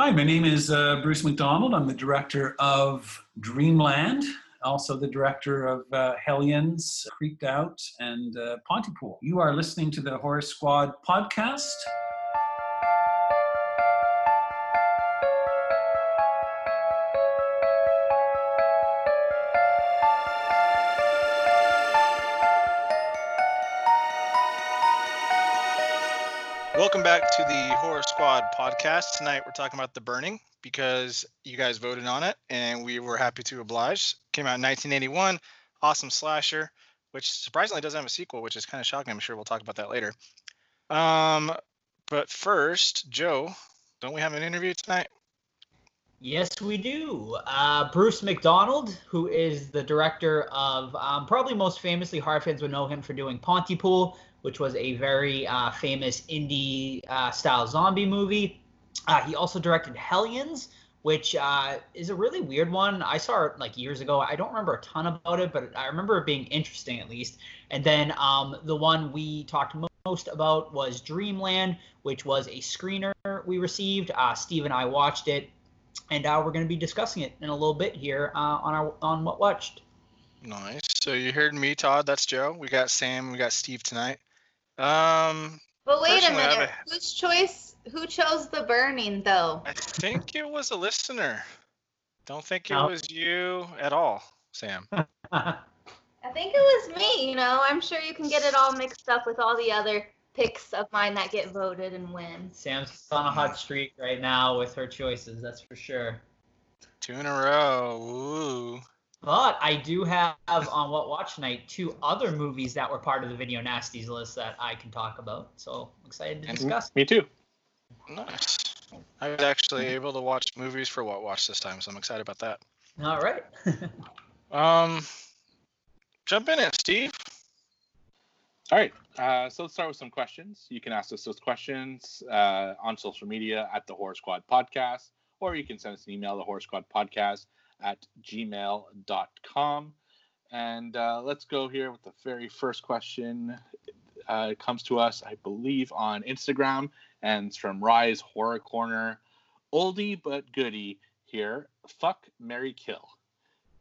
Hi, my name is uh, Bruce McDonald. I'm the director of Dreamland, also the director of uh, Hellions, Creeped Out, and uh, Pontypool. You are listening to the Horror Squad podcast. Welcome back to the Horror Squad podcast. Tonight we're talking about The Burning because you guys voted on it and we were happy to oblige. Came out in 1981, awesome slasher, which surprisingly doesn't have a sequel, which is kind of shocking. I'm sure we'll talk about that later. Um, but first, Joe, don't we have an interview tonight? Yes, we do. Uh, Bruce McDonald, who is the director of, um, probably most famously, horror fans would know him for doing Pontypool, which was a very uh, famous indie uh, style zombie movie. Uh, he also directed Hellions, which uh, is a really weird one. I saw it like years ago. I don't remember a ton about it, but I remember it being interesting at least. And then um, the one we talked most about was Dreamland, which was a screener we received. Uh, Steve and I watched it, and uh, we're going to be discussing it in a little bit here on our on what watched. Nice. So you heard me, Todd. That's Joe. We got Sam. We got Steve tonight. Um, But wait a Personally, I minute. Whose choice? Who chose the burning though? I think it was a listener. Don't think it No. was you at all, Sam. I think it was me. You know, I'm sure you can get it all mixed up with all the other picks of mine that get voted and win. Sam's on a hot streak right now with her choices, that's for sure. Two in a row. Woo. But I do have on What Watch Night two other movies that were part of the Video Nasties list that I can talk about. So I'm excited to discuss. Me too. Nice. I was actually able to watch movies for What Watch this time, so I'm excited about that. All right. Um, jump in it, Steve. All right. Uh, so let's start with some questions. You can ask us those questions uh, on social media at the Horror Squad Podcast, or you can send us an email, the Horror Squad Podcast at gmail.com. And uh, let's go here with the very first question. Uh, it comes to us, I believe, on Instagram, and it's from Rise Horror Corner. Oldie but goodie here. Fuck Mary Kill.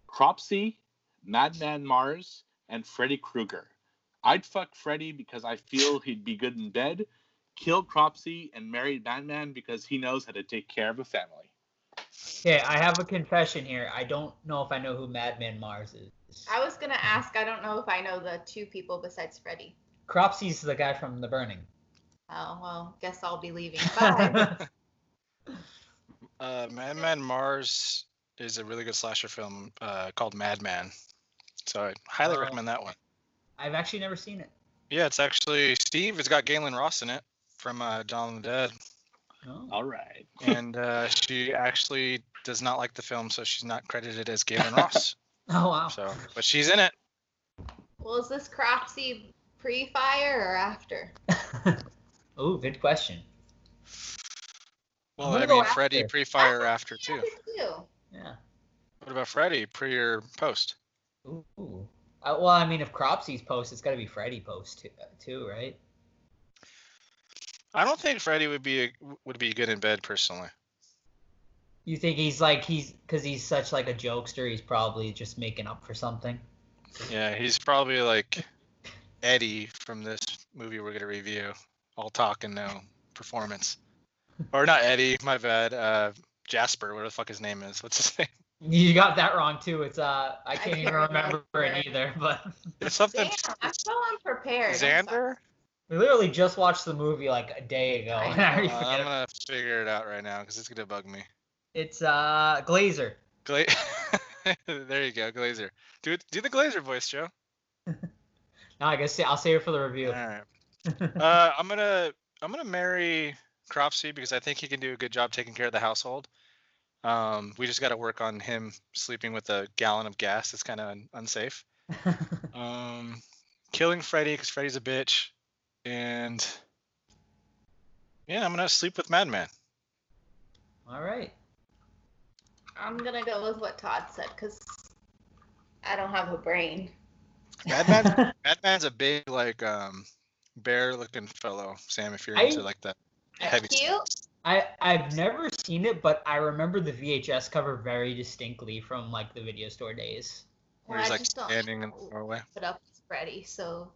Cropsy, Madman Marz, and Freddy Krueger. I'd fuck Freddy because I feel he'd be good in bed, kill Cropsy, and marry Madman because he knows how to take care of a family. Okay, I have a confession here. I don't know if I know who Madman Marz is. I was gonna ask. I don't know if I know the two people besides Freddy. Cropsy's the guy from The Burning. Oh well, guess I'll be leaving. Bye. Uh, Madman Marz is a really good slasher film uh, called Madman. So I highly Oh. recommend that one. I've actually never seen it. Yeah, it's actually Steve. It's got Gaylen Ross in it from uh, Dawn of the Dead, Oh. All right. and uh, she actually does not like the film, so she's not credited as Gaylen Ross. Oh wow. So, but she's in it. well, is this Cropsy pre-fire or after? oh, good question. Well, I mean, Freddy after. pre-fire after too. Yeah, too. Yeah. What about Freddy pre or post? Ooh. Uh, well, I mean, if Cropsy's post, it's got to be Freddy post too, too, right? I don't think Freddy would be a, would be good in bed personally. You think he's like he's because he's such like a jokester, he's probably just making up for something. Yeah, he's probably like Eddie from this movie we're gonna review. All talk and no performance. Or not Eddie, my bad. Uh, Jasper, whatever the fuck his name is. What's his name? You got that wrong too. It's uh I can't, can't even remember remember. it either. But It's something. Damn, I'm so unprepared. I'm. Xander. We literally just watched the movie like a day ago. I and I already forget I'm gonna figure it out right now because it's gonna bug me. It's uh Glazer. Gla- there you go, Glazer. Do it. Do the Glazer voice, Joe. No, I guess I'll save it for the review. All right. Uh, I'm gonna I'm gonna marry Cropsy because I think he can do a good job taking care of the household. Um, we just got to work on him sleeping with a gallon of gas. It's kind of un- unsafe. Um, killing Freddy because Freddy's a bitch, and yeah, I'm gonna sleep with Madman. All right. I'm gonna go with what Todd said because I don't have a brain. Madman, Madman's a big like um bear-looking fellow. Sam, if you're I- into like that I- heavy. Cute. I I've never seen it, but I remember the VHS cover very distinctly from like the video store days. Where he's I like standing in the know. doorway. Put up with Freddy, so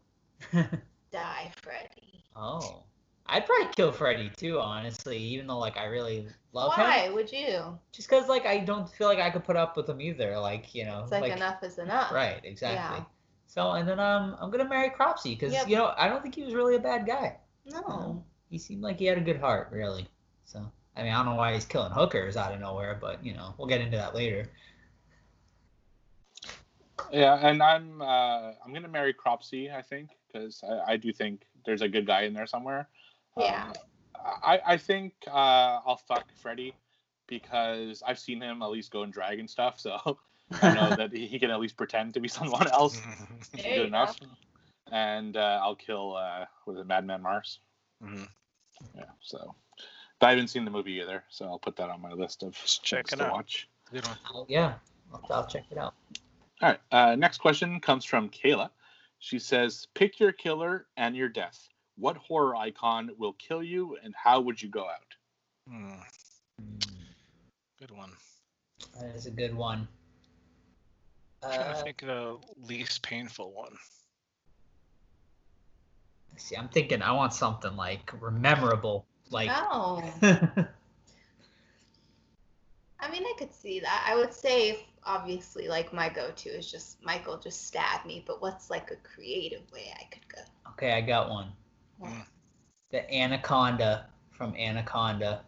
die, Freddy. oh, I'd probably kill Freddy too, honestly. Even though like I really love Why him, would you? just because like I don't feel like I could put up with him either. Like you know, It's like, enough is enough. Right, exactly. Yeah. So and then um I'm gonna marry Cropsy because Yep. you know I don't think he was really a bad guy. No. He seemed like he had a good heart, really. So I mean I don't know why he's killing hookers out of nowhere, but you know we'll get into that later. Yeah, and I'm uh, I'm gonna marry Cropsy, I think, because I, I do think there's a good guy in there somewhere. Yeah. Um, I I think uh, I'll fuck Freddy because I've seen him at least go and drag and stuff, so I know that he he can at least pretend to be someone else good you enough. And uh, I'll kill uh, was it Madman Marz? Mhm. Yeah. So, but I haven't seen the movie either, so I'll put that on my list of Just check things it to out. watch. Good one. Yeah, I'll, I'll check it out. All right. Uh, next question comes from Kayla. She says, "Pick your killer and your death. What horror icon will kill you, and how would you go out?" Hmm, good one. that is a good one. I'm trying Uh, to think of the least painful one. see, I'm thinking I want something like memorable, like. Oh. I mean, I could see that. I would say, obviously, like my go-to is just Michael just stab me. But what's like a creative way I could go? okay, I got one. Mm. The anaconda from Anaconda.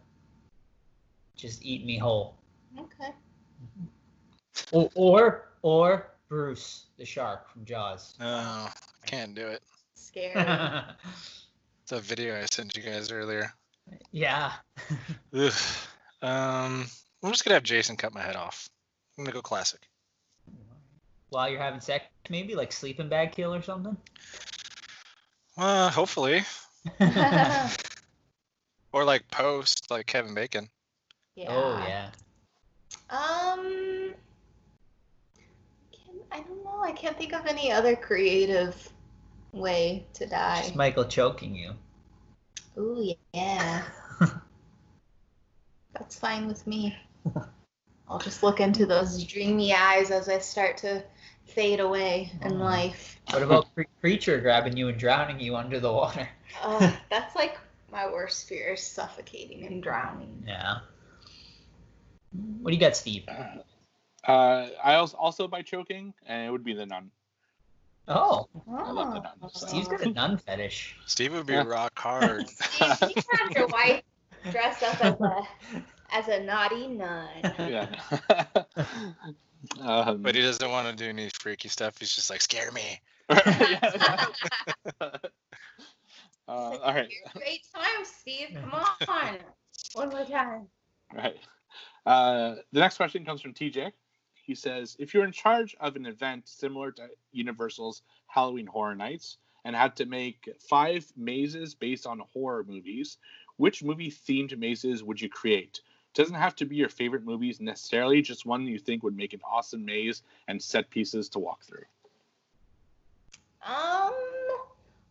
Just eat me whole. Okay. Or or, or Bruce the shark from Jaws. No, I can't do it. Scary. It's a video I sent you guys earlier. yeah. Ugh. Um, I'm just gonna have Jason cut my head off. I'm gonna go classic. While you're having sex, maybe like sleeping bag kill or something. Uh, hopefully, or like post, like Kevin Bacon. yeah. Oh yeah. Um. Can, I don't know. I can't think of any other creative way to die. Just Michael choking you. Ooh yeah. That's fine with me. I'll just look into those dreamy eyes as I start to fade away in Aw. life. What about Cre- creature grabbing you and drowning you under the water? Oh, that's like my worst fear is suffocating and drowning. Yeah. What do you got, Steve? Uh, I also also by choking, and it would be the nun. Oh, I love the nun, so- Steve's got a nun fetish. Steve would be Yeah. rock hard. Steve, you can have your wife dress up as a as a naughty nun. Yeah. um, but he doesn't want to do any freaky stuff. He's just like, scare me. uh, all right. Great time, Steve. Come on. One more time. Right. Uh, the next question comes from TJ. He says, if you're in charge of an event similar to Universal's Halloween Horror Nights and had to make five mazes based on horror movies, which movie themed mazes would you create? Doesn't have to be your favorite movies necessarily, just one you think would make an awesome maze and set pieces to walk through. Um,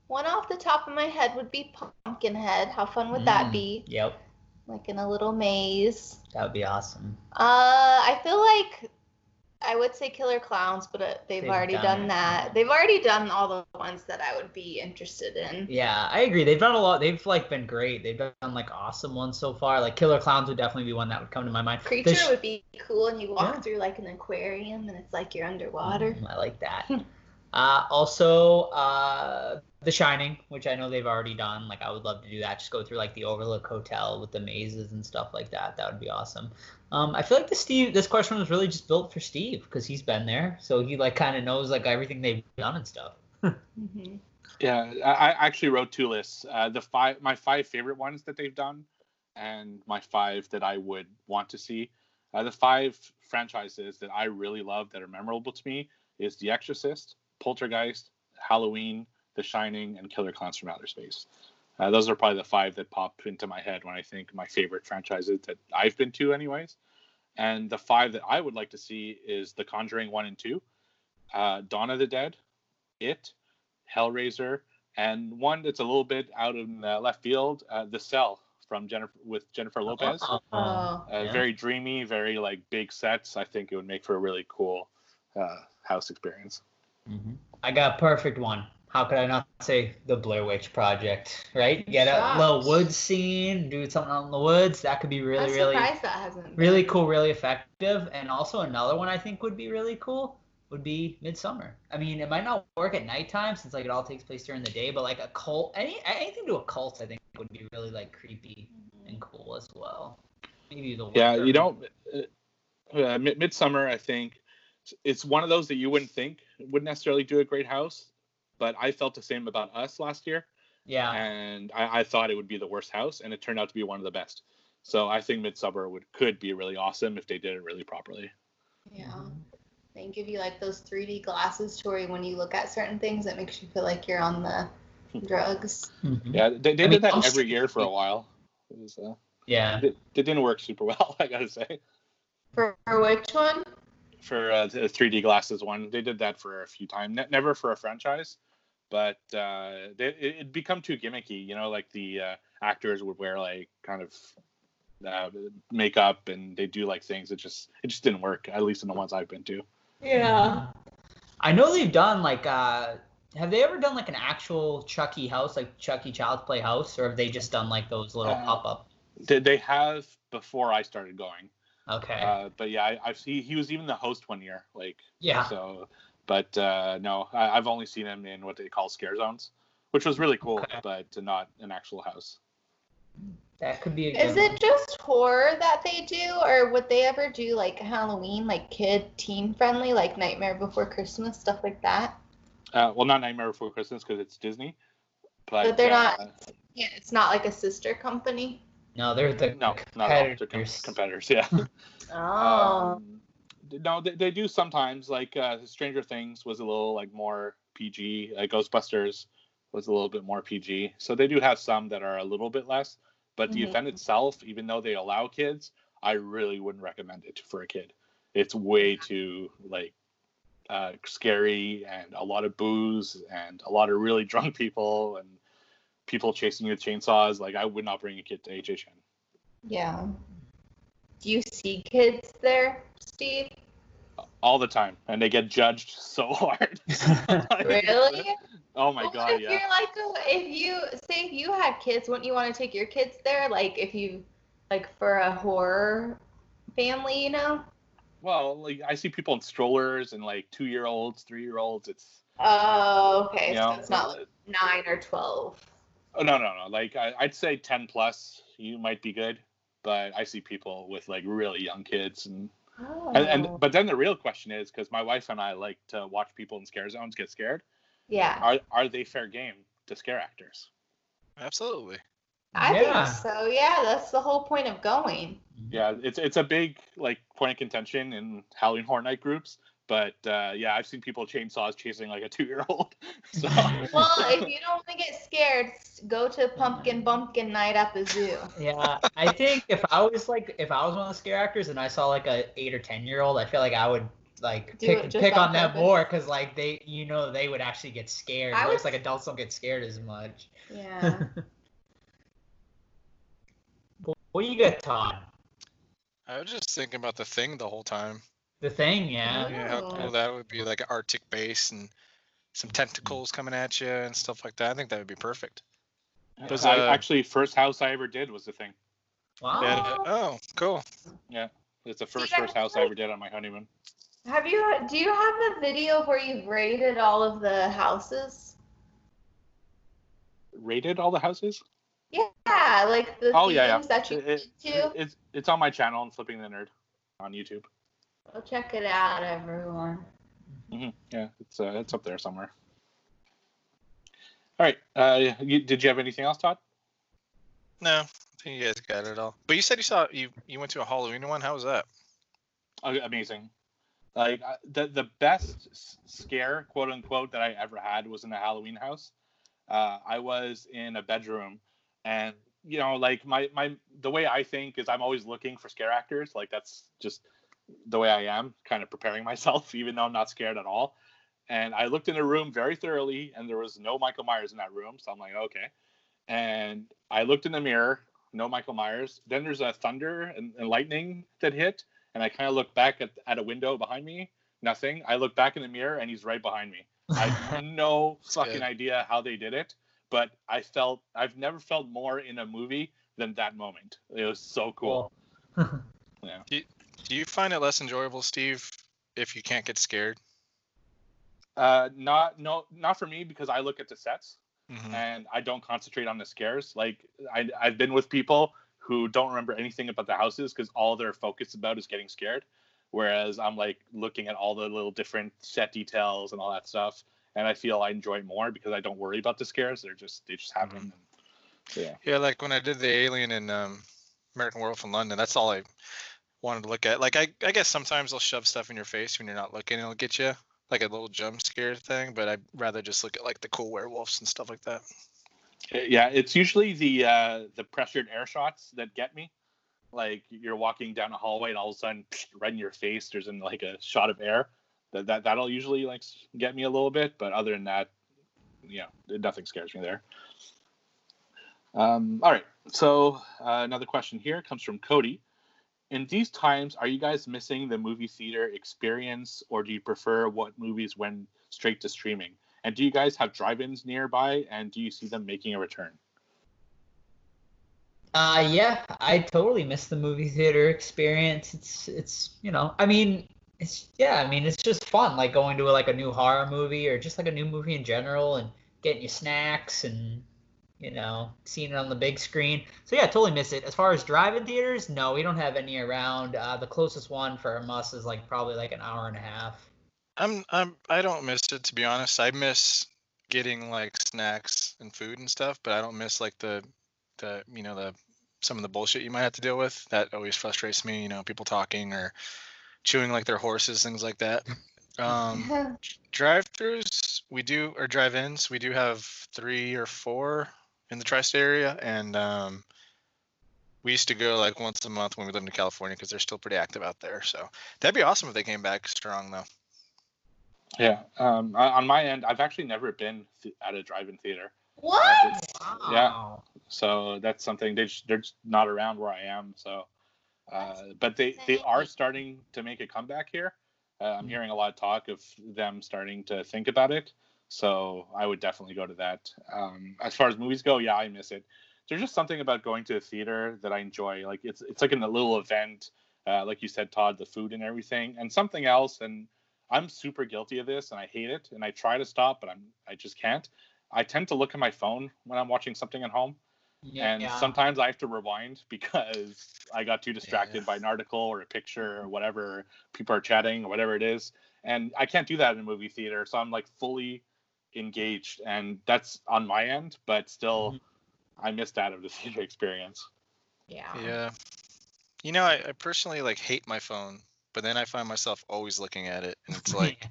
one off the top of my head would be Pumpkinhead. How fun would that Mm, be? Yep, Like in a little maze. that would be awesome. Uh, I feel like I would say Killer Clowns, but uh, they've, They've already done done, that. They've already done all the ones that I would be interested in. Yeah, I agree. They've done a lot. They've like been great. They've done like awesome ones so far. Like Killer Clowns would definitely be one that would come to my mind. Creature sh- would be cool, and you walk Yeah. through like an aquarium, and it's like you're underwater. Mm, I like that. uh, also, uh, The Shining, which I know they've already done. Like, I would love to do that. Just go through like the Overlook Hotel with the mazes and stuff like that. That would be awesome. Um, I feel like the Steve, this question was really just built for Steve because he's been there, so he like kind of knows like everything they've done and stuff. hmm Yeah, I, I actually wrote two lists. Uh, the five, my five favorite ones that they've done, and my five that I would want to see. Uh, the five franchises that I really love that are memorable to me is The Exorcist, Poltergeist, Halloween, The Shining, and Killer Clowns from Outer Space. Uh, those are probably the five that pop into my head when I think my favorite franchises that I've been to, anyways. And the five that I would like to see is The Conjuring one and two, uh, Dawn of the Dead, It, Hellraiser, and one that's a little bit out in uh, left field, uh, The Cell from Jennifer with Jennifer Lopez. Uh, Oh, Uh, yeah. Very dreamy, very like big sets. I think it would make for a really cool uh, house experience. Mhm. I got a perfect one. How could I not say the Blair Witch Project? Right? Get a little woods scene, do something out in the woods. That could be really, I'm really, surprised that hasn't. really cool, really effective. And also another one I think would be really cool would be Midsommar. I mean, it might not work at nighttime since like it all takes place during the day, but like a cult, any anything to a cult, I think would be really like creepy and cool as well. Maybe the Yeah, you don't. Uh, uh, Mid- Midsommar, I think it's one of those that you wouldn't think would necessarily do a great house, but I felt the same about us last year, Yeah. and I, I thought it would be the worst house, and it turned out to be one of the best. So I think Midsommar would could be really awesome if they did it really properly. Yeah. They give you like those 3D glasses to where when you look at certain things, it makes you feel like you're on the drugs. Mhm. Yeah, they, they I mean, did that I'm every sure- year for a while. It was, uh, Yeah. it, it didn't work super well, I gotta say. For, for which one? For uh, the 3D glasses one, they did that for a few times. Ne- never for a franchise, but uh, they, it it become too gimmicky. You know, like the uh, actors would wear like kind of uh, makeup and they do like things. It just it just didn't work. At least in the ones I've been to. Yeah. I know they've done like uh have they ever done like an actual Chucky house, like Chucky Child's Play house, or have they just done like those little Uh, pop up? They, they have before I started going. Okay. Uh, but yeah, I, I've seen he was even the host one year. Like yeah. So, but uh, no, I, I've only seen him in what they call scare zones, which was really cool, Okay. but not an actual house. That could be a good Is it just horror that they do, or would they ever do like Halloween, like kid teen friendly, like Nightmare Before Christmas, stuff like that? Uh, well, not Nightmare Before Christmas because it's Disney, but, But they're uh, not- Yeah, it's not like a sister company. No, they're the No, not at all. They're com- competitors. competitors. Yeah. Oh. Um, no, they, they do sometimes. Like uh, Stranger Things was a little like more PG. Uh, Ghostbusters was a little bit more PG. So they do have some that are a little bit less. But the Mhm. event itself, even though they allow kids, I really wouldn't recommend it for a kid. It's way too like uh, scary and a lot of booze and a lot of really drunk people and people chasing you with chainsaws. Like I would not bring a kid to HHN. yeah. Do you see kids there, Steve? all the time, and they get judged so hard. Really? Oh my Well, god, if yeah. you're like, a, if you say if you had kids, wouldn't you want to take your kids there? Like if you, like for a horror family, you know? Well, like I see people in strollers and like two year olds, three year olds. It's Oh, okay. you So it's not like nine or twelve. Oh no, no, no. Like I, I'd say ten plus, you might be good. But I see people with like really young kids, and Oh. and, and oh. but then the real question is because my wife and I like to watch people in scare zones get scared. yeah, Are are they fair game to scare actors? Absolutely. I Yeah. think so. Yeah, that's the whole point of going. Yeah, it's it's a big like point of contention in Halloween Horror Night groups. But uh, yeah, I've seen people chainsaws chasing like a two year old. So Well, if you don't want to get scared, go to pumpkin bumpkin night at the zoo. Yeah, I think if I was like if I was one of the scare actors and I saw like a eight or ten year old, I feel like I would like Do pick, pick on on them more because like they you know they would actually get scared. I It looks would- like adults don't get scared as much. Yeah. What what do you got, Todd? I was just thinking about the thing the whole time. The thing, yeah. Yeah, how cool that would be, like an Arctic base and some tentacles coming at you and stuff like that. I think that would be perfect. Does, I, uh, actually first house I ever did was the thing. Wow. Yeah. Oh, cool. Yeah, it's the first first house I ever did on my honeymoon. Have you? Do you have the video where you've rated all of the houses? Rated all the houses? Yeah, like the Oh, yeah, yeah. that you It- went to. It's it's on my channel, Flipping the Nerd, on YouTube. Go check it out, everyone. hmm Yeah, it's uh, it's up there somewhere. All right. Uh, you, did you have anything else, Todd? No, I think you guys got it all. But you said you saw you you went to a Halloween one. How was that? Uh, amazing. Like uh, the the best scare, quote unquote, that I ever had was in a Halloween house. Uh, I was in a bedroom, and you know, like my my the way I think is I'm always looking for scare actors. Like that's just the way I am, kind of preparing myself, even though I'm not scared at all. And I looked in the room very thoroughly, and there was no Michael Myers in that room. So I'm like, okay. And I looked in the mirror, no Michael Myers. Then there's a thunder and, and lightning that hit, and I kind of look back at, at a window behind me, nothing. I look back in the mirror, and he's right behind me. I have no fucking good. idea how they did it, but I felt I've never felt more in a movie than that moment. It was so cool. Yeah. Do you find it less enjoyable, Steve, if you can't get scared? Uh, not no, not for me because I look at the sets Mhm. and I don't concentrate on the scares. Like I, I've been with people who don't remember anything about the houses because all they're focused about is getting scared. Whereas I'm like looking at all the little different set details and all that stuff, and I feel I enjoy it more because I don't worry about the scares. They're just they just happen. So, yeah. Yeah, like when I did the Alien in um, American Werewolf in London, that's all I wanted to look at. Like I, I guess sometimes they'll shove stuff in your face when you're not looking, it'll get you like a little jump scare thing. But I'd rather just look at like the cool werewolves and stuff like that. Uh, Yeah, it's usually the uh, the pressured air shots that get me. Like you're walking down a hallway and all of a sudden, right in your face, there's an, like a shot of air. That that that'll usually like get me a little bit, but other than that, know, nothing scares me there. Um, all right, so uh, another question here comes from Cody. In these times, are you guys missing the movie theater experience, or do you prefer what movies went straight to streaming? And do you guys have drive-ins nearby, and do you see them making a return? Uh, yeah, I totally miss the movie theater experience. It's, it's, you know, I mean, it's, yeah, I mean, it's just fun, like going to like a new horror movie or just like a new movie in general and getting your snacks and, you know, seeing it on the big screen. So yeah, totally miss it. As far as drive-in theaters, no, we don't have any around. Uh, the closest one for us is like probably like an hour and a half. I'm, I'm, I don't miss it to be honest. I miss getting like snacks and food and stuff, but I don't miss like the, the, you know, the some of the bullshit you might have to deal with. That always frustrates me. You know, people talking or chewing like their horses, things like that. Um, drive-throughs we do or drive-ins we do have three or four in the tri-state area and um, we used to go like once a month when we lived in california because they're still pretty active out there so that'd be awesome if they came back strong though Yeah. Um, on on my end, I've actually never been th- at a drive-in theater, What? Yeah. Wow. so that's something they just, they're just not around where I am. So, uh, but they they are starting to make a comeback here. Uh, I'm Mhm. hearing a lot of talk of them starting to think about it. So I would definitely go to that. Um, as far as movies go, yeah, I miss it. There's just something about going to a theater that I enjoy. Like it's it's like in a little event, uh, like you said, Todd, the food and everything, and something else. And I'm super guilty of this, and I hate it. And I try to stop, but I'm I just can't. I tend to look at my phone when I'm watching something at home, Yeah, and yeah. sometimes I have to rewind because I got too distracted Yeah. by an article or a picture or whatever. People are chatting or whatever it is, and I can't do that in a movie theater. So I'm like fully engaged, and that's on my end. But still, mm-hmm. I missed out of the theater experience. Yeah. yeah you know I, I personally like hate my phone but then i find myself always looking at it and it's like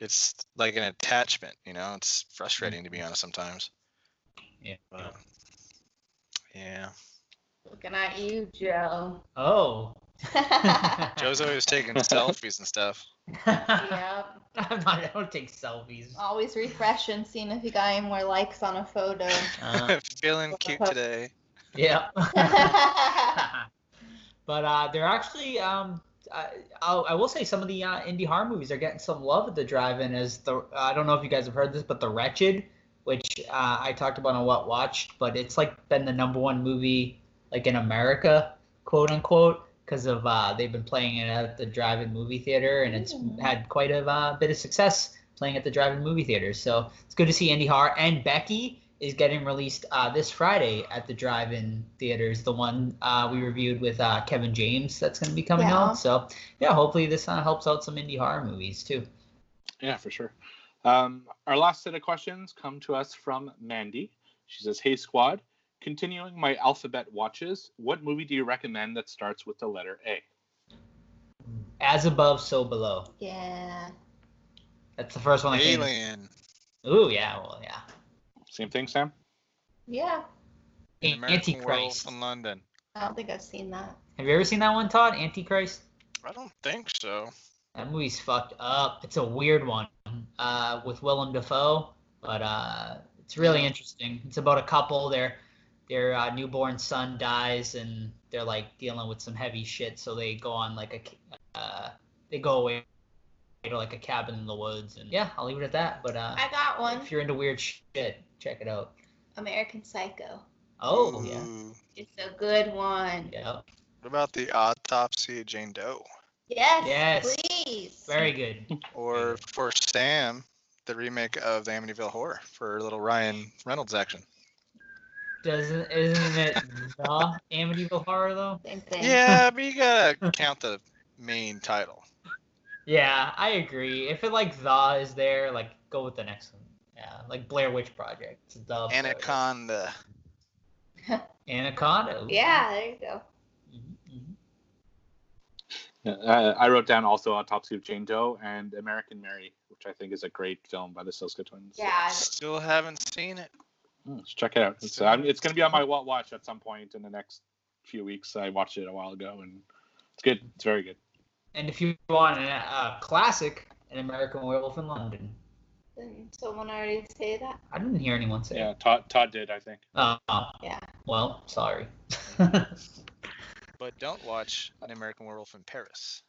it's like an attachment you know it's frustrating to be mm-hmm. honest sometimes Yeah. but, yeah Looking at you, Joe. Oh. joe's always taking selfies and stuff yep. I'm not, I don't take selfies. Always refreshing, seeing if you got any more likes on a photo. Uh, feeling cute today yeah. but uh, they're actually, um, I, I'll, I will say some of the uh, indie horror movies are getting some love at the drive-in. As the I don't know if you guys have heard this, but The Wretched, which uh, I talked about on What Watched, but it's like been the number one movie like in America, quote unquote, because of uh, they've been playing it at the drive-in movie theater, and it's Ooh. had quite a uh, bit of success playing at the drive-in movie theaters. So it's good to see indie horror and Becky is getting released uh, this Friday at the drive-in theaters. The one uh, we reviewed with uh, Kevin James that's going to be coming Yeah. out. So yeah, hopefully this uh, helps out some indie horror movies too. Yeah, for sure. Um, our last set of questions come to us from Mandy. She says, "Hey squad, continuing my alphabet watches. What movie do you recommend that starts with the letter A?" As above, so below. yeah. That's the first one. I came. alien Ooh yeah, well yeah. Same thing, Sam. Yeah. in American Antichrist. Werewolf in london I don't think I've seen that. Have you ever seen that one, Todd? Antichrist. i don't think so That movie's fucked up. It's a weird one uh, with Willem Dafoe, but uh, it's really interesting. It's about a couple. They're their uh, newborn son dies, and they're like dealing with some heavy shit, so they go on like a uh, they go away to like a cabin in the woods, and yeah, I'll leave it at that. But uh, I got one. if you're into weird shit, check it out. American Psycho. Oh yeah, It's a good one. yeah, What about the autopsy of Jane Doe? Yes. Yes. Please. very good. Or for Sam, the remake of the Amityville Horror for little Ryan Reynolds action. Doesn't isn't it the Amityville Horror though? Same thing. Yeah, but you gotta count the main title. Yeah, I agree. If it like the is there, like go with the next one. Yeah, like Blair Witch Project. It's the Blair Witch. Anaconda. Anaconda. Yeah. There you go. Uh, I wrote down also Autopsy of Jane Doe and American Mary, which I think is a great film by the Soska twins. Yeah. Still haven't seen it. Mm, let's check it out. It's, uh, it's going to be on my Watch at some point in the next few weeks. I watched it a while ago and it's good. It's very good. And if you want a uh, classic, An American Werewolf in London. Didn't someone already say that? I didn't hear anyone say. Yeah, it. Todd, Todd did, I think. Oh, Yeah. well, sorry. But don't watch An American Werewolf in Paris.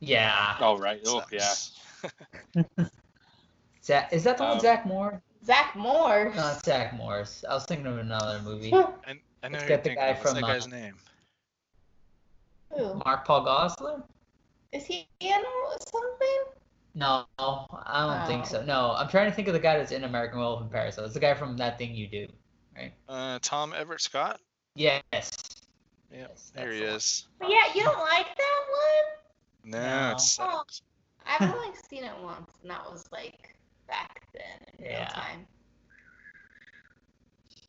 yeah. Oh, right. Oh, yeah. is that is that the one Um, Zach Moore? Zach Moore. Not Zach Morris. I was thinking of another movie. I, I know Let's get the guy of. What's from, that guy's uh, name? Who? Mark Paul Gosselaar? Is he in something? No, I don't think Oh. so. No, I'm trying to think of the guy that's in American Werewolf in Paris. So it's the guy from That Thing You Do. right? Uh, Tom Everett Scott. Yes. Yep, Yes, there he is. But yeah, you don't like that one? No, No. it sucks. I've only seen it once, and that was like back in real Yeah. time.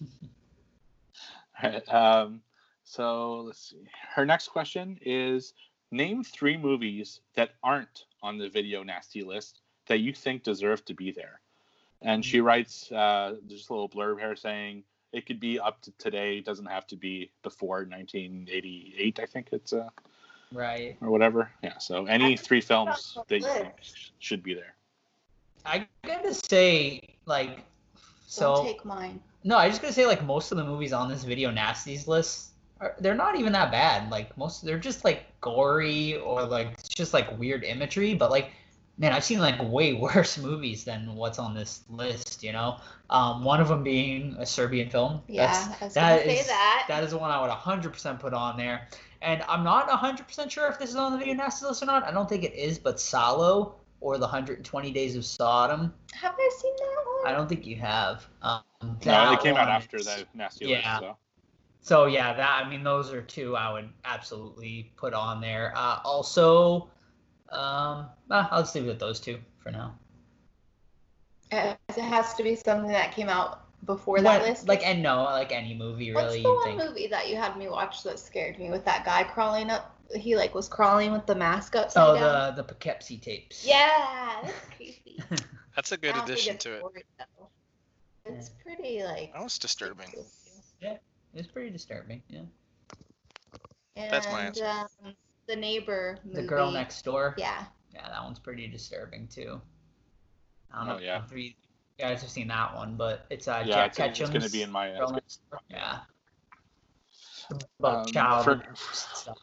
Alright, um, so let's see. Her next question is Name three movies that aren't on the video nasty list that you think deserve to be there. And she writes uh, just a little blurb here saying it could be up to today, it doesn't have to be before 1988, I think it's, uh, Right. or whatever. Yeah, so any three films that you think should be there. I gotta say, like, so Don't take mine. no, I just gotta say, like, most of the movies on this video nasties list, are, they're not even that bad. Like, most they're just like gory or like it's just like weird imagery. But like, man, I've seen like way worse movies than what's on this list. You know, um, one of them being a Serbian film. Yeah, That's- I was that gonna say is- that. That is the one I would 100% put on there. And I'm not 100% sure if this is on the video nasty list or not. I don't think it is, but Salo or the 120 Days of Sodom. Have I seen that one? I don't think you have. Um, No, it came out after is- the nasty yeah. list. So. So yeah, that I mean, those are two I would absolutely put on there. Uh, also, um, ah, I'll just leave it at those two for now. Uh, It has to be something that came out before that list. like and no, like any movie really. What's really. the one think? movie that you had me watch that scared me with that guy crawling up? He like was crawling with the mask upside Oh, down. the the Poughkeepsie tapes. Yeah, that's creepy. That's a I good addition to it. gory, though. It's pretty like. That was disturbing. Yeah, it's pretty disturbing. Yeah. And, That's my answer. Um, the neighbor movie. The girl next door. Yeah. Yeah, that one's pretty disturbing too. I don't Oh, know yeah. if you guys have seen that one, but it's uh, Yeah, Jack it's, it's going to be in my. Girl Next Door. Yeah. About Um, child for- stuff.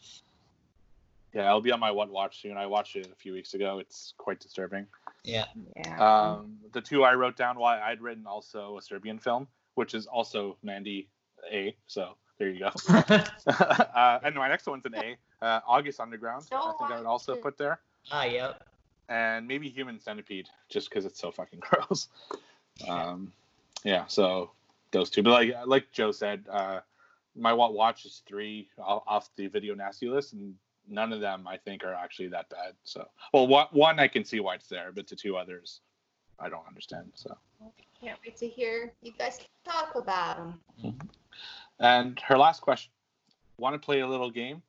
Yeah, I'll be on my What Watch soon. I watched it a few weeks ago. It's quite disturbing. Yeah. Yeah. Um, the two I wrote down, why I'd written also a Serbian film, which is also Mandy A. So there you go. uh, and my next one's an A. Uh, August Underground. I think I would also put there, ah, yep. and maybe Human Centipede, just because it's so fucking gross. Um, yeah, so those two. But like like Joe said, uh, my What Watch is three off the video nasty list, and none of them I think are actually that bad. So, well, one, one I can see why it's there, but the two others, I don't understand. So, Can't wait to hear you guys talk about them. and her last question: Want to play a little game?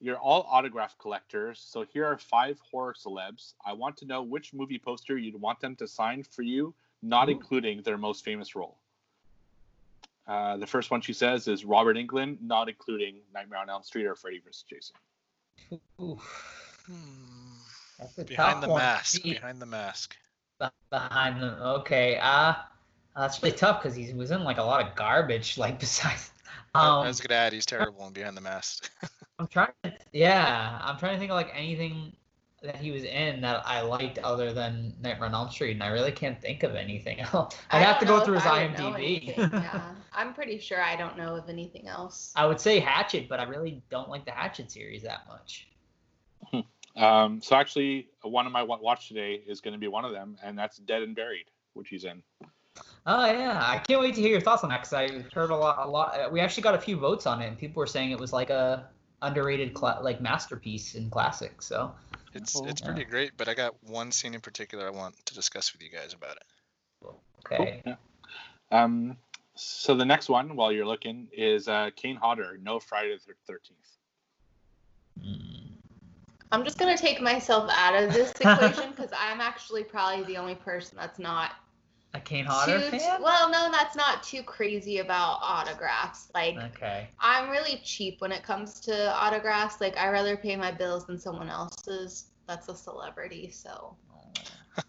You're all autograph collectors, so here are five horror celebs. I want to know which movie poster you'd want them to sign for you, not Ooh. including their most famous role. Uh, the first one she says is Robert Englund, not including Nightmare on Elm Street or Freddy vs. Jason. Oof. Hmm. That's Behind the one. mask. Be- Behind the mask. Behind the okay. Uh Uh, that's really tough because he was in like a lot of garbage. Like besides, I- um, I was gonna add he's terrible in Behind the Mask. I'm trying. To, yeah, I'm trying to think of like anything that he was in that I liked other than Nightmare on Elm Street, and I really can't think of anything else. I'd I have to go know through his I would know IMDb. yeah, I'm pretty sure I don't know of anything else. I would say Hatchet, but I really don't like the Hatchet series that much. Um, so actually, one of my watch today is going to be one of them, and that's Dead and Buried, which he's in. Oh yeah, I can't wait to hear your thoughts on that because I heard a lot. A lot. uh, We actually got a few votes on it, and people were saying it was like a underrated cla- like masterpiece in classic. So It's Cool. it's pretty great, but I got one scene in particular I want to discuss with you guys about it. okay. Cool, yeah. Um, so the next one, while you're looking, is uh, Kane Hodder, No Friday the Thirteenth. Mm. I'm just gonna take myself out of this equation because I'm actually probably the only person that's not A Kane Hodder too. fan. Well, no, that's not too crazy about autographs. Like Okay. I'm really cheap when it comes to autographs. Like I rather pay my bills than someone else's. That's a celebrity, so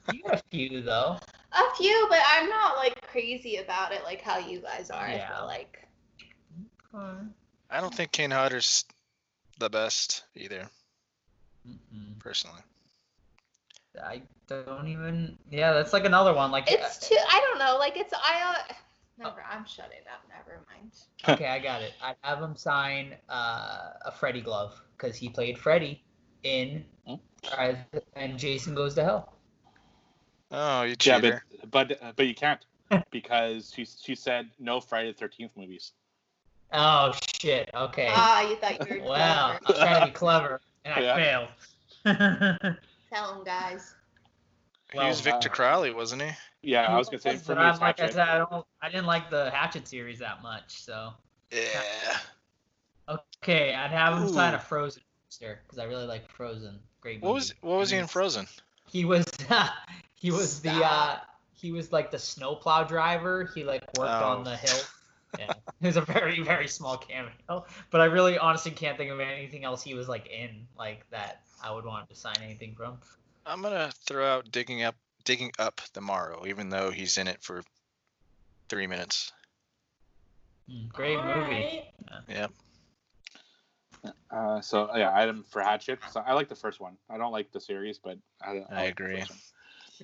You have a few though. A few, but I'm not like crazy about it like how you guys are. I Yeah. feel like. I don't think Kane Hodder's the best either, Mm-mm. personally. I don't even. Yeah, that's like another one. Like It's too. I don't know. Like it's I. Uh, never. I'm shutting up. Never mind. okay, I got it. I'd have him sign uh, a Freddy glove because he played Freddy in Hmm. uh, and Jason Goes to Hell. Oh, you Yeah, but but uh, but you can't because she she said no Friday the Thirteenth movies. Oh shit. Okay. Ah, you thought you were wow. clever. I'm trying to be clever and I Yeah. failed. Tell him, guys. he was Victor uh, Crowley, wasn't he? Yeah, I was gonna say for me I'm- it's like I Hatchet. said, I don't. I didn't like the Hatchet series that much. So Yeah. okay, I'd have him sign a Frozen poster because I really like Frozen. Great movie. What was what was he in Frozen? He was he was the uh he was like the snowplow driver. He like worked on Oh. the hill. Yeah. It was a very, very small cameo. But I really honestly can't think of anything else he was like in like that I would want to sign anything from. I'm gonna throw out digging up digging up the Marrow, even though he's in it for three minutes. Mm, Great movie. Yep. Uh, so yeah, item for Hatchet. So I like the first one. I don't like the series, but I, I, I like the agree.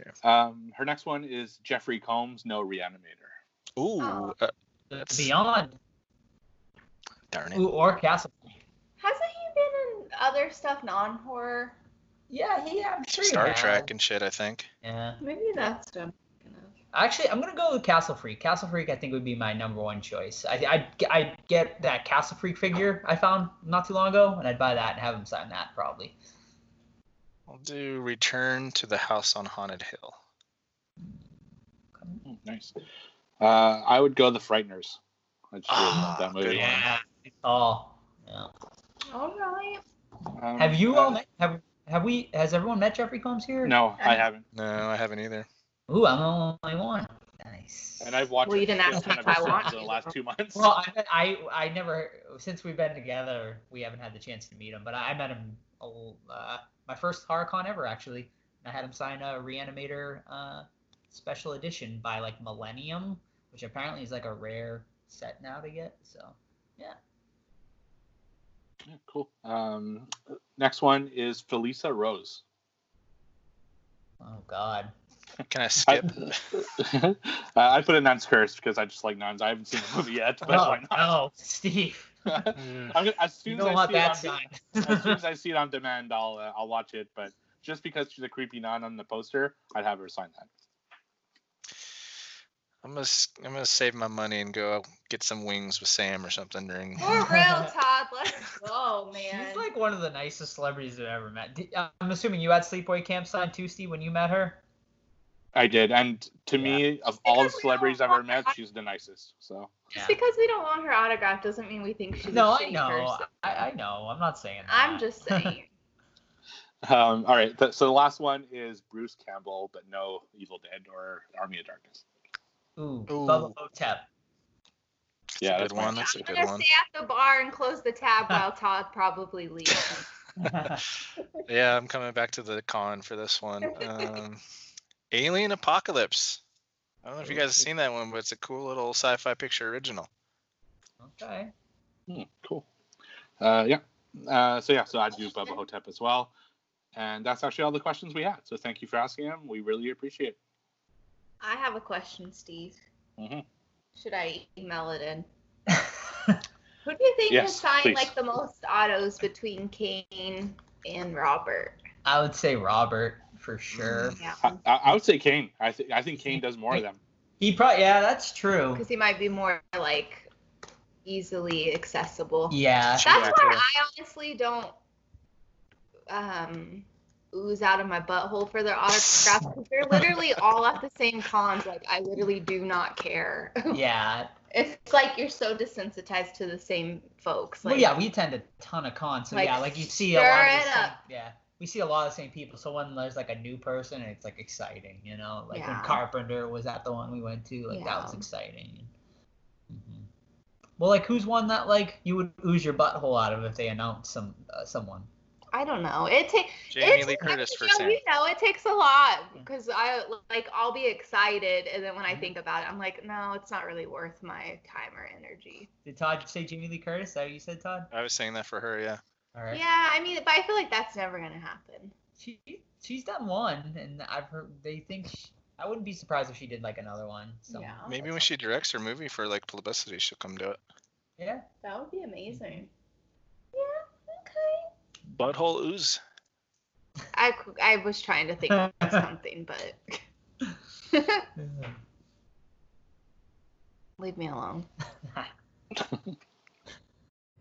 First. Um, her next one is Jeffrey Combs, No Reanimator. Ooh, Oh. uh, That's- Beyond darn it. Ooh, or Castle. Hasn't he been in other stuff non-horror? Yeah, he I'm sure he Star has. Trek and shit, I think. Yeah. Maybe that's what I'm thinking of. Actually, I'm gonna go with Castle Freak. Castle Freak, I think, would be my number one choice. I I I get that Castle Freak figure I found not too long ago, and I'd buy that and have him sign that probably. I'll do Return to the House on Haunted Hill. Hmm, nice. Uh, I would go The Frighteners. I just really love Ah, that movie. Yeah. Oh. Yeah. All right. Um, Have you uh, all met, have have we has everyone met Jeffrey Combs here? No, I haven't. No, I haven't either. Ooh, I'm the only one. Nice. And I've watched Well, you didn't ask just me if I it's want the last two months. Well, I, I I never since we've been together, we haven't had the chance to meet him. But I met him uh, my first HorrorCon ever actually. I had him sign a Reanimator uh, special edition by like Millennium, which apparently is like a rare set now to get. So yeah. Yeah, cool. Um, next one is Felissa Rose. Oh God. Can I I, skip? uh, I put in Nuns Curse because I just like nuns. I haven't seen the movie yet, but oh why not? no, Steve. Mm, I'm gonna, as soon as I want see it on, as soon as I see it on demand, I'll uh, I'll watch it. But just because she's a creepy nun on the poster, I'd have her sign that. I'm gonna s- I'm gonna save my money and go get some wings with Sam or something during. For real, Todd. Let's go, man. She's like one of the nicest celebrities I've ever met. I'm assuming you had Sleepaway Camp sign too, Steve, when you met her. I did, and to me, of all the celebrities I've ever want- met, she's the nicest. So Just because we don't want her autograph doesn't mean we think she's No, a I shitty know. person. I, I know. I'm not saying that. I'm just saying. Um, all right. Th- so the last one is Bruce Campbell, but no Evil Dead or Army of Darkness. Ooh, Ooh. Bubba Hotep. That's Yeah, a that's good one. fine. That's a I'm gonna one. stay at the bar and close the tab while Todd probably leaves. Yeah, I'm coming back to the con for this one. Um, Alien Apocalypse. I don't know if you guys have seen that one, but it's a cool little sci-fi picture original. Okay. Hmm, cool. Uh, yeah. Uh, so yeah, so I do Bubba Hotep as well, and that's actually all the questions we had. So thank you for asking them. We really appreciate. it. I have a question, Steve. Mhm. Should I email it in? Who do you think Yes, has signed please. like the most autos between Kane and Robert? I would say Robert for sure. Yeah, I, I I would say Kane. I think I think Kane does more of them. He probably yeah, that's true. because he might be more like easily accessible. Yeah. That's Yeah, why true. I honestly don't um ooze out of my butthole for their autographs because they're literally all at the same cons. Like I literally do not care. Yeah. it's like you're so desensitized to the same folks. Like well, yeah, we attend a ton of cons, so Like, yeah, like you see a lot of it the same, up. yeah, we see a lot of the same people. So when there's like a new person, it's like exciting, you know, like when Carpenter was at the one we went to, like that was Yeah. exciting. hmm Well, like who's one that like you would ooze your butthole out of if they announced some uh, someone? I don't know. It takes Jamie Lee Curtis for you know, you know, it takes a lot because I like I'll be excited and then when Mm-hmm. I think about it, I'm like, no, it's not really worth my time or energy. Did Todd say Jamie Lee Curtis? Is that what you said, Todd? I was saying that for her, yeah. All right. Yeah, I mean, but I feel like that's never gonna happen. She she's done one, and I've heard they think she, I wouldn't be surprised if she did like another one. So Yeah. Maybe when she directs her movie for like publicity, she'll come do it. yeah. That would be amazing. Yeah. Okay. Butthole ooze. I I was trying to think of something, but leave me alone.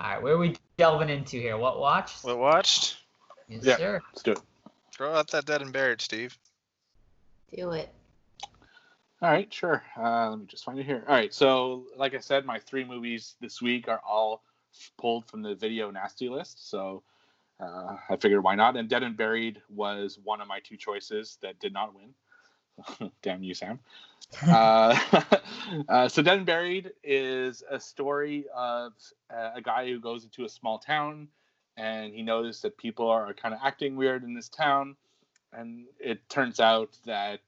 All right, where are we delving into here? What watched? What watched? Yes, Yeah. sir. Let's do it. Throw out that dead and buried, Steve. Do it. All right, sure. Uh, let me just find it here. All right, so like I said, my three movies this week are all pulled from the video nasty list. So uh, I figured why not? And Dead and Buried was one of my two choices that did not win. Damn you, Sam. uh, uh, so Dead and Buried is a story of uh, a guy who goes into a small town and he noticed that people are kind of acting weird in this town. And it turns out that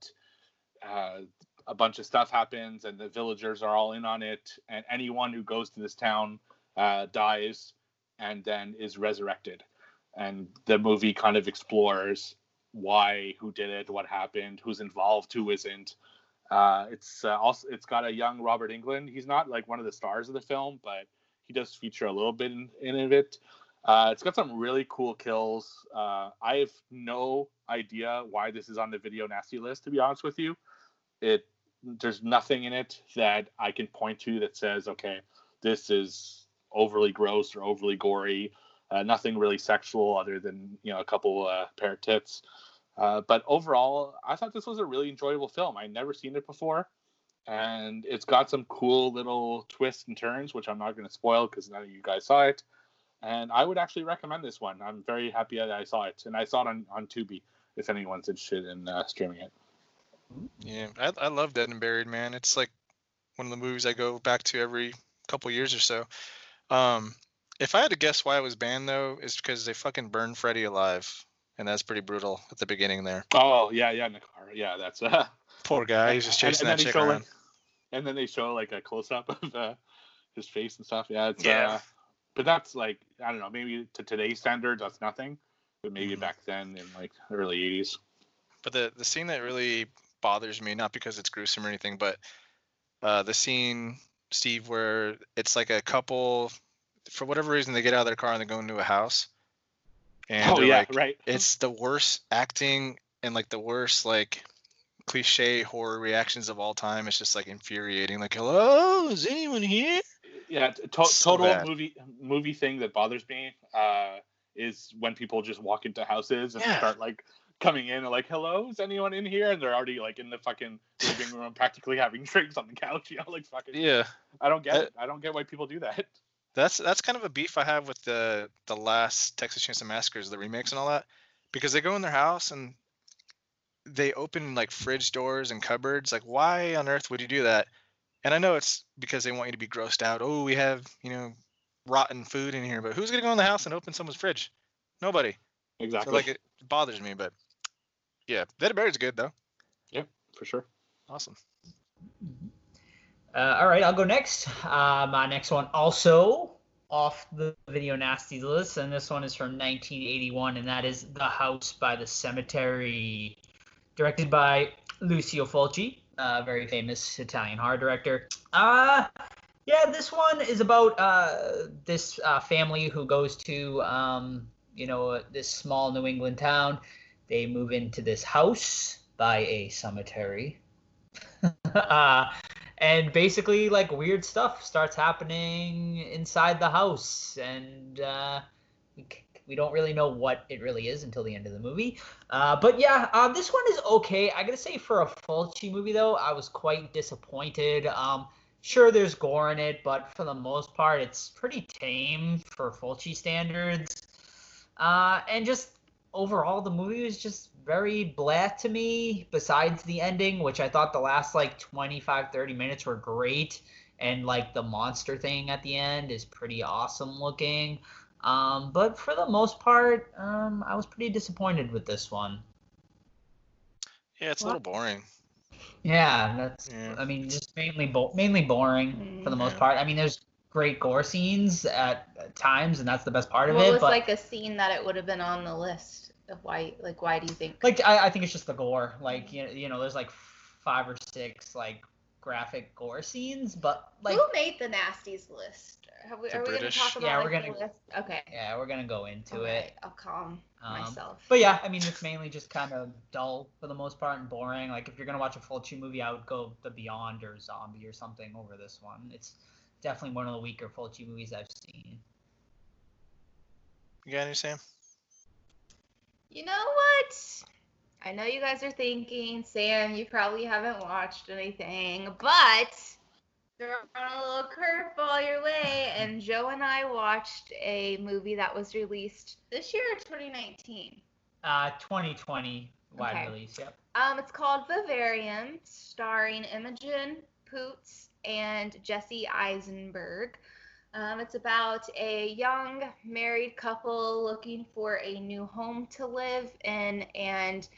uh, a bunch of stuff happens and the villagers are all in on it and anyone who goes to this town uh, dies and then is resurrected and the movie kind of explores why who did it what happened who's involved who isn't. Uh, it's uh, also it's got a young Robert Englund he's not like one of the stars of the film but he does feature a little bit in, in it. Uh, it's got some really cool kills. Uh, i have no idea why this is on the video nasty list to be honest with you. It there's nothing in it that I can point to that says, okay, this is overly gross or overly gory. Uh, nothing really sexual other than you know a couple uh, pair of tits. Uh, but overall, I thought this was a really enjoyable film. I'd never seen it before, and it's got some cool little twists and turns, which I'm not going to spoil because none of you guys saw it. And I would actually recommend this one. I'm very happy that I saw it, and I saw it on on Tubi. If anyone's interested in uh, streaming it. Yeah, I, I love Dead and Buried, man. It's like one of the movies I go back to every couple years or so. Um, if I had to guess why it was banned though, is because they fucking burned Freddy alive, and that's pretty brutal at the beginning there. Oh yeah, yeah, in the car. Yeah, that's uh, Poor guy, he's just And- chasing and that then they chick show, around. Like, and then they show like a close up of uh, his face and stuff. Yeah, it's Yeah. Uh, but that's like I don't know, maybe to today's standards that's nothing, but maybe Mhm. back then in like the early '80s. But the the scene that really bothers me, not because it's gruesome or anything, but uh, the scene, Steve, where it's like a couple, for whatever reason, they get out of their car and they go into a house. And oh yeah, like, right. it's the worst acting and like the worst like cliche horror reactions of all time. It's just like infuriating. Like, hello, is anyone here? yeah, to- so total bad. movie movie thing that bothers me uh, is when people just walk into houses and Yeah. start like coming in and like, hello, is anyone in here? And they're already like in the fucking living room, practically having drinks on the couch. You know, like fucking. Yeah, I don't get Uh, it. I don't get why people do that. That's that's kind of a beef I have with the the last Texas Chainsaw Massacres, the remakes and all that, because they go in their house and they open like fridge doors and cupboards. Like, why on earth would you do that? And I know it's because they want you to be grossed out. Oh, we have you know rotten food in here, but who's gonna go in the house and open someone's fridge? Nobody. Exactly. So like it bothers me, but yeah, Dead Bear is good though. Yeah, for sure. Awesome. Uh, all right, I'll go next. Uh, my next one also off the video nasties list, and this one is from 1981, and that is The House by the Cemetery, directed by Lucio Fulci, a very famous Italian horror director. Uh, yeah, this one is about uh, this uh, family who goes to, um, you know, this small New England town. They move into this house by a cemetery. uh, and basically like weird stuff starts happening inside the house. And uh, we, don't really know what it really is until the end of the movie. Uh, but yeah uh, this one is okay. I gotta say for a fulci movie though i was quite disappointed. Um, sure there's gore in it but for the most part it's pretty tame for fulci standards. Uh, and just overall the movie was just very blah to me besides the ending which i thought the last like 25 30 minutes were great and like the monster thing at the end is pretty awesome looking um, but for the most part um, i was pretty disappointed with this one Yeah, it's a little boring. yeah that's Yeah. i mean just mainly bo- mainly boring for the most Yeah. part i mean there's great gore scenes at, at times and that's the best part of what it was but like a scene that it would have been on the list of why? Like, why do you think? like I, I think it's just the gore like you know, you know there's like five or six like graphic gore scenes but like Who made the nasties list? Have we, The are we going to talk about Yeah, we're the gonna- list? Okay. yeah we're gonna go into All it I'll calm Um, myself. but yeah i mean it's mainly just kind of dull for the most part and boring like if you're gonna watch a Fulci movie i would go the beyond or zombie or something over this one it's definitely one of the weaker Fulci movies i've seen You got any, Sam? You know what? I know you guys are thinking, Sam, you probably haven't watched anything, but throwing a little curveball your way, and Joe and I watched a movie that was released this year or 2019. uh 2020 wide Okay. release yep Um, it's called Vivarium, starring Imogen Poots and Jesse Eisenberg. Um, it's about a young married couple looking for a new home to live in, and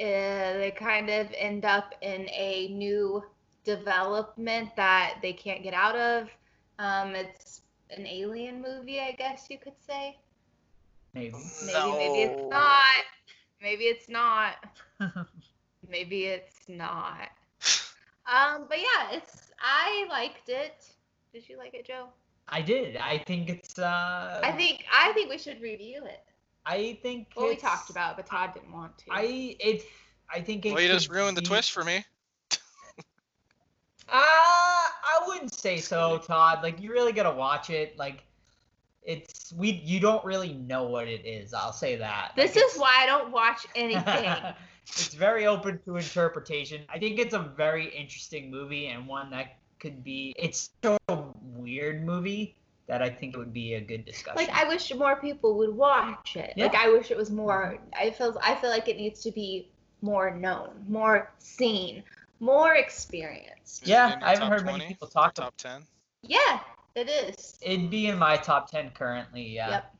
uh, they kind of end up in a new development that they can't get out of. Um, it's an alien movie, I guess you could say. maybe Maybe, maybe it's not. Maybe it's not. maybe it's not. Um, but yeah, it's I liked it. Did you like it, Joe? I did i think it's uh I think I think we should review it. i think Well, we talked about, it, but Todd didn't want to. i it i think it Well, you just could ruined the twist for me. Uh, I wouldn't say so, Todd. Like you really gotta watch it. Like it's we you don't really know what it is. I'll say that. this Like, is why I don't watch anything. it's very open to interpretation. I think it's a very interesting movie and one that could be. It's so weird movie that I think it would be a good discussion. like I wish more people would watch it. Like I wish it was more. I feel I feel like it needs to be more known, more seen, more experienced. Is Yeah, I haven't top heard many people talk Top ten. Yeah, it is. It'd be in my top ten currently. Yeah. Yep.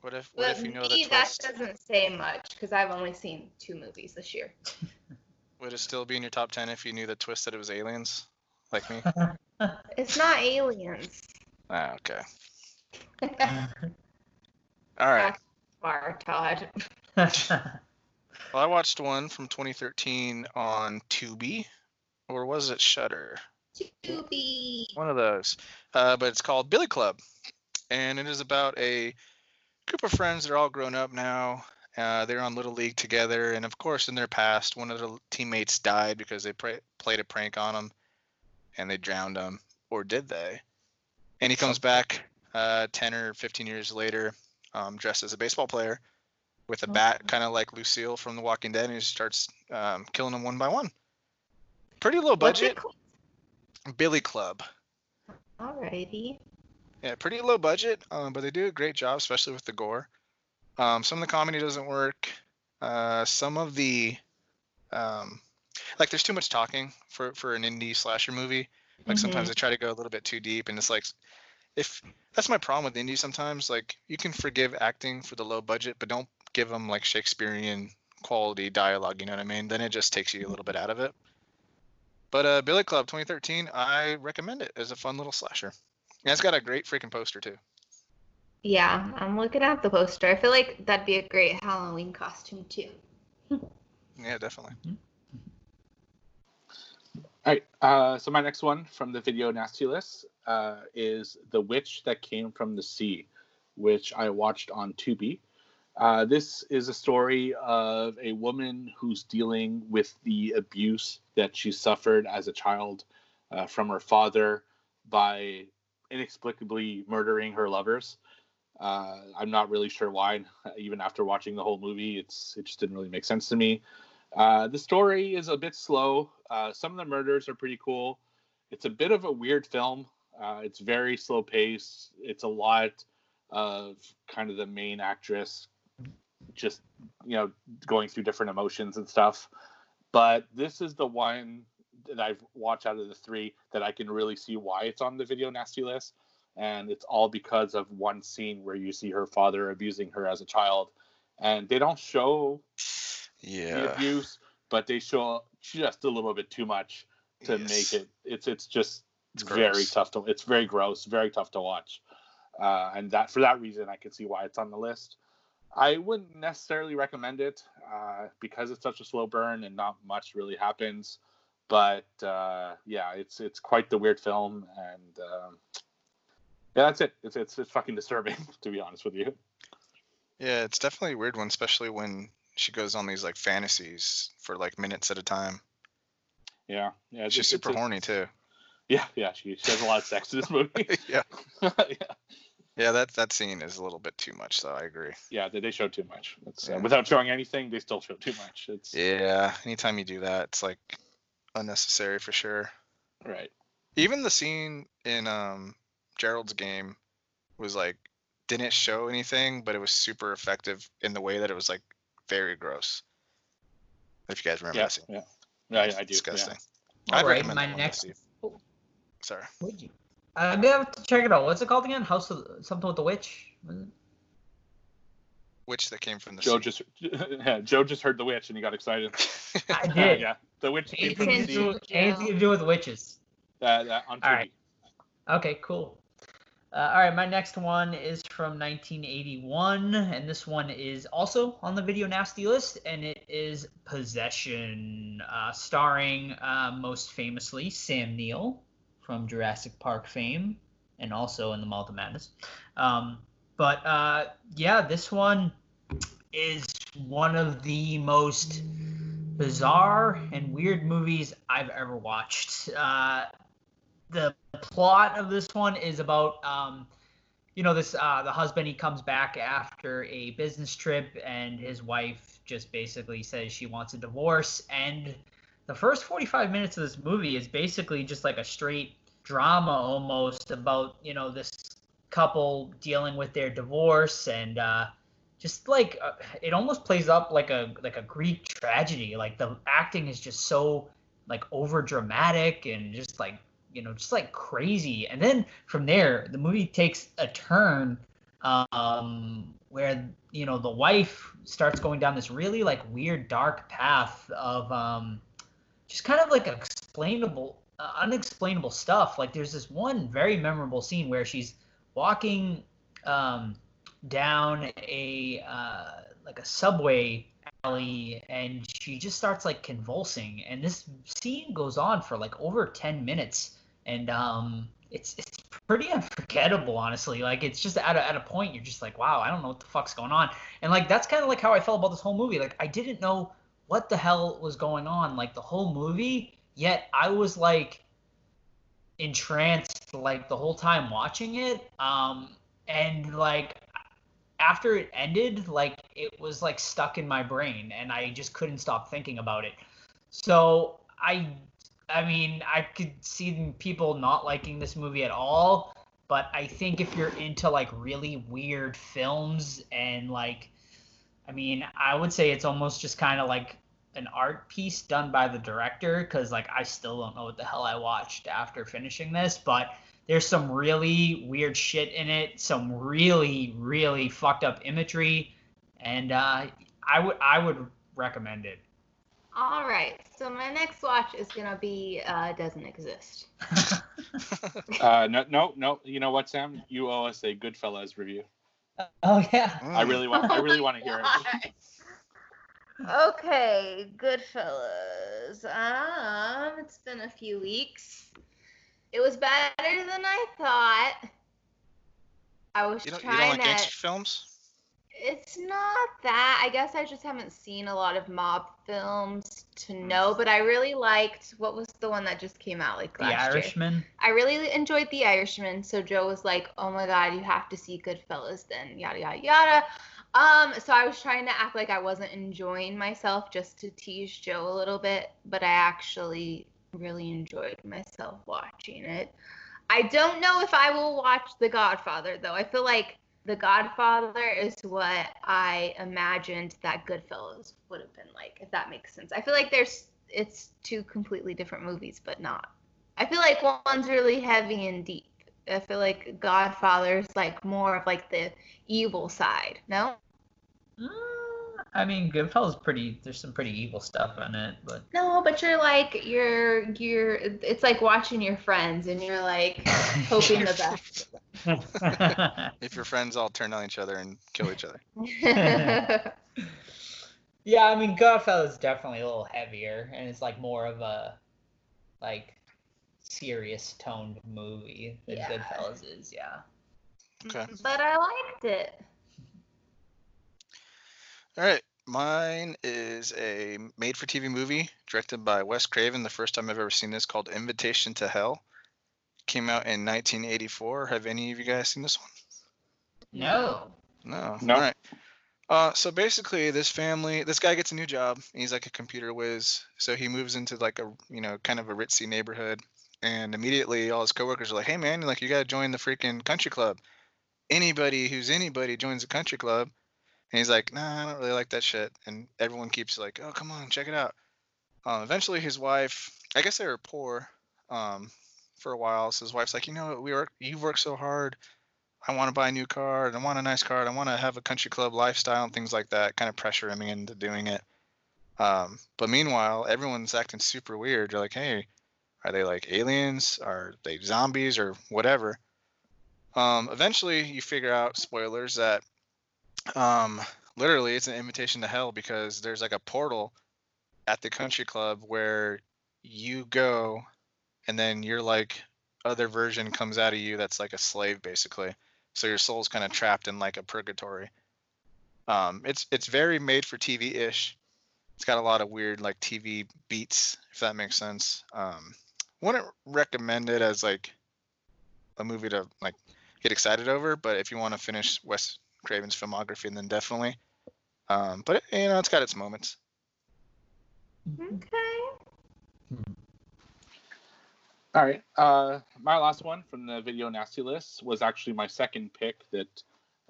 What if what But if you know me, the that twist? doesn't say much because I've only seen two movies this year. Would it still be in your top ten if you knew the twist that it was aliens, like me? It's not aliens. ah, okay. All right. Far, Todd. Well, I watched one from 2013 on Tubi, or was it Shudder? To be. One of those. Uh, but it's called Billy Club, and it is about a group of friends that are all grown up now. Uh, they're on Little League together, and of course, in their past, one of their teammates died because they pra- played a prank on him, and they drowned him, or did they? And he comes back uh, 10 or 15 years later, um, dressed as a baseball player, with a Oh. bat, kind of like Lucille from The Walking Dead, and he starts um, killing them one by one. Pretty low budget. Billy Club. Alrighty. Yeah, pretty low budget, um, but they do a great job, especially with the gore. Um, some of the comedy doesn't work. Uh, some of the, um, like, there's too much talking for for an indie slasher movie. Like sometimes they try to go a little bit too deep, and it's like, if that's my problem with indie sometimes. Like you can forgive acting for the low budget, but don't give them like Shakespearean quality dialogue. You know what I mean? Then it just takes you a little bit out of it. But uh, Billy Club 2013, I recommend it as a fun little slasher. And it's got a great freaking poster too. Yeah, I'm looking at the poster. I feel like that'd be a great Halloween costume too. Yeah, definitely. All right. Uh, so my next one from the video nasty list uh, is "The Witch That Came from the Sea," which I watched on Tubi. Uh, this is a story of a woman who's dealing with the abuse that she suffered as a child uh, from her father by inexplicably murdering her lovers. Uh, I'm not really sure why. Even after watching the whole movie, it's it just didn't really make sense to me. Uh, the story is a bit slow. Uh, some of the murders are pretty cool. It's a bit of a weird film. Uh, it's very slow paced. It's a lot of kind of the main actress just, you know, going through different emotions and stuff. But this is the one that I've watched out of the three that I can really see why it's on the video nasty list. And it's all because of one scene where you see her father abusing her as a child. And they don't show the Yeah. abuse, but they show just a little bit too much to Yes. make it. It's it's just It's very gross. tough to. It's very gross, very tough to watch, uh, and that for that reason, I can see why it's on the list. I wouldn't necessarily recommend it uh, because it's such a slow burn and not much really happens. But uh, yeah, it's it's quite the weird film, and um, yeah, that's it. It's, it's it's fucking disturbing to be honest with you. Yeah, it's definitely a weird one, especially when she goes on these like fantasies for like minutes at a time. Yeah, yeah. She's it's- super it's horny too. Yeah, yeah. She, she has a lot of sex in this movie. yeah. yeah. Yeah, that that scene is a little bit too much, though. I agree. yeah, they, they show too much. It's, uh, without showing anything, they still show too much. It's Yeah, anytime you do that, it's like unnecessary for sure. right. Even the scene in um Gerald's game was like didn't show anything, but it was super effective in the way that it was like very gross. If you guys remember Yeah, that scene. yeah, yeah, yeah, I do. Disgusting. All I'd right, recommend my that one to next. Steve. Oh, Sorry. would you? I'm gonna have to check it out. What's it called again? House of something with the witch. Witch that came from the Joe sea. just yeah, Joe just heard the witch and he got excited. I did. yeah, the witch came from Anything the to, sea. do, anything to do with witches. Uh, that on TV. right. Okay, cool. Uh, all right, my next one is from 1981, and this one is also on the video nasty list, and it is Possession, uh, starring uh, most famously Sam Neill from Jurassic Park fame, and also in The Mouth of Madness. Um, but uh, yeah, this one is one of the most bizarre and weird movies I've ever watched. The plot of this one is about um, you know this uh, the husband he comes back after a business trip and his wife just basically says she wants a divorce and the first 45 minutes of this movie is basically just like a straight drama almost about you know this couple dealing with their divorce and uh, just like uh, it almost plays up like a like a Greek tragedy. Like the acting is just so like over dramatic and just like you know just like crazy. And then from there, the movie takes a turn um, where you know the wife starts going down this really like weird dark path of um, just kind of like explainable uh, unexplainable stuff. Like there's this one very memorable scene where she's walking um, down a uh, like a subway alley and she just starts like convulsing. And this scene goes on for like over 10 minutes and um it's it's pretty unforgettable honestly. Like it's just at a, at a point you're just like wow i don't know what the fuck's going on. And like that's kind of like how i felt about this whole movie. Like i didn't know what the hell was going on. Like the whole movie yet i was like entranced like the whole time watching it. Um and like after it ended, like it was like stuck in my brain, and I just couldn't stop thinking about it. So I, I mean, I could see people not liking this movie at all, but I think if you're into like really weird films and like, I mean, I would say it's almost just kind of like an art piece done by the director because like I still don't know what the hell I watched after finishing this, but there's some really weird shit in it, some really really fucked up imagery, and uh, I would I would recommend it. All right. So my next watch is gonna be uh, doesn't exist. Uh, no, no, no. You know what, Sam? You owe us a Goodfellas review. oh yeah. I really want. I really want to hear it. God. Okay, Goodfellas. Um, it's been a few weeks. It was better than I thought. I was You don't, you trying don't like to. gangster films? It's not that. I guess I just haven't seen a lot of mob films to know, but I really liked what was the one that just came out like The last year. Irishman. I really enjoyed The Irishman, so Joe was like, "Oh my god, you have to see Goodfellas." Then yada yada yada. Um, so I was trying to act like I wasn't enjoying myself just to tease Joe a little bit, but I actually really enjoyed myself watching it. I don't know if I will watch The Godfather though. I feel like The Godfather is what I imagined that Goodfellas would have been like, if that makes sense. I feel like there's it's two completely different movies, but not. I feel like one's really heavy and deep. I feel like Godfather's like more of like the evil side. No? Mm, I mean, Goodfellas pretty. There's some pretty evil stuff in it, but No, but you're like you're you're it's like watching your friends and you're like hoping the best. If your friends all turn on each other and kill each other. yeah, I mean, Goodfellas is definitely a little heavier, and it's like more of a like serious toned movie than Yeah. Goodfellas is. Yeah. Okay. but I liked it. All right. Mine is a made for TV movie directed by Wes Craven. The first time I've ever seen this called Invitation to Hell. Came out in 1984. Have any of you guys seen this one? No. No. No. All right. Uh, so basically, this family, this guy gets a new job. He's like a computer whiz, so he moves into like a you know kind of a ritzy neighborhood, and immediately all his coworkers are like, "Hey man, like you gotta join the freaking country club." Anybody who's anybody joins a country club, and he's like, "Nah, I don't really like that shit," and everyone keeps like, "Oh, come on, check it out." Um, eventually, his wife, I guess they were poor, um, for a while. So his wife's like, "You know? We work. You've worked so hard." I want to buy a new car and I want a nice car and I want to have a country club lifestyle and things like that, kind of pressure him into doing it. Um, but meanwhile, everyone's acting super weird. You're like, hey, are they like aliens? Are they zombies or whatever? Um, eventually, you figure out, spoilers, that um, literally it's an invitation to hell because there's like a portal at the country club where you go and then you're like other version comes out of you that's like a slave basically. So your soul's kind of trapped in like a purgatory. Um it's it's very made for tv ish it's got a lot of weird like tv beats if that makes sense. Um wouldn't recommend it as like a movie to like get excited over but if you want to finish wes craven's filmography then definitely um but you know it's got its moments Okay. All right. Uh, my last one from the video nasty list was actually my second pick that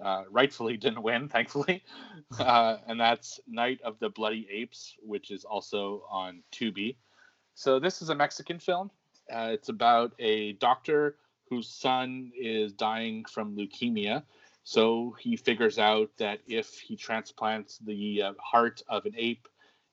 uh, rightfully didn't win, thankfully, uh, and that's Night of the Bloody Apes, which is also on Tubi. So this is a Mexican film. Uh, it's about a doctor whose son is dying from leukemia. So he figures out that if he transplants the uh, heart of an ape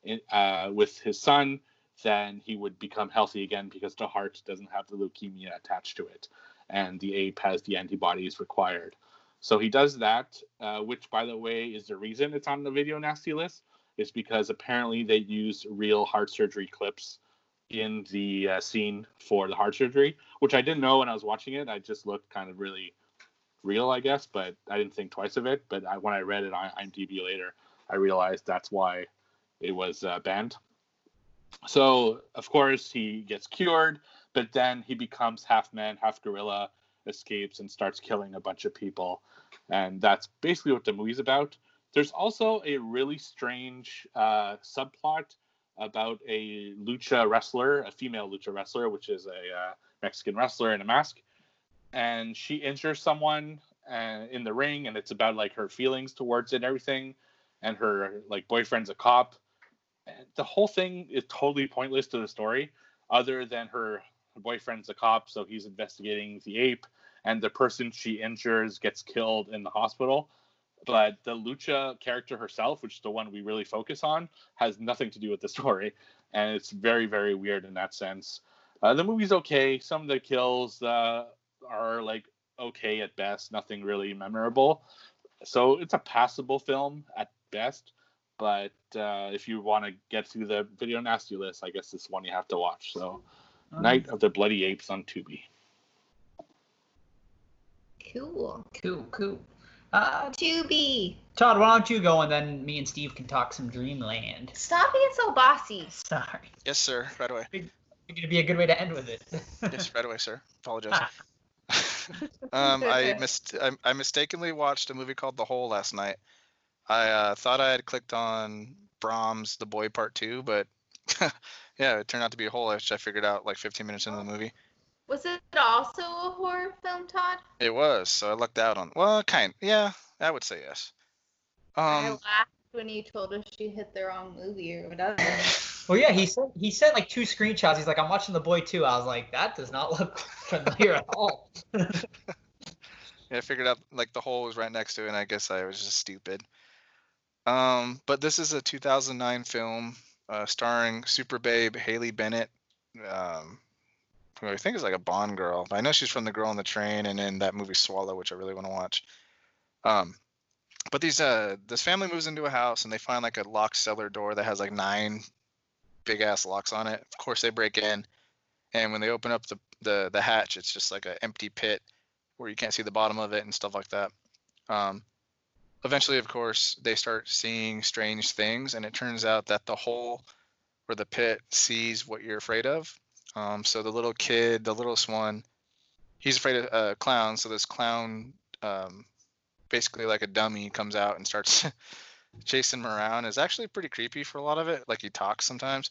in, uh, with his son, then he would become healthy again because the heart doesn't have the leukemia attached to it, and the ape has the antibodies required. So he does that, uh, which, by the way, is the reason it's on the video nasty list. Is because apparently they used real heart surgery clips in the uh, scene for the heart surgery, which I didn't know when I was watching it. I just looked kind of really real, I guess, but I didn't think twice of it. But I, when I read it on IMDb later, I realized that's why it was uh, banned. So of course he gets cured, but then he becomes half man, half gorilla, escapes and starts killing a bunch of people, and that's basically what the movie's about. There's also a really strange uh, subplot about a lucha wrestler, a female lucha wrestler, which is a uh, Mexican wrestler in a mask, and she injures someone uh, in the ring, and it's about like her feelings towards it and everything, and her like boyfriend's a cop. And the whole thing is totally pointless to the story, other than her boyfriend's a cop, so he's investigating the ape, and the person she injures gets killed in the hospital. But the Lucha character herself, which is the one we really focus on, has nothing to do with the story, and it's very, very weird in that sense. Uh, the movie's okay. Some of the kills uh, are like okay at best, nothing really memorable. So it's a passable film at best. But uh, if you want to get through the video nasty list, I guess this one you have to watch. So, Night of the Bloody Apes on Tubi. Cool. Cool, cool. Uh, Tubi. Todd, why don't you go and then me and Steve can talk some Dreamland. Stop being so bossy. Sorry. Yes, sir. Right away. It's gonna be a good way to end with it. Yes, right away, sir. Apologize. um, I missed. I, I mistakenly watched a movie called The Hole last night. I uh, thought I had clicked on Brahms' The Boy Part Two, but yeah, it turned out to be a hole, which I figured out like 15 minutes into the movie. Was it also a horror film, Todd? It was, so I lucked out on. Well, kind. Yeah, I would say yes. I Um, laughed when you told us she hit the wrong movie or whatever. Well, yeah, he said he sent like two screenshots. He's like, I'm watching The Boy too. I was like, that does not look familiar at all. yeah, I figured out like the hole was right next to it, and I guess I was just stupid. Um, but this is a 2009 film uh, starring Super Babe Haley Bennett. Um, I think is like a Bond girl. I know she's from The Girl on the Train and in that movie Swallow, which I really want to watch. Um, but these uh, this family moves into a house and they find like a locked cellar door that has like nine big ass locks on it. Of course, they break in, and when they open up the the the hatch, it's just like an empty pit where you can't see the bottom of it and stuff like that. Um, eventually, of course, they start seeing strange things, and it turns out that the hole or the pit sees what you're afraid of. Um, so the little kid, the littlest one, he's afraid of uh, clowns. So this clown, um, basically like a dummy, comes out and starts chasing him around. is actually pretty creepy for a lot of it. Like he talks sometimes.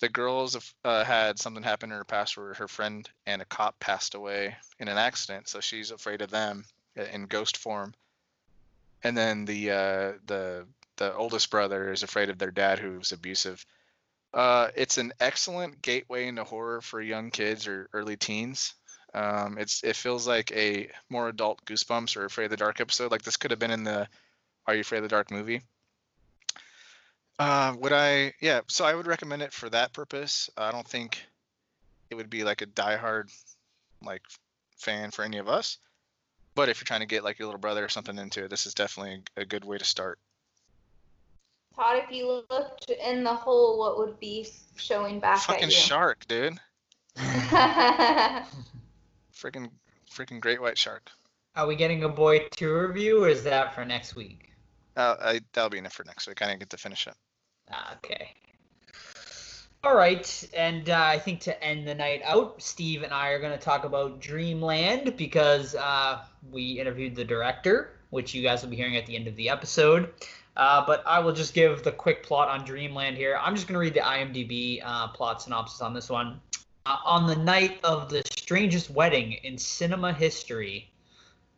The girls have uh, had something happen in her past where her friend and a cop passed away in an accident, so she's afraid of them uh, in ghost form. And then the uh, the the oldest brother is afraid of their dad, who's abusive. Uh, it's an excellent gateway into horror for young kids or early teens. Um, it's it feels like a more adult Goosebumps or Afraid of the Dark episode. Like this could have been in the Are You Afraid of the Dark movie. Uh, would I? Yeah. So I would recommend it for that purpose. I don't think it would be like a diehard like fan for any of us. But if you're trying to get like your little brother or something into it, this is definitely a good way to start. Todd, if you looked in the hole, what would be showing back Fucking at you? shark, dude. Freaking freaking great white shark. Are we getting a Boy two review, or is that for next week? Uh, I, that'll be enough for next week. I didn't get to finish it. Ah, Okay. All right, and uh, I think to end the night out, Steve and I are going to talk about Dreamland because uh, we interviewed the director, which you guys will be hearing at the end of the episode. Uh, but I will just give the quick plot on Dreamland here. I'm just going to read the IMDb uh, plot synopsis on this one. Uh, on the night of the strangest wedding in cinema history,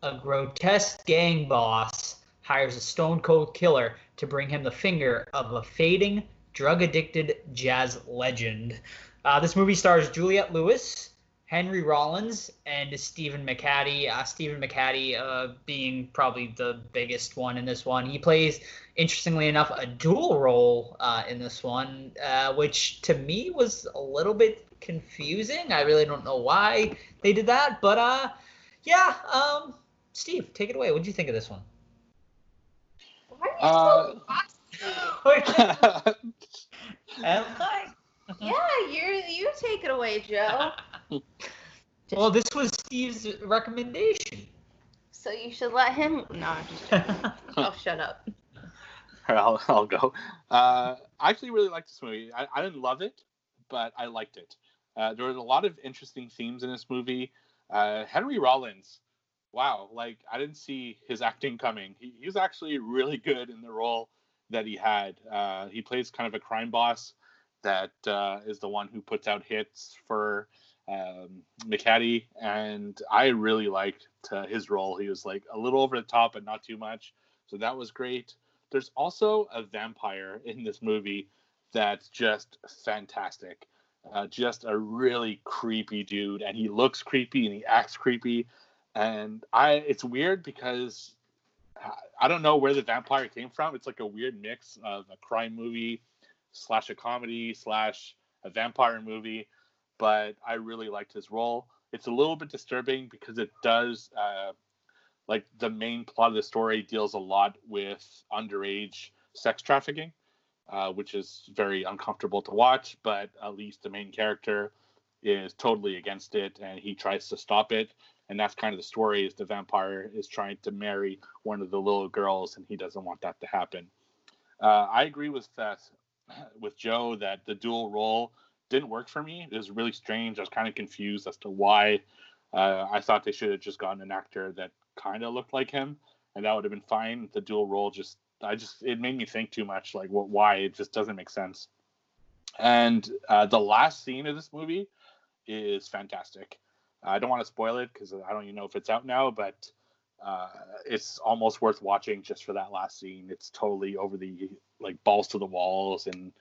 a grotesque gang boss hires a stone cold killer to bring him the finger of a fading, drug addicted jazz legend. Uh, this movie stars Juliette Lewis, Henry Rollins, and Stephen McHattie. Uh, Stephen McHattie uh, being probably the biggest one in this one. He plays, interestingly enough, a dual role uh, in this one, uh, which to me was a little bit confusing. I really don't know why they did that, but uh, yeah. Um, Steve, take it away. What do you think of this one? Why are you so bossy? Am I? Yeah, you you take it away, Joe. Well, this was Steve's recommendation. So you should let him. No, I'm just joking. oh, shut up. I'll, I'll go. Uh, I actually really liked this movie. I, I didn't love it, but I liked it. Uh, there was a lot of interesting themes in this movie. Uh, Henry Rollins, wow, like I didn't see his acting coming. He, was actually really good in the role that he had. Uh, he plays kind of a crime boss that uh, is the one who puts out hits for um, McHattie, and I really liked uh, his role. He was like a little over the top, but not too much, so that was great. There's also a vampire in this movie that's just fantastic. Uh, just a really creepy dude, and he looks creepy and he acts creepy. And I, it's weird because I don't know where the vampire came from. It's like a weird mix of a crime movie slash a comedy slash a vampire movie. But I really liked his role. It's a little bit disturbing because it does, uh, like, the main plot of the story deals a lot with underage sex trafficking uh, which is very uncomfortable to watch. But at least the main character is totally against it, and he tries to stop it. And that's kind of the story: is the vampire is trying to marry one of the little girls, and he doesn't want that to happen. Uh, I agree with uh, with Joe that the dual role didn't work for me. It was really strange. I was kind of confused as to why. Uh, I thought they should have just gotten an actor that kind of looked like him, and that would have been fine. The dual role just I just it made me think too much. Like what? Why? It just doesn't make sense. And uh, the last scene of this movie is fantastic. I don't want to spoil it because I don't even know if it's out now, but uh, it's almost worth watching just for that last scene. It's totally over the like balls to the walls and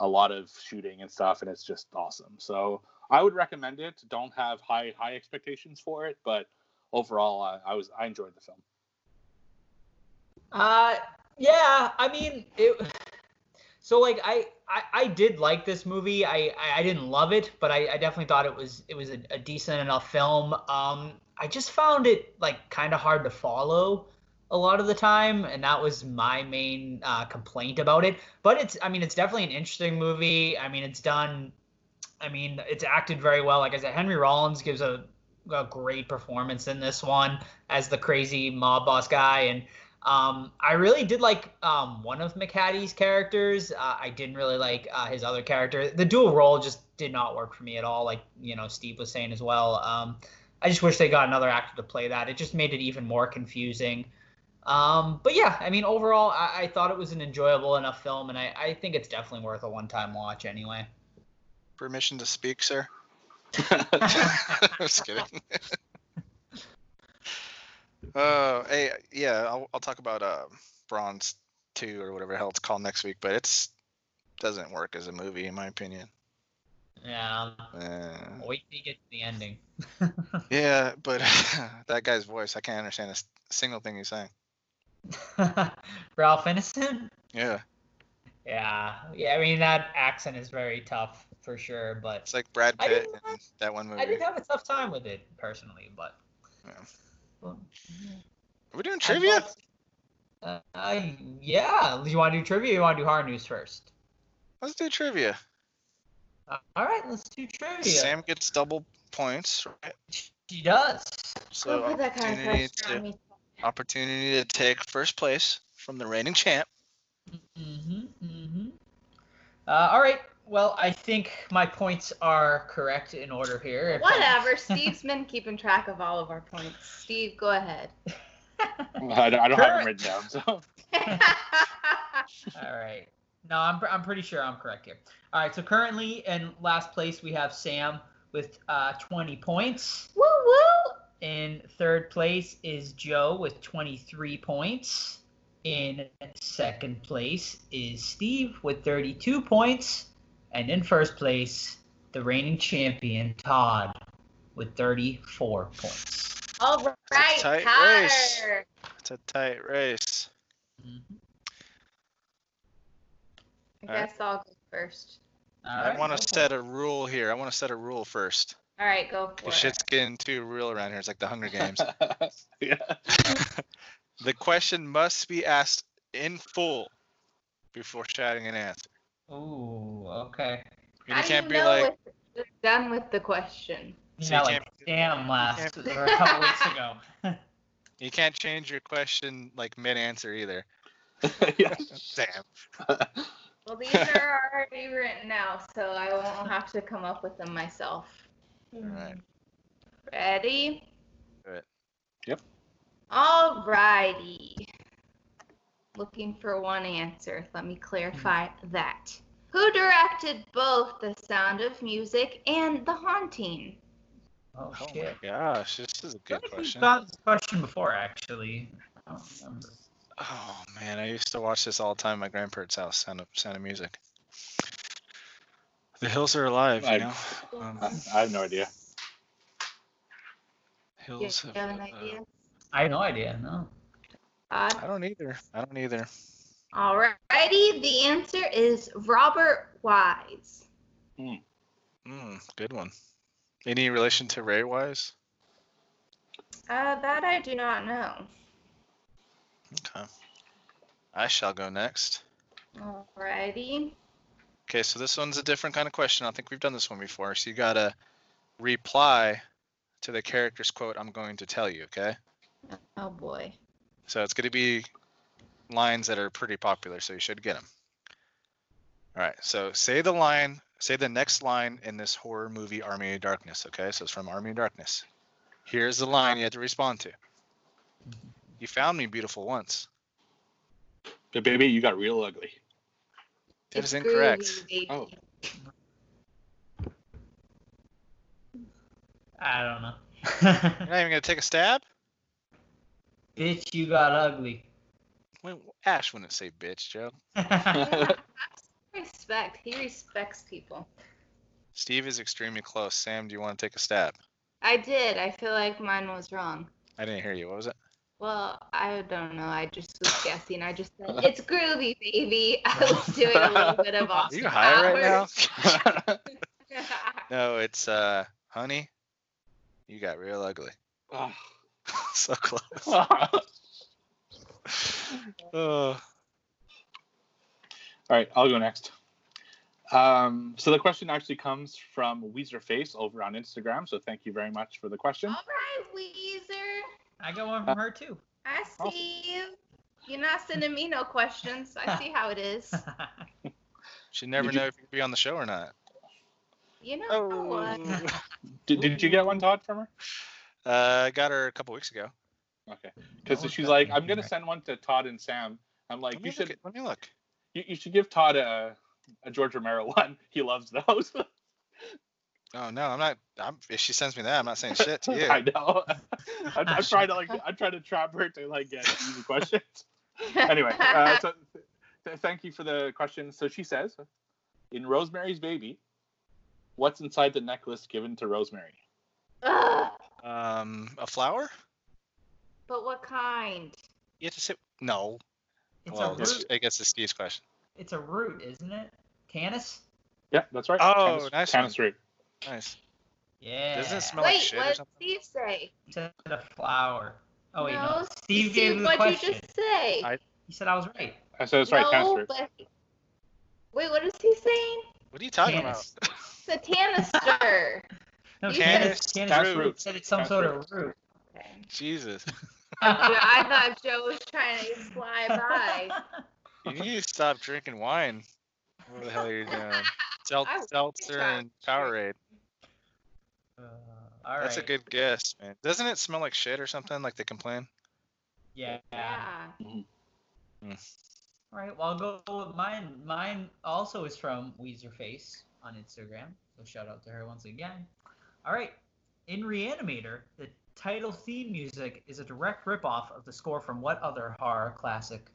a lot of shooting and stuff, and it's just awesome. So I would recommend it. Don't have high high expectations for it, but overall, I, I was I enjoyed the film. Uh, yeah, I mean it. So like I, I, I did like this movie. I, I, didn't love it, but I, I definitely thought it was it was a, a decent enough film. Um, I just found it like kind of hard to follow a lot of the time, and that was my main uh, complaint about it. But it's I mean it's definitely an interesting movie. I mean it's done. I mean it's acted very well. Like I said, Henry Rollins gives a a great performance in this one as the crazy mob boss guy and um, I really did like um, one of McHattie's characters. Uh, I didn't really like uh, his other character. The dual role just did not work for me at all. Like you know, Steve was saying as well. Um, I just wish they got another actor to play that. It just made it even more confusing. Um, but yeah, I mean, overall, I, I, thought it was an enjoyable enough film, and I, I think it's definitely worth a one-time watch anyway. Permission to speak, sir. I'm Just kidding. Uh, hey, yeah, I'll, I'll talk about uh, Bronze Two or whatever the hell it's called next week, but it's doesn't work as a movie in my opinion. Yeah. Uh, wait till you get to the ending. yeah, but that guy's voice, I can't understand a single thing he's saying. Ralph Ineson? Yeah. Yeah, yeah. I mean that accent is very tough for sure, but it's like Brad Pitt in that one movie. I did have a tough time with it personally, but. Yeah. Are we doing trivia? Uh, yeah. Do you want to do trivia? or You want to do hard news first? Let's do trivia. Uh, all right, let's do trivia. Sam gets double points, right? She does. So opportunity to, opportunity to take first place from the reigning champ. Mm-hmm. Mm-hmm. Uh, all right. Well, I think my points are correct in order here. Whatever. Steve's been keeping track of all of our points. Steve, go ahead. I don't, I don't have them written down, so. all right. No, I'm, I'm pretty sure I'm correct here. All right. So currently in last place we have Sam with uh, 20 points. Woo woo. In third place is Joe with 23 points. In second place is Steve with 32 points. And in first place, the reigning champion, Todd, with 34 points. All right, it's a tight Todd. race. It's a tight race. Mm-hmm. I guess right. I'll go first. I right, want to set a rule here. I want to set a rule first. All right, go for it. Shit's getting too real around here. It's like the Hunger Games. yeah. the question must be asked in full before shouting an answer. Oh, okay. And you can't be like done with the question. So yeah, like damn last or a couple weeks ago. you can't change your question like mid-answer either. Damn. Well, these are already written out, so I won't have to come up with them myself. All right. Ready? Do it. Yep. Alrighty. Looking for one answer. Let me clarify that. Who directed both The Sound of Music and The Haunting? Oh, Oh shit. my gosh, this is a good think we've question. got this question before, actually. I don't remember. Oh man, I used to watch this all the time at my grandparents' house. Sound of Sound of Music. The hills are alive, you I- know. Um, I, I have no idea. Do you hills. have an uh, idea? I have no idea. No. Todd? I don't either. I don't either. All righty. the answer is Robert Wise. Hmm. Mm, good one. Any relation to Ray Wise? Uh, that I do not know. Okay. I shall go next. Alrighty. Okay, so this one's a different kind of question. I think we've done this one before. So you gotta reply to the character's quote I'm going to tell you, okay? Oh boy. So it's gonna be lines that are pretty popular, so you should get them. All right, so say the line, say the next line in this horror movie Army of Darkness, okay? So it's from Army of Darkness. Here's the line you have to respond to. You found me beautiful once. But baby, you got real ugly. That is It's incorrect. groovy, baby. Oh. I don't know. You're not even gonna take a stab? Bitch, you got ugly. Wait, Ash wouldn't say bitch, Joe. Respect. He respects people. Steve is extremely close. Sam, do you want to take a stab? I did. I feel like mine was wrong. I didn't hear you. What was it? Well, I don't know. I just was guessing. I just said it's groovy, baby. I was doing a little bit of Are you high right now? No, it's uh, honey. You got real ugly. Oh. so close. Oh. All right, I'll go next. Um, so the question actually comes from Weezer Face over on Instagram. So thank you very much for the question. All right, Weezer. I got one from her too. I see you. You're not sending me no questions. I see how it is. She never Did you- know if you can be on the show or not. You know Oh. what? Did, did you get one, Todd, from her? Uh, I got her a couple weeks ago. Okay. Because she's like, I'm gonna send one to Todd and Sam. I'm like, you look should at- let me look. you, you should give Todd a a George Romero one. He loves those. Oh no, I'm not. I'm, if she sends me that, I'm not saying shit to you. I know. I'm, I'm trying to like I'm trying to trap her to like get easy questions. anyway, uh, so th- thank you for the question. So she says, in Rosemary's Baby, what's inside the necklace given to Rosemary? Ugh, Um, a flower? but what kind? You have to say no. It's well, a root. I guess it's Steve's question. It's a root, isn't it? Tannis? Yeah, that's right. Oh, Tannis- nice Tannis root. Nice. Yeah. Doesn't it smell like Wait, shit or what did something? Steve say? He said a flower. Oh wait, no. no, Steve gave the what'd question. you just say? I- He said I was right. I said that's right. Tannis no, root. but wait, what is he saying? What are you talking Tannis. about? Satanister. No, You Tannis, said- Tannis, Tannis root. root. said it's some Tannis sort root. of root. Okay. Jesus. I thought Joe was trying to fly by. You need to stop drinking wine. What the hell are you doing? Sel- seltzer and Powerade. Uh, all That's a good guess, man. Doesn't it smell like shit or something? Like they complain? Yeah. Yeah. All right. Well, I'll go with mine. Mine also is from Weezer Face on Instagram. So shout out to her once again. All right. In Reanimator, the title theme music is a direct ripoff of the score from what other horror classic?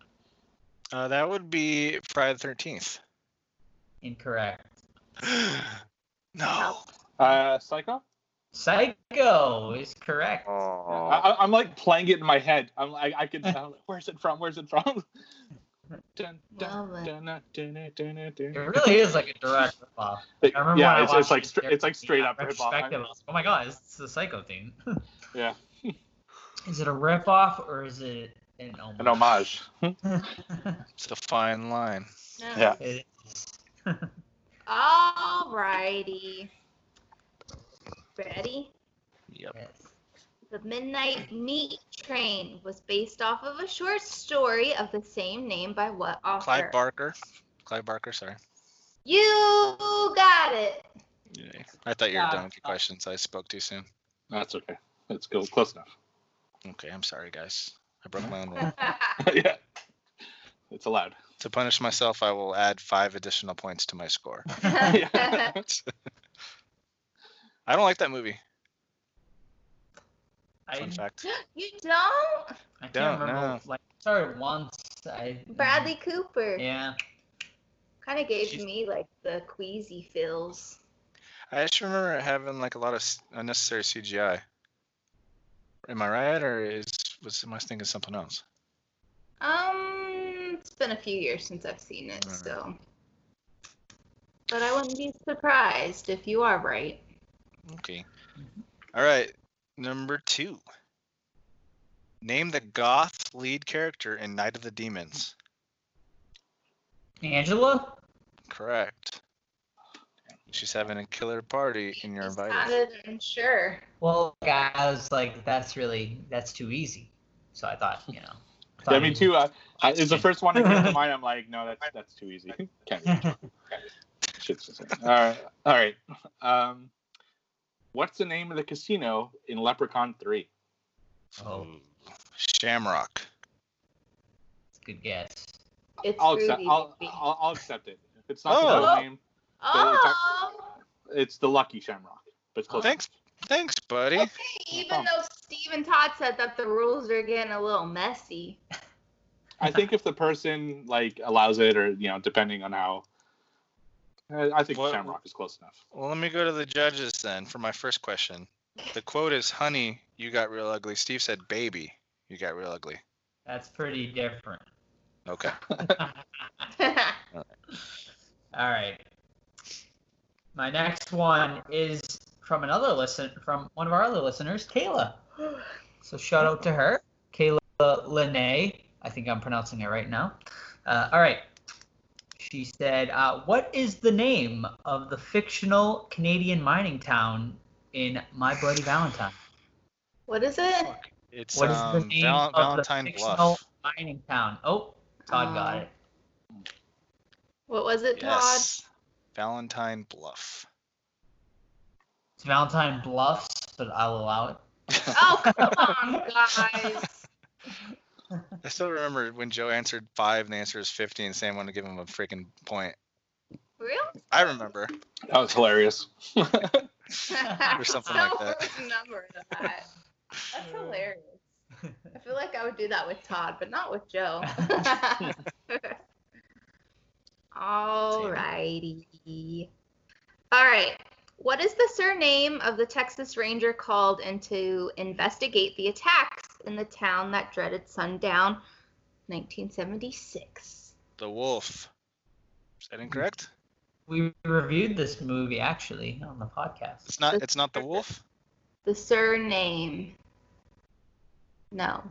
Uh, that would be Friday the 13th. Incorrect. no. Uh, Psycho. Psycho is correct. I, Oh. I, I'm like playing it in my head. I'm like, I can. I'm like, Where's it from? Where's it from? It. really is like a direct ripoff. Remember yeah, it's, it's like it it's like straight up in rip I like, Oh my god, it's the Psycho theme. Yeah, is it a ripoff or is it an homage? an homage. It's a fine line. No. Yeah. it is. Alrighty. Ready? Yep. Yes. The Midnight Meat Train was based off of a short story of the same name by what author? Clive Barker. Clive Barker, sorry. You got it. Yeah. I thought you were Yeah. done with your questions. I spoke too soon. That's okay. Let's go close enough. Okay, I'm sorry, guys. I broke my own rule. yeah, it's allowed. to punish myself, I will add five additional points to my score. Yeah. I don't like that movie. I, Fun fact. you don't? I can't Don't, remember. no. Like, sorry, once. I Bradley Cooper. Yeah. Kind of gave She's- me like the queasy feels. I just remember having like a lot of unnecessary CGI. Am I right, or is was am I thinking something else? Um, it's been a few years since I've seen it, Alright. so. But I wouldn't be surprised if you are right. Okay. All right, number two. Name the goth lead character in Night of the Demons. Angela? Correct. She's having a killer party, and you're Just invited. sounded unsure. Well, I was like, that's really that's too easy. So I thought, you know. thought I mean, too. Uh, I, it's the first one that came to mind. I'm like, no, that's that's too easy. Can't do it. Shit's just all right. All right. Um, what's the name of the casino in Leprechaun Three? Oh. Shamrock. That's a good guess. It's I'll accept. I'll. I'll, I'll accept it. If it's not Oh. the full name, Oh, it's the Lucky Shamrock. But it's close. Thanks, thanks, buddy. okay. Even though Steve and Todd said that the rules are getting a little messy. I think if the person like allows it, or you know, depending on how. Uh, I think What- Shamrock is close enough. Well, let me go to the judges then for my first question. The quote is, "Honey, you got real ugly." Steve said, "Baby, you got real ugly." That's pretty different. Okay. All right. My next one is from another listen from one of our other listeners, Kayla. So shout out to her, Kayla Lene. I think I'm pronouncing it right now. Uh, all right. She said, uh, "What is the name of the fictional Canadian mining town in My Bloody Valentine? what is it? It's What is um, the name Val- of Valentine the fictional Bluff. mining town?" Oh, Todd got Oh. it. What was it, Todd? Yes. Valentine Bluff. It's Valentine Bluffs, but I'll allow it. Oh, come on, guys. I still remember when Joe answered five and the answer was 50 and Sam wanted to give him a freaking point. Really? I remember. That was hilarious. Or something like I that. don't remember that. That's hilarious. I feel like I would do that with Todd, but not with Joe. Alrighty. All right. What is the surname of the Texas Ranger called in to investigate the attacks in the town that dreaded sundown, 1976? The Wolf. Is that incorrect? We reviewed this movie actually on the podcast. It's not. It's not the Wolf. The surname. No.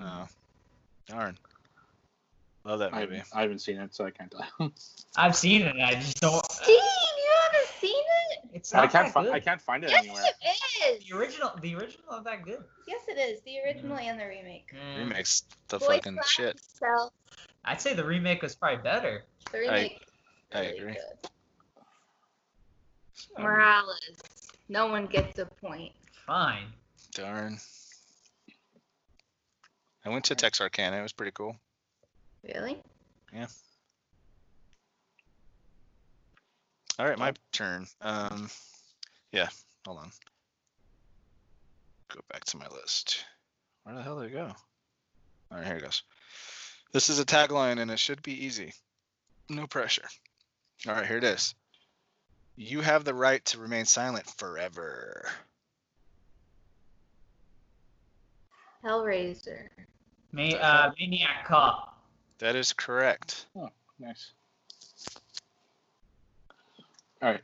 Oh, darn. Love that I movie. haven't, I haven't seen it, so I can't tell. I've seen it. I just don't. Steve, you haven't seen it? It's not I not can't. that Fi- good. I can't find it Yes, anywhere. it is. The original, the original is that good. Yes, it is. The original and the remake. Mm, Remakes the Boy fucking shit. itself. I'd say the remake was probably better. The remake. I really agree. good. Morales. No one gets a point. Fine. Darn. I went to Texarkana. It was pretty cool. Really? All right, my turn. Um, yeah, hold on. Go back to my list. Where the hell did it go? All right, here it goes. This is a tagline, and it should be easy. No pressure. All right, here it is. You have the right to remain silent forever. Hellraiser. Ma- uh, Maniac Cop. That is correct. Oh, nice. All right.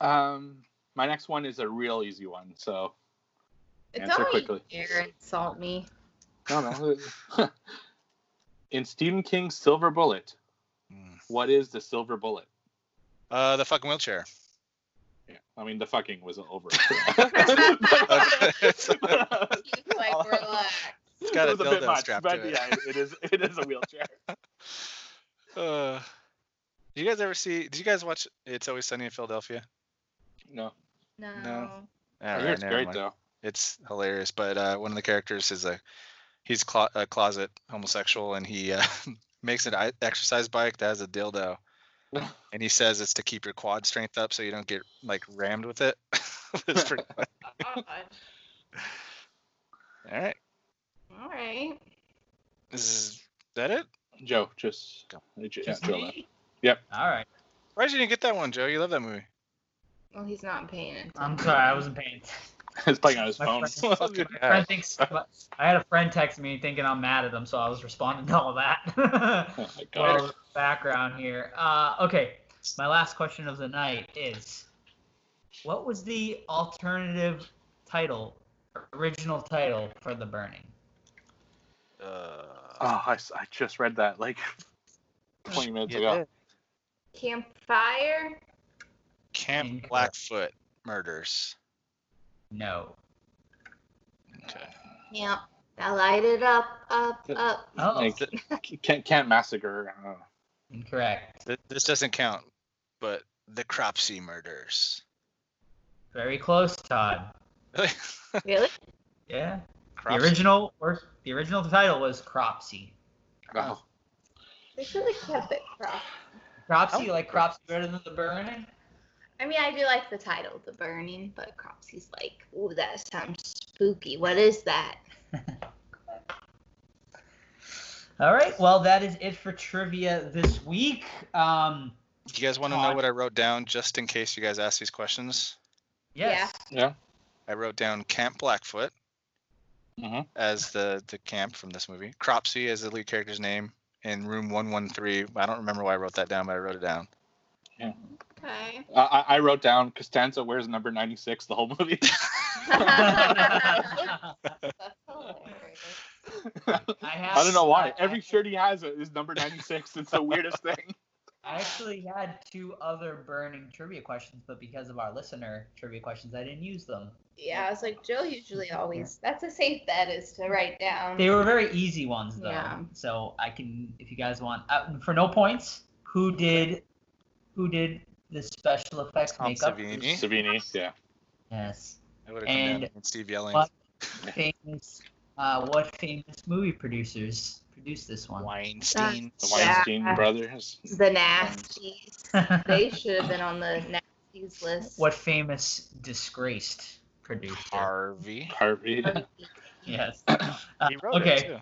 Um, my next one is a real easy one. So Answer Don't quickly. you dare insult me. no, no. In Stephen King's Silver Bullet, Mm. what is the silver bullet? Uh, the fucking wheelchair. Yeah, I mean the fucking was over. it's like, relax. It's got a It was bit dildo much, strapped but to it. yeah, it is. It is a wheelchair. Uh, did you guys ever see? Did you guys watch It's Always Sunny in Philadelphia? No. No. No. All I right, hear it's great mind. though. It's hilarious, but uh, one of the characters is a he's clo- a closet homosexual, and he uh, makes an exercise bike that has a dildo, and he says it's to keep your quad strength up so you don't get like rammed with it. it's pretty funny. God. All right, All right. is that it? Joe, just, Go. yeah, Just Joe me? Yep. All right. Why did you didn't get that one, Joe? You love that movie. Well, he's not paying attention. I'm sorry, I wasn't paying attention. He's playing on his My phone. friend- My hell. friend thinks I had a friend text me thinking I'm mad at him, so I was responding to all that. oh my god. background here. Uh, okay, my last question of the night is, what was the alternative title, original title for the burning? Uh, Oh, I, s- I just read that like 20 minutes ago. did. Campfire. Camp Incorrect. Blackfoot murders. No. Okay. Yep. I light it up, up, Th- up. Oh, Like, can't, can't massacre. Incorrect. This doesn't count, but the Cropsey murders. Very close, Todd. Really? Really? Yeah. Cropsey? The original, or the original title was Cropsey. oh. They should have kept it crop. Cropsey, like Cropsey better than the burning? I mean, I do like the title, The Burning, but Cropsey's like, ooh, that sounds spooky. What is that? All right. Well, that is it for trivia this week. Um, You guys want to know what I wrote down just in case you guys ask these questions? yes. Yeah. I wrote down Camp Blackfoot Mhm. as the the camp from this movie. Cropsey as the lead character's name in room 113. I don't remember why I wrote that down, but I wrote it down. Yeah. Okay. I, I I wrote down Costanza wears number 96 the whole movie. I have. I don't know why. Every shirt he has is number 96. It's the weirdest thing. I actually had two other burning trivia questions, but because of our listener trivia questions, I didn't use them. Yeah, I was like, Joe usually always. That's a safe bet is to write down. They were very easy ones though, Yeah. so I can, if you guys want, uh, for no points, who did, who did the special effects Tom makeup? Savini. Savini, yeah. Yes. I would have And- and Steve yelling. What famous, uh, what famous movie producers produced this one? Weinstein. The Yeah. Weinstein brothers. the nasties. they should have been on the nasties list. what famous disgraced producer? Harvey. Harvey. Yes. Uh, He wrote okay. it too.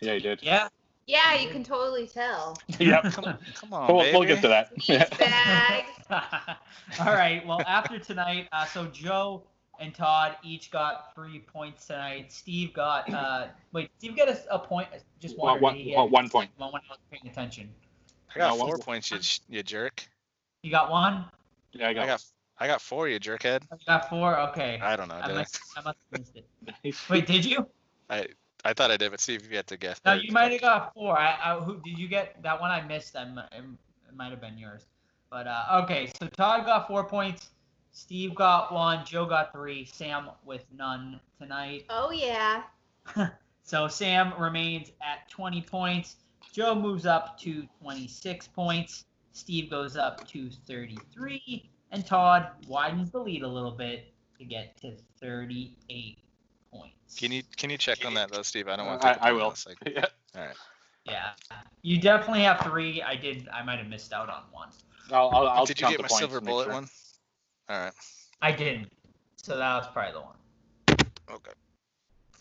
Yeah, he did. Yeah. Yeah, you can totally tell. Yep. Come on, come on, We'll, baby. we'll get to that. Bag. All right. Well, after tonight, uh, so Joe and Todd each got three points tonight. Steve got uh, wait, Steve got a, a point. Just one. One- or one- did he get one- one point. One when I was paying attention. I got No, four one- points, you, you jerk. You got one. Yeah, I I got. got, I got four, you jerkhead. I got four. Okay. I don't know. I Did I? must, I must have missed it. Wait, did you? I, I thought I did, but Steve, you had to guess. No, you might have got four. I, I who did you get? That one I missed. I, mi- it might have been yours. But uh, okay, so Todd got four points. Steve got one. Joe got three. Sam with none tonight. Oh yeah. So Sam remains at 20 points. Joe moves up to 26 points. Steve goes up to 33. And Todd widens the lead a little bit to get to 38 points. Can you can you check on that though, Steve? I don't want. I, to I will. Like, Yeah. all right. Yeah. You definitely have three. I did. I might have missed out on one. I'll, I'll, I'll Did you get the my silver to bullet sure. one? All right. I didn't. So that was probably the one. Okay.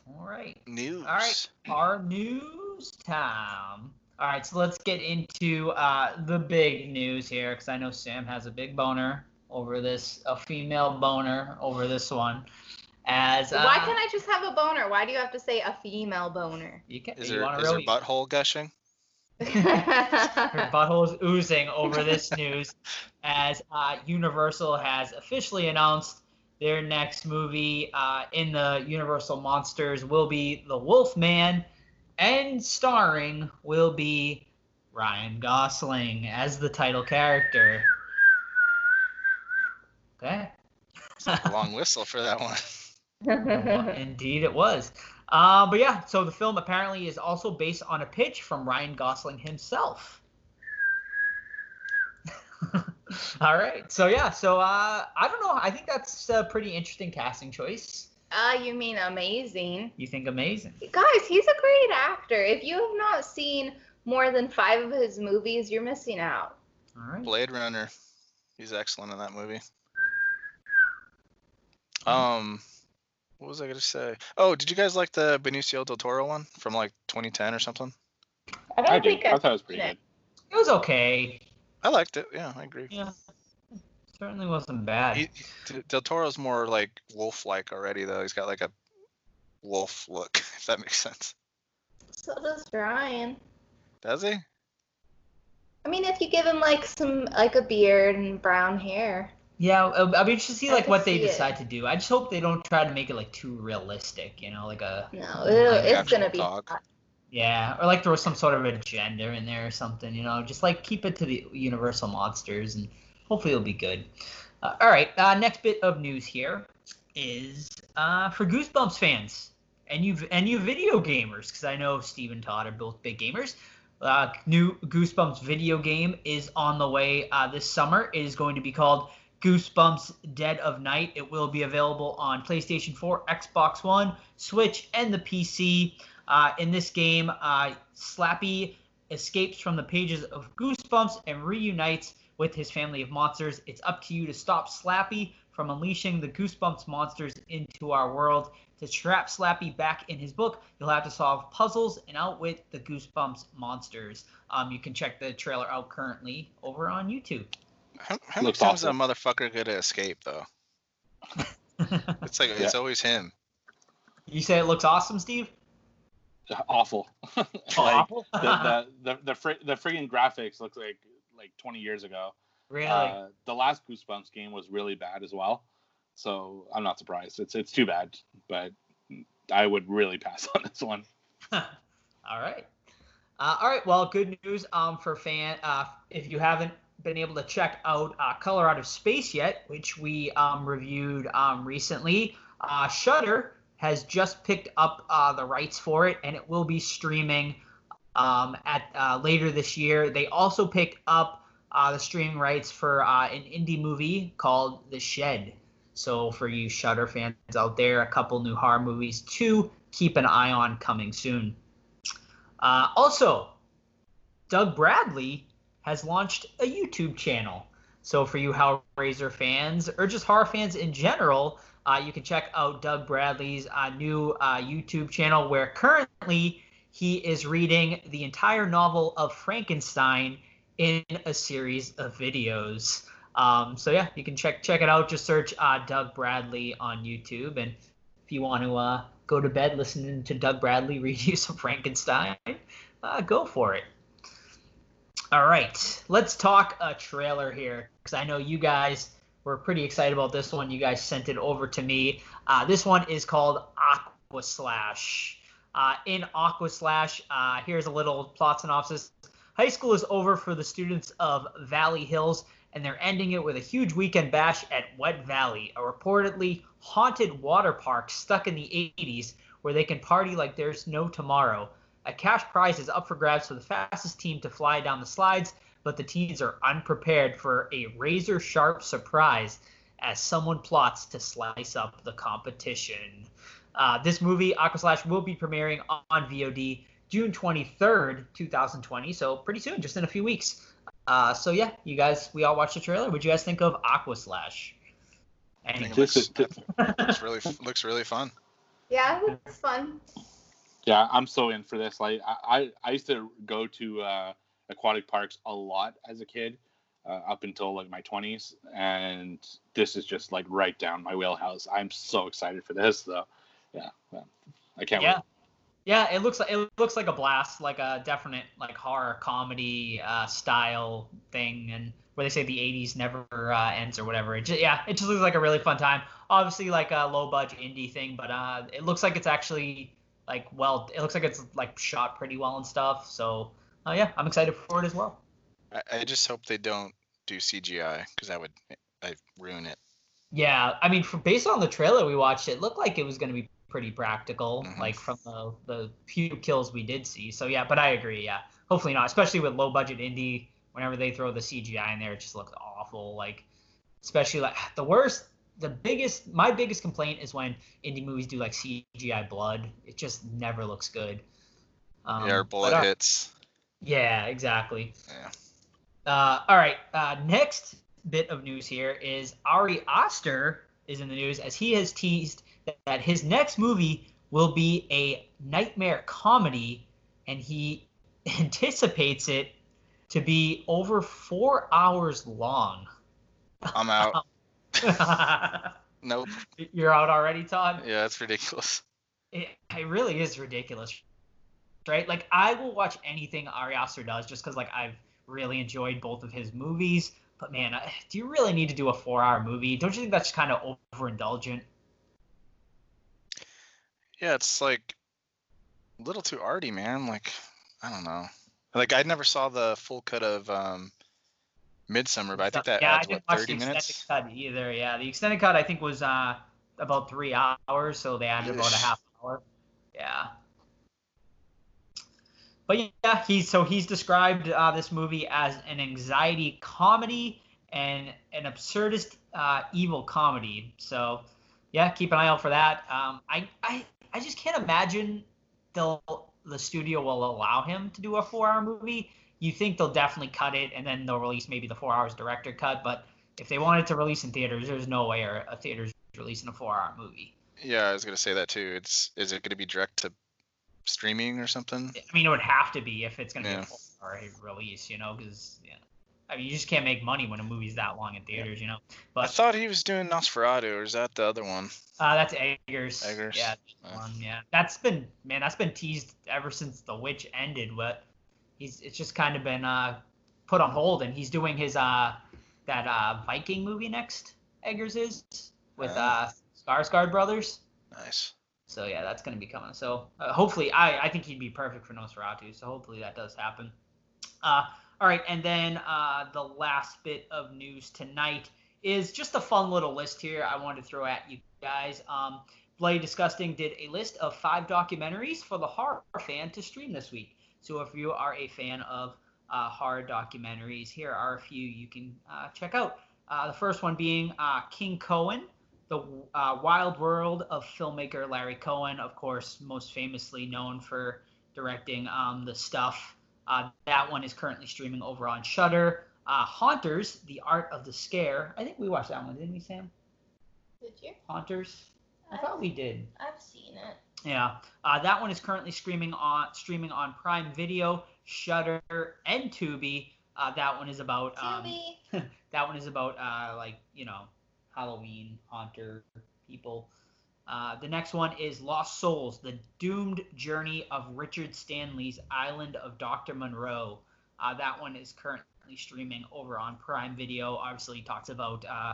All right. News. All right. Our news time. All right, so let's get into uh, the big news here because I know Sam has a big boner over this, a female boner over this one. As uh, Why can't I just have a boner? Why do you have to say a female boner? You can. Is you her want is to butthole gushing? Her butthole is oozing over this news as uh, Universal has officially announced their next movie uh, in the Universal Monsters will be The Wolfman, and starring will be Ryan Gosling as the title character. Okay. A long whistle for that one. Indeed, it was. Uh, but yeah, so the film apparently is also based on a pitch from Ryan Gosling himself. All right. So yeah. So uh, I don't know. I think that's a pretty interesting casting choice. Uh, you mean amazing? You think amazing? Guys, he's a great actor. If you have not seen more than five of his movies, you're missing out. All right. Blade Runner. He's excellent in that movie. Um, what was I gonna say? Oh, did you guys like the Benicio del Toro one from like 2010 or something? I don't I do. think I I've thought it was pretty seen good. It was okay. I liked it. Yeah, I agree. Yeah. Certainly wasn't bad. He, Del Toro's more like wolf-like already, though. He's got like a wolf look, if that makes sense. So does Ryan. Does he? I mean, if you give him like some like a beard and brown hair. Yeah, I'll be interested to see I like can what they see it. decide to do. I just hope they don't try to make it like too realistic, you know, like a No, Like it's gonna be. dog. yeah, or like throw some sort of agenda in there or something, you know, just like keep it to the Universal monsters and hopefully it'll be good. Uh, all right, uh, next bit of news here is uh, for Goosebumps fans and you and you video gamers, because I know Steve and Todd are both big gamers. Uh, new Goosebumps video game is on the way uh, this summer. It is going to be called Goosebumps Dead of Night. It will be available on PlayStation 4, Xbox One, Switch, and the PC. Uh, in this game, uh, Slappy escapes from the pages of Goosebumps and reunites with his family of monsters. It's up to you to stop Slappy from unleashing the Goosebumps monsters into our world. To trap Slappy back in his book, you'll have to solve puzzles and outwit the Goosebumps monsters. Um, you can check the trailer out currently over on YouTube. How, how many Looks times is a motherfucker gonna escape though? It's like it's always him. you say it looks awesome, Steve? Awful. like, Awful? the the the the, fr- the friggin' graphics looks like like 20 years ago. really? Uh, the last Goosebumps game was really bad as well, so I'm not surprised. It's it's too bad, but I would really pass on this one. all right. Uh, all right. Well, good news um, for fan. Uh, if you haven't been able to check out uh, Color Out of Space yet, which we um, reviewed um, recently, uh, Shudder has just picked up uh, the rights for it, and it will be streaming um, at uh, later this year. They also picked up uh, the streaming rights for uh, an indie movie called The Shed. So for you Shudder fans out there, a couple new horror movies to keep an eye on coming soon. Uh, also, Doug Bradley has launched a YouTube channel. So for you Hellraiser fans or just horror fans in general, uh, you can check out Doug Bradley's uh, new uh, YouTube channel where currently he is reading the entire novel of Frankenstein in a series of videos. Um, so yeah, you can check check it out. Just search uh, Doug Bradley on YouTube, and if you want to uh, go to bed listening to Doug Bradley read you some Frankenstein, uh, go for it. All right, let's talk a trailer here because I know you guys were pretty excited about this one. You guys sent it over to me. Uh, this one is called Aqua Slash. Uh, in Aqua Slash, uh, here's a little plot synopsis. High school is over for the students of Valley Hills, and they're ending it with a huge weekend bash at Wet Valley, a reportedly haunted water park stuck in the 80s where they can party like there's no tomorrow. A cash prize is up for grabs for the fastest team to fly down the slides, but the teens are unprepared for a razor sharp surprise as someone plots to slice up the competition. Uh, this movie, Aqua Slash, will be premiering on VOD June 23rd, 2020, so pretty soon, just in a few weeks. Uh, so yeah, you guys, we all watched the trailer. What do you guys think of Aqua Slash? I Anyway. it looks, This is- looks really looks really fun. Yeah, it looks fun. Yeah, I'm so in for this. Like I, I, I used to go to uh, aquatic parks a lot as a kid, uh, up until like my 20s, and this is just like right down my wheelhouse. I'm so excited for this, though. Yeah, yeah. I can't Yeah. wait. Yeah, it looks like it looks like a blast, like a definite like horror comedy uh, style thing, and where they say the '80s never uh, ends or whatever. It just, yeah, it just looks like a really fun time. Obviously, like a low budget indie thing, but uh, it looks like it's actually like well, it looks like it's like shot pretty well and stuff. So uh, yeah, I'm excited for it as well. I, I just hope they don't do CGI because that would I ruin it. Yeah, I mean, for, based on the trailer we watched, it looked like it was going to be pretty practical, Mhm. like from the the few kills we did see. So yeah, but I agree. Yeah, hopefully not, especially with low budget indie. Whenever they throw the CGI in there, it just looks awful. Like, especially like the worst, the biggest, my biggest complaint is when indie movies do like CGI blood. It just never looks good. Um, yeah, bullet uh, hits. Yeah, exactly. Yeah. Uh, all right. Uh, next bit of news here is Ari Aster is in the news as he has teased that, that his next movie will be a nightmare comedy, and he anticipates it to be over four hours long. I'm out. nope. You're out already, Todd. Yeah, it's ridiculous. It, it really is ridiculous, right? Like I will watch anything Ari Aster does just because like I've really enjoyed both of his movies. But man, do you really need to do a four-hour movie? Don't you think that's kind of overindulgent? Yeah, it's like a little too arty, man. Like, I don't know. Like, I never saw the full cut of um, Midsommar, but I think that yeah, adds I didn't what watch 30 the minutes. extended cut either. Yeah, the extended cut I think was uh about three hours, so they added about a half hour. Yeah. But yeah, he's so he's described uh, this movie as an anxiety comedy and an absurdist uh, evil comedy. So yeah, keep an eye out for that. Um, I, I I just can't imagine they'll the studio will allow him to do a four hour movie. You think they'll definitely cut it and then they'll release maybe the four hours director cut. But if they wanted to release in theaters, there's no way a, theater's releasing a four hour movie. Yeah, I was gonna say that too. It's is it gonna be direct to streaming or something? I mean, it would have to be if it's going to be a four hour release, you know, because yeah. I mean, you just can't make money when a movie's that long in theaters, you know. But I thought he was doing Nosferatu, or is that the other one? uh, that's Eggers. Eggers. Yeah, Uh. one, yeah. That's been man, that's been teased ever since The Witch ended, but he's it's just kind of been uh put on hold, and he's doing his uh that uh Viking movie next. Eggers is with uh Skarsgård brothers. Nice. So yeah, that's going to be coming. So uh, hopefully, I I think he'd be perfect for Nosferatu. So hopefully that does happen. Uh, all right, and then uh, the last bit of news tonight is just a fun little list here I wanted to throw at you guys. Um, Bloody Disgusting did a list of five documentaries for the horror fan to stream this week. So if you are a fan of uh, horror documentaries, here are a few you can uh, check out. Uh, the first one being uh, King Cohen, the uh, Wild World of filmmaker Larry Cohen, of course, most famously known for directing um, the stuff. Uh, that one is currently streaming over on Shudder. Uh, Haunters, The Art of the Scare. I think we watched that one, didn't we, Sam? Did you? Haunters. I thought we did. I've seen it. Yeah, uh, that one is currently streaming on streaming on Prime Video, Shudder, and Tubi. Uh, that one is about um, Tubi. that one is about uh, like you know Halloween haunter people. Uh, the next one is Lost Souls: The Doomed Journey of Richard Stanley's Island of Dr. Moreau. Uh, that one is currently streaming over on Prime Video. Obviously, talks about uh,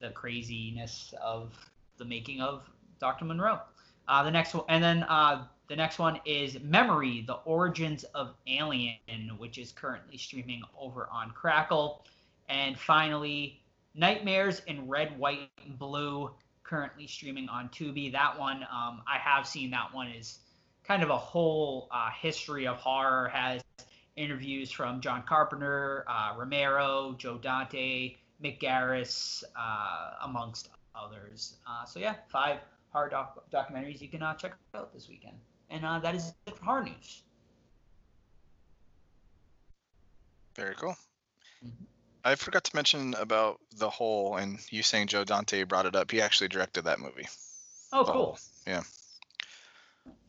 the craziness of the making of Dr. Moreau. Uh, the next one, and then uh, the next one is Memory: The Origins of Alien, which is currently streaming over on Crackle. And finally, Nightmares in Red, White, and Blue, currently streaming on Tubi. That one, um, I have seen. That one is kind of a whole uh, history of horror. Has interviews from John Carpenter, uh, Romero, Joe Dante, Mick Garris, uh, amongst others. Uh, so yeah, five horror doc- documentaries you can uh, check out this weekend. And uh, that is it for horror news. Very cool. Mhm. I forgot to mention about the hole, and you saying Joe Dante brought it up. He actually directed that movie. Oh, The cool. Hole.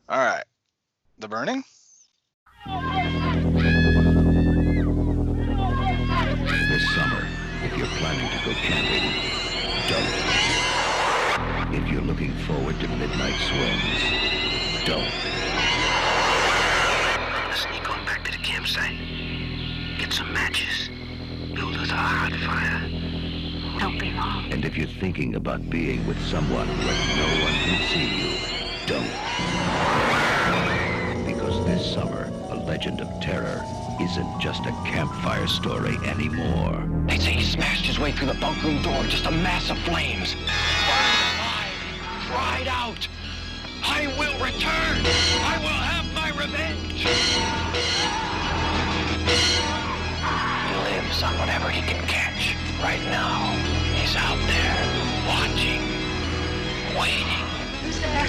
All right, The Burning. This summer, if you're planning to go camping, forward to midnight swims, don't. Sneak on back to the campsite. Get some matches. Build us a hot fire. Don't be long. And if you're thinking about being with someone where no one can see you, don't. Because this summer, a legend of terror isn't just a campfire story anymore. They'd say he smashed his way through the bunk room door, just a mass of flames. Burned cried out, I will return! I will have my revenge! He lives on whatever he can catch. Right now, he's out there, watching, waiting. Who's there?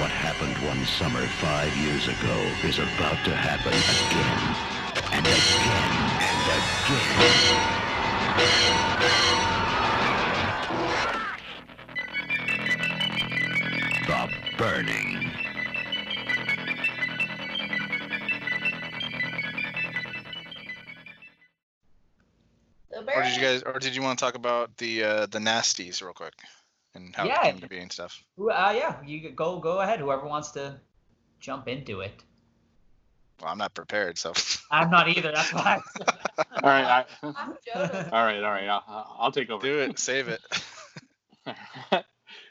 What happened one summer five years ago is about to happen again and again and again. The Burning. The Or did you guys, or did you want to talk about the uh, the nasties real quick and how Yeah. it came to be and stuff? Who- Uh, yeah, you go go ahead. Whoever wants to jump into it. Well, I'm not prepared, so. I'm not either. That's why. All right, I, I'm Jonas. all right, all right. I'll, I'll take over. Do it. Save it.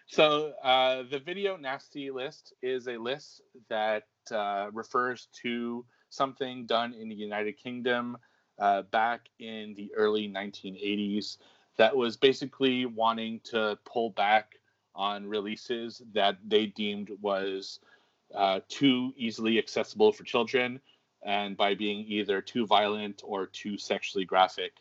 so uh, the video nasty list is a list that uh, refers to something done in the United Kingdom uh, back in the early 1980s that was basically wanting to pull back on releases that they deemed was uh, too easily accessible for children and by being either too violent or too sexually graphic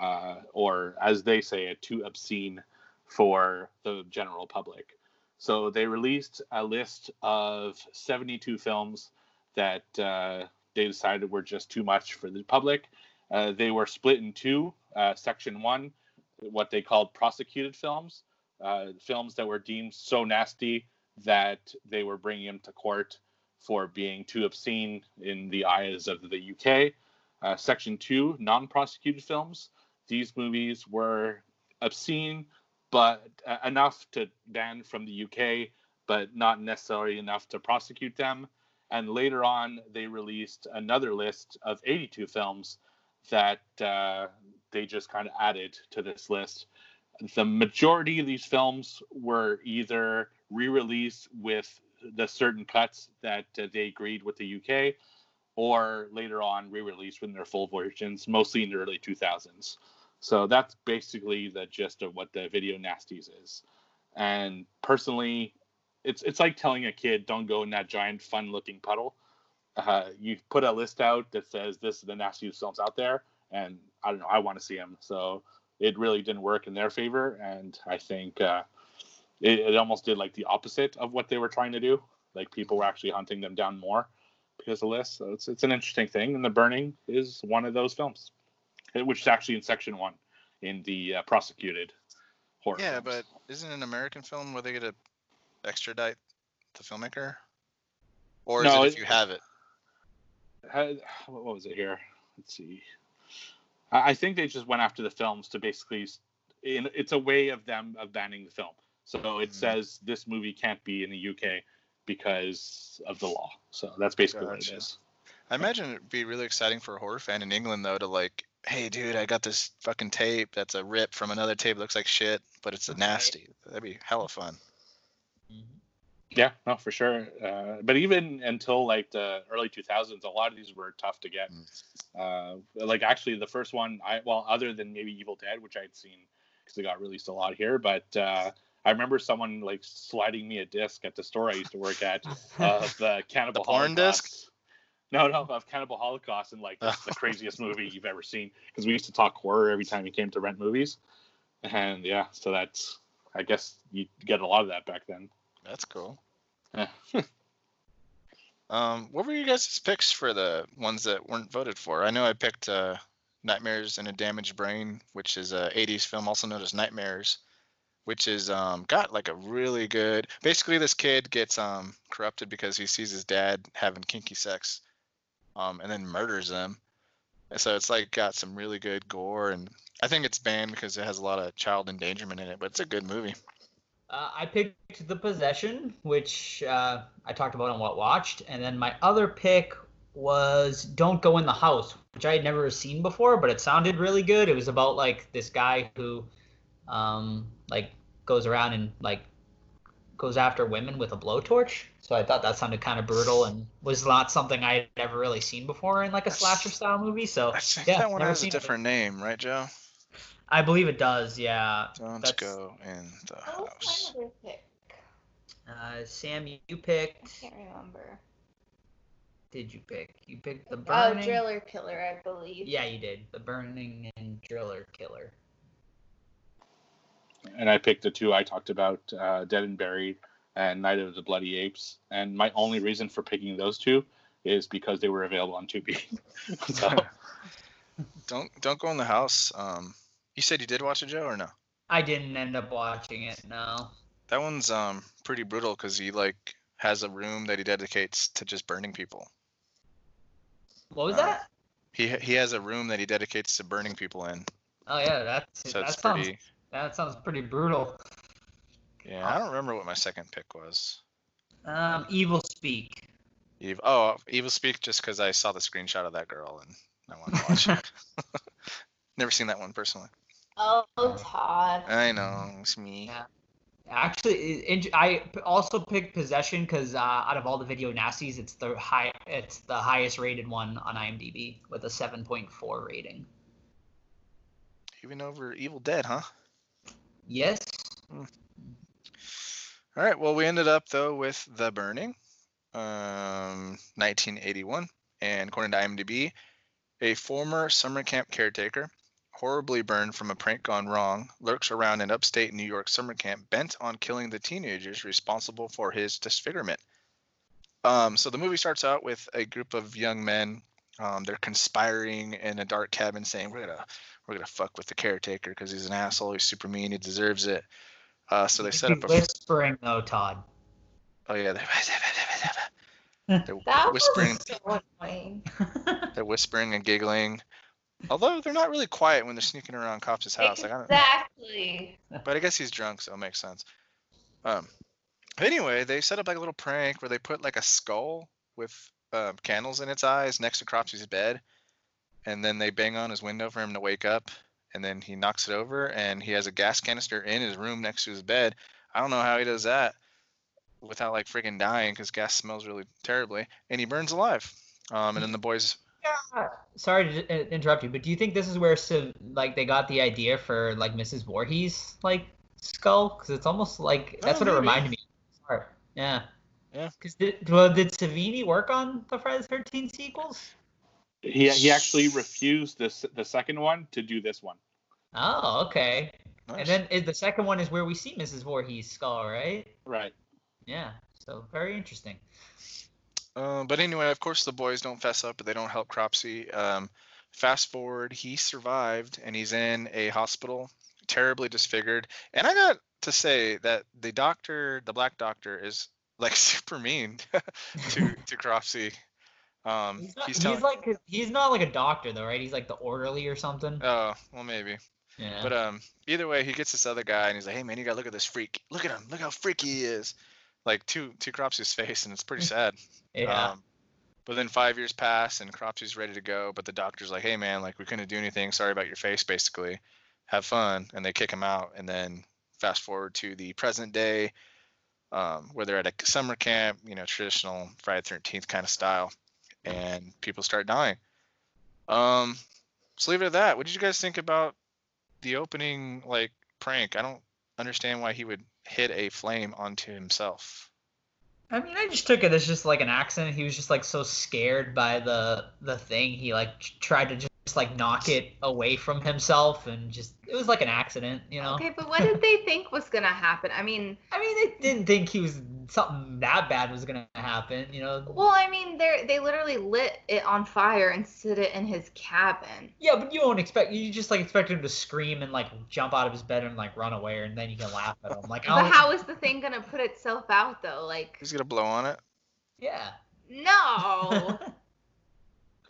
uh, or as they say it too obscene for the general public. So they released a list of 72 films that uh, they decided were just too much for the public. Uh, they were split in two uh, section one what they called prosecuted films uh, films that were deemed so nasty that they were bringing him to court for being too obscene in the eyes of the UK. Uh, section two, non prosecuted films. These movies were obscene, but uh, enough to ban from the UK, but not necessarily enough to prosecute them. And later on, they released another list of 82 films that uh, they just kind of added to this list. The majority of these films were either re released with the certain cuts that uh, they agreed with the UK, or later on re-release in their full versions, mostly in the early 2000s. So that's basically the gist of what the video nasties is. And personally, it's it's like telling a kid don't go in that giant fun looking puddle. Uh, you put a list out that says this is the nastiest films out there, and I don't know, I want to see them. So it really didn't work in their favor, and I think uh, it, it almost did like the opposite of what they were trying to do. Like people were actually hunting them down more because of this. So it's it's an interesting thing, and The Burning is one of those films, eh, which is actually in section one in the uh, prosecuted horror. Yeah, films. but isn't an American film where they get to extradite the filmmaker? Or is No, it if it- you have it? What was it here? Let's see. I I think they just went after the films to basically, in, it's a way of them of banning the film. So it Mhm. says this movie can't be in the UK because of the law. So that's basically what Gotcha. it is. I imagine it'd be really exciting for a horror fan in England though to like, hey dude, I got this fucking tape that's a rip from another tape. Looks like shit, but it's a nasty. That'd be hella fun. Yeah, no, for sure. Uh, but even until like the early 2000s, a lot of these were tough to get. Uh, like actually, the first one, I well, other than maybe Evil Dead, which I'd seen because it got released a lot here, but uh, I remember someone like sliding me a disc at the store I used to work at of the Cannibal The porn Holocaust. disc? No, no, of Cannibal Holocaust, and like the craziest movie you've ever seen because we used to talk horror every time we came to rent movies, and yeah, so that's I guess you get a lot of that back then. That's cool. Yeah. Um, what were you guys' picks for the ones that weren't voted for? I know I picked uh, Nightmares in a Damaged Brain, which is a 80s film, also known as Nightmares, which is um, got like a really good. Basically, this kid gets um, corrupted because he sees his dad having kinky sex, um, and then murders him. And so it's like got some really good gore, and I think it's banned because it has a lot of child endangerment in it. But it's a good movie. Uh, I picked The Possession, which uh, I talked about on What Watched, and then my other pick was Don't Go in the House, which I had never seen before, but it sounded really good. It was about like this guy who, um, like goes around and like goes after women with a blowtorch. So I thought that sounded kind of brutal and was not something I had ever really seen before in like a slasher style movie. So I think yeah, that one has a seen it. different name, right, Joe? I believe it does. Yeah. Don't That's- go in the What was house. my? Uh, Sam, you I picked. can't remember. did you pick? You picked the burning. Oh, burning. Driller Killer, I believe. Yeah, you did. The burning and driller killer. And I picked the two I talked about, uh, Dead and Buried and Night of the Bloody Apes. And my only reason for picking those two is because they were available on Tubi. so Don't don't go in the house. Um, you said you did watch it, Joe, or no? I didn't end up watching it. No. That one's um pretty brutal because he like has a room that he dedicates to just burning people. What was Uh, that? He he has a room that he dedicates to burning people in. Oh yeah, that's So that sounds pretty. That sounds pretty brutal. Yeah, I don't remember what my second pick was. Um, evil speak. Eve. Oh, Evil Speak, just because I saw the screenshot of that girl and I wanted to watch it. Never seen that one personally. Oh, Todd. I know it's me. Yeah. Actually, it, it- I p- also picked Possession because uh, out of all the video nasties, it's the high, it's the highest rated one on IMDb with a 7.4 rating. Even over Evil Dead, huh? Yes. All right. Well, we ended up though with The Burning, um, 1981, and according to IMDb, a former summer camp caretaker, horribly burned from a prank gone wrong, lurks around an upstate New York summer camp bent on killing the teenagers responsible for his disfigurement. Um, so the movie starts out with a group of young men. Um, they're conspiring in a dark cabin, saying we're gonna we're gonna fuck with the caretaker because he's an asshole. He's super mean. He deserves it. Uh, so they set up a whispering though, Todd. Oh yeah, they're, they're That whispering. so. They're whispering and giggling. Although they're not really quiet when they're sneaking around Cropsy's house. Like, I don't, Exactly. but I guess he's drunk, so it makes sense. Um. Anyway, they set up like a little prank where they put like a skull with um, candles in its eyes next to Cropsy's bed, and then they bang on his window for him to wake up, and then he knocks it over, and he has a gas canister in his room next to his bed. I don't know how he does that without like freaking dying because gas smells really terribly, and he burns alive. Um, and then the boys yeah. Sorry to interrupt you, but do you think this is where like they got the idea for like Mrs. Voorhees like skull? Because it's almost like that's Oh, what it reminded me. Sorry. Yeah. Yeah. Because did well, did Savini work on the Friday the Thirteenth sequels? He, he actually refused this the second one to do this one. Oh, okay. Nice. And then is the second one is where we see Mrs. Voorhees' skull, right? Right. Yeah. So very interesting. Uh, but anyway, of course, the boys don't fess up, but they don't help Cropsy. Um, fast forward, he survived and he's in a hospital, terribly disfigured. And I got to say that the doctor, the black doctor, is like super mean to to Cropsy. Um, He's, not, he's he's, like he's not like a doctor though, right? He's like the orderly or something. Oh, well, maybe. yeah. But um, either way, he gets this other guy, and he's like, "Hey, man, you gotta look at this freak. Look at him. Look how freaky he is." Like to to Cropsy's face, and it's pretty sad. yeah. Um, but then five years pass and Cropsy's ready to go, but the doctor's like, "Hey man, like we couldn't do anything. Sorry about your face, basically. Have fun." And they kick him out. And then fast forward to the present day, um, where they're at a summer camp, you know, traditional Friday Thirteenth kind of style, and people start dying. Um, so leave it at that. What did you guys think about the opening like prank? I don't understand why he would hit a flame onto himself. I mean, I just took it as just like an accident. He was just like so scared by the the thing. He like tried to just like knock it away from himself, and just it was like an accident, you know. Okay, but what did they think was gonna happen? I mean, I mean, they didn't think he was something that bad was gonna happen, you know. well, I mean, they they literally lit it on fire and set it in his cabin. Yeah, but you don't expect you just like expect him to scream and like jump out of his bed and like run away, and then you can laugh at him. Like, But how is the thing gonna put itself out though? Like, He's gonna blow on it. Yeah. no.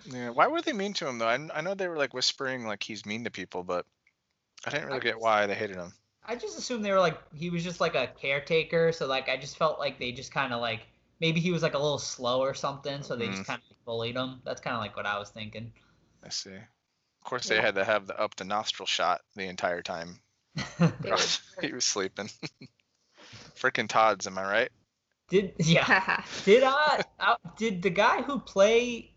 Yeah, why were they mean to him though? I, I know they were like whispering like he's mean to people, but I didn't really get why they hated him. I just assumed they were like he was just like a caretaker, so like I just felt like they just kind of like maybe he was like a little slow or something, so they just kind of bullied him. That's kind of like what I was thinking. I see. Of course, they Yeah. had to have the up the nostril shot the entire time he was sleeping. Freaking Todd's, am I right? Did yeah? Did I, uh did the guy who play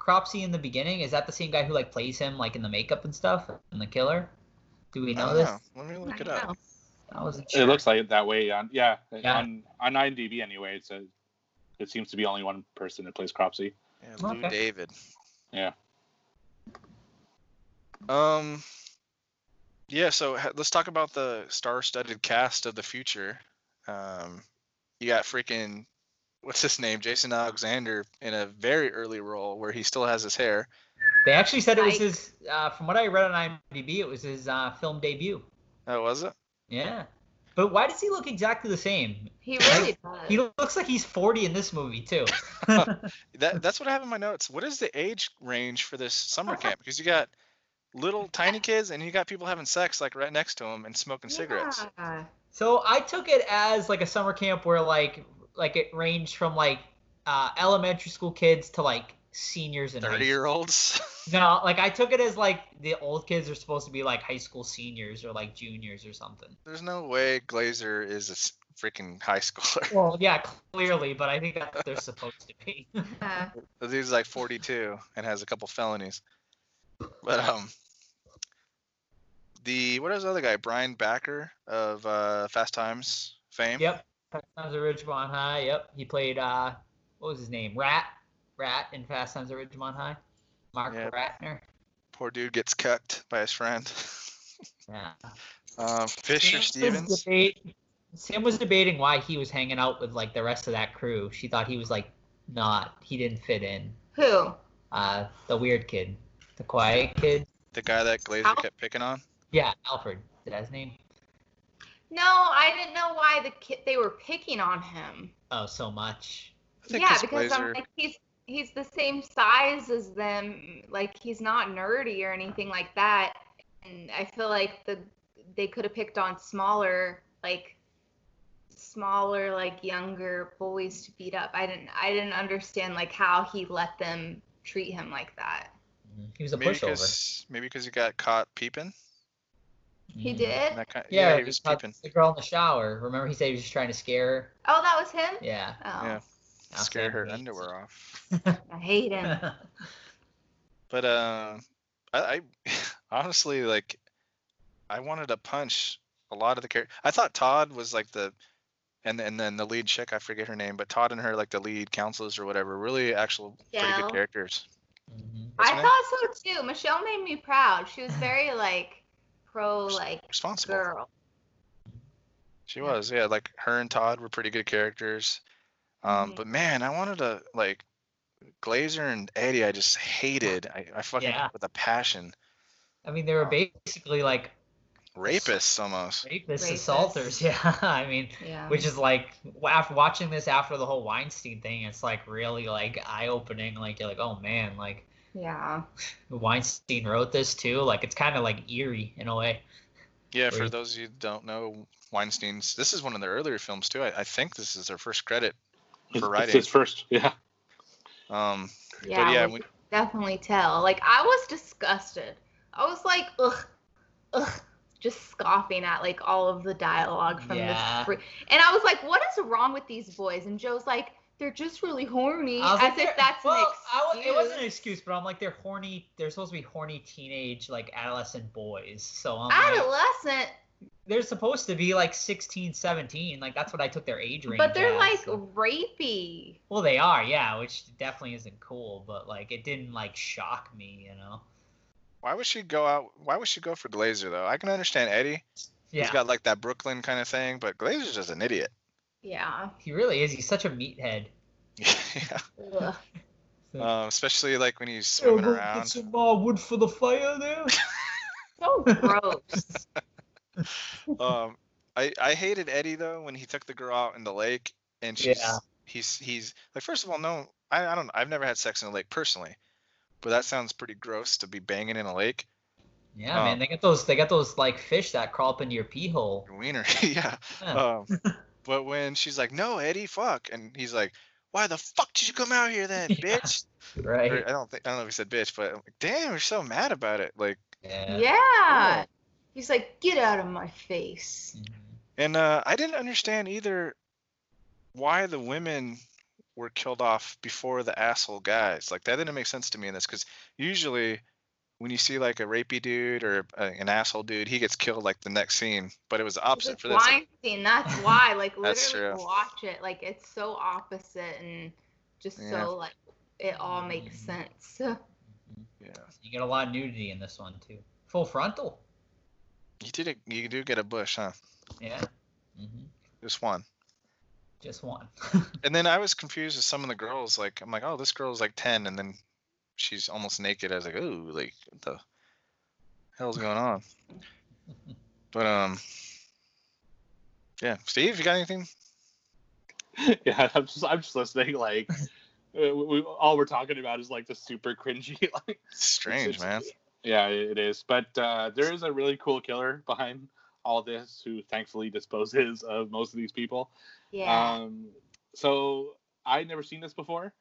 Cropsy in the beginning is that the same guy who like plays him like in the makeup and stuff and the killer? Do we know don't this? know. Let me look I it don't up. I wasn't It looks like it that way on yeah, Yeah. on on IMDb anyway. It's a it seems to be only one person that plays Cropsy. Yeah, Lou Okay. David. Yeah. Um. Yeah, so ha- let's talk about the star-studded cast of the future. Um, you got freaking what's his name, Jason Alexander, in a very early role where he still has his hair. They actually said it was his. Uh, from what I read on IMDb, it was his uh, film debut. Oh, was it? Yeah. But why does he look exactly the same? He really does. He looks like he's 40 in this movie too. That that's what I have in my notes. What is the age range for this summer camp? Because you got little tiny kids and you got people having sex like right next to them and smoking cigarettes. Yeah. So I took it as like a summer camp where like like it ranged from like uh, elementary school kids to like seniors and Thirty year olds. No, like I took it as like the old kids are supposed to be like high school seniors or like juniors or something. There's no way Glazer is a freaking high schooler. Well, yeah, clearly, but I think that's what they're supposed to be. Yeah. The like 42 and has a couple felonies. But um, the what is the other guy? Brian Backer of uh, Fast Times fame. yep. Fast Times at Ridgemont High. Yep. He played uh what was his name? Rat. Rat in Fast Times at Ridgemont High. Mark Yeah. Ratner. Poor dude gets cucked by his friend. Yeah. um, Fisher Sam was Stevens. debate- Sam was debating why he was hanging out with like the rest of that crew. She thought he was like not he didn't fit in. Who? Uh the weird kid. The quiet kid. The guy that Glazer Al- kept picking on. Yeah, Alfred. Is that his name? No, I didn't know why the kid they were picking on him. Oh, so much. Yeah, think Yeah, 'cause because I'm Glazer- like he's he's the same size as them. Like he's not nerdy or anything like that. And I feel like the they could have picked on smaller like smaller like younger boys to beat up. I didn't I didn't understand like how he let them treat him like that. Mm-hmm. He was a maybe pushover. because maybe because he got caught peeping. He Mhm. did? That kind, Yeah, yeah, he was caught peeping. The girl in the shower. Remember, he said he was just trying to scare her. Oh, that was him? Yeah. Oh, Yeah. Now Scare Sam her hates- underwear off. I hate him. But uh, I, I honestly like, I wanted to punch a lot of the characters. I thought Todd was like the, and and then the lead chick, I forget her name, but Todd and her like the lead counselors or whatever, really actual pretty good characters. Mhm. I name? thought so too. Michelle made me proud. She was very like pro like Responsible. girl. She was, yeah. Like her and Todd were pretty good characters. Um, Mhm. but man, I wanted to like Glazer and Eddie. I just hated. I, I fucking Yeah. with a passion. I mean, they were basically like Rapists almost. rapists, Rapists. assaulters. Yeah. I mean, Yeah. which is like after watching this after the whole Weinstein thing, it's like really like eye opening. Like you're like, oh man, like yeah. Weinstein wrote this too. Like it's kind of like eerie in a way. Yeah, for Wait. those of you who don't know, Weinstein's. This is one of their earlier films too. I, I think this is their first credit It's, for it's writing. his first. Yeah. Um, Yeah. yeah, we we- definitely tell. Like I was disgusted. I was like, ugh, ugh, just scoffing at like all of the dialogue from Yeah. this. Free- and I was like, what is wrong with these boys? And Joe's like, they're just really horny. As like, if that's well, an I wa- it wasn't an excuse, but I'm like they're horny. They're supposed to be horny teenage like adolescent boys. So I'm like, Adolescent, they're supposed to be like 16, 17. Like that's what I took their age range. but they're as, like so- rapey. well, they are, yeah, which definitely isn't cool. But like it didn't like shock me, you know. why would she go out? Why would she go for Glazer though? I can understand Eddie. Yeah, He's got like that Brooklyn kind of thing, but Glazer's just an idiot. Yeah. he really is. He's such a meathead. yeah. Um, especially like when he's swimming go around. Get some uh, wood for the fire there. So gross. um, I I hated Eddie though when he took the girl out in the lake and she's Yeah. he's he's like first of all no I I don't I've never had sex in a lake personally, but that sounds pretty gross to be banging in a lake. Yeah, Oh. man, they got those. They got those like fish that crawl up into your pee hole. Your wiener, yeah. Yeah. Um, but when she's like, "No, Eddie, fuck," and he's like, "Why the fuck did you come out here then, Yeah. bitch?" right. Or, I don't think I don't know if he said bitch, but I'm like, damn, you're so mad about it. Like, Yeah. yeah. He's like, get out of my face. Mhm. and uh, I didn't understand either why the women were killed off before the asshole guys. Like that didn't make sense to me in this because usually when you see like a rapey dude or a, an asshole dude, he gets killed like the next scene. But it was the opposite It's for this. like, Weinstein, that's why. Like That's literally true. watch it. Like it's so opposite and just Yeah. so like it all makes sense. Yeah. You get a lot of nudity in this one too. Full frontal. You did it. You do get a bush, huh? Yeah. hmm Just one. Just one. And then I was confused with some of the girls. Like I'm like, oh, this girl's like ten, and then she's almost naked. I was like, ooh, like what the hell's going on? But um, yeah. Steve, you got anything? yeah, I'm just I'm just listening. Like, uh, we, we, all we're talking about is like the super cringy. Like, Strange, it's- man. yeah, it is. But uh, there is a really cool killer behind all this, who thankfully disposes of most of these people. Yeah. Um, so I'd never seen this before,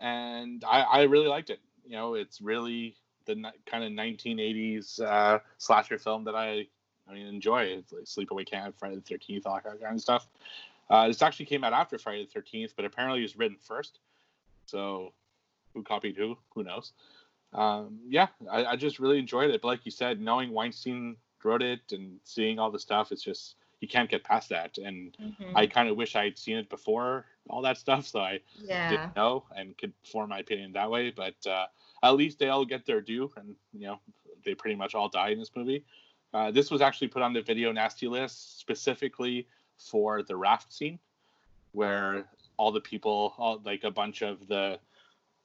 and I, I really liked it. You know, it's really the kind of 1980s uh, slasher film that I, I mean, enjoy. It's like Sleepaway Camp, Friday the 13th, all that kind of stuff. Uh, this actually came out after Friday the 13th, but apparently it was written first. So who copied who? Who knows? Um, yeah, I, I just really enjoyed it. But like you said, knowing Weinstein wrote it and seeing all the stuff, it's just you can't get past that. And Mhm. I kind of wish I'd seen it before all that stuff, so I yeah. didn't know and could form my opinion that way. But uh, at least they all get their due, and you know they pretty much all die in this movie. Uh, this was actually put on the video nasty list specifically for the raft scene, where all the people, all, like a bunch of the,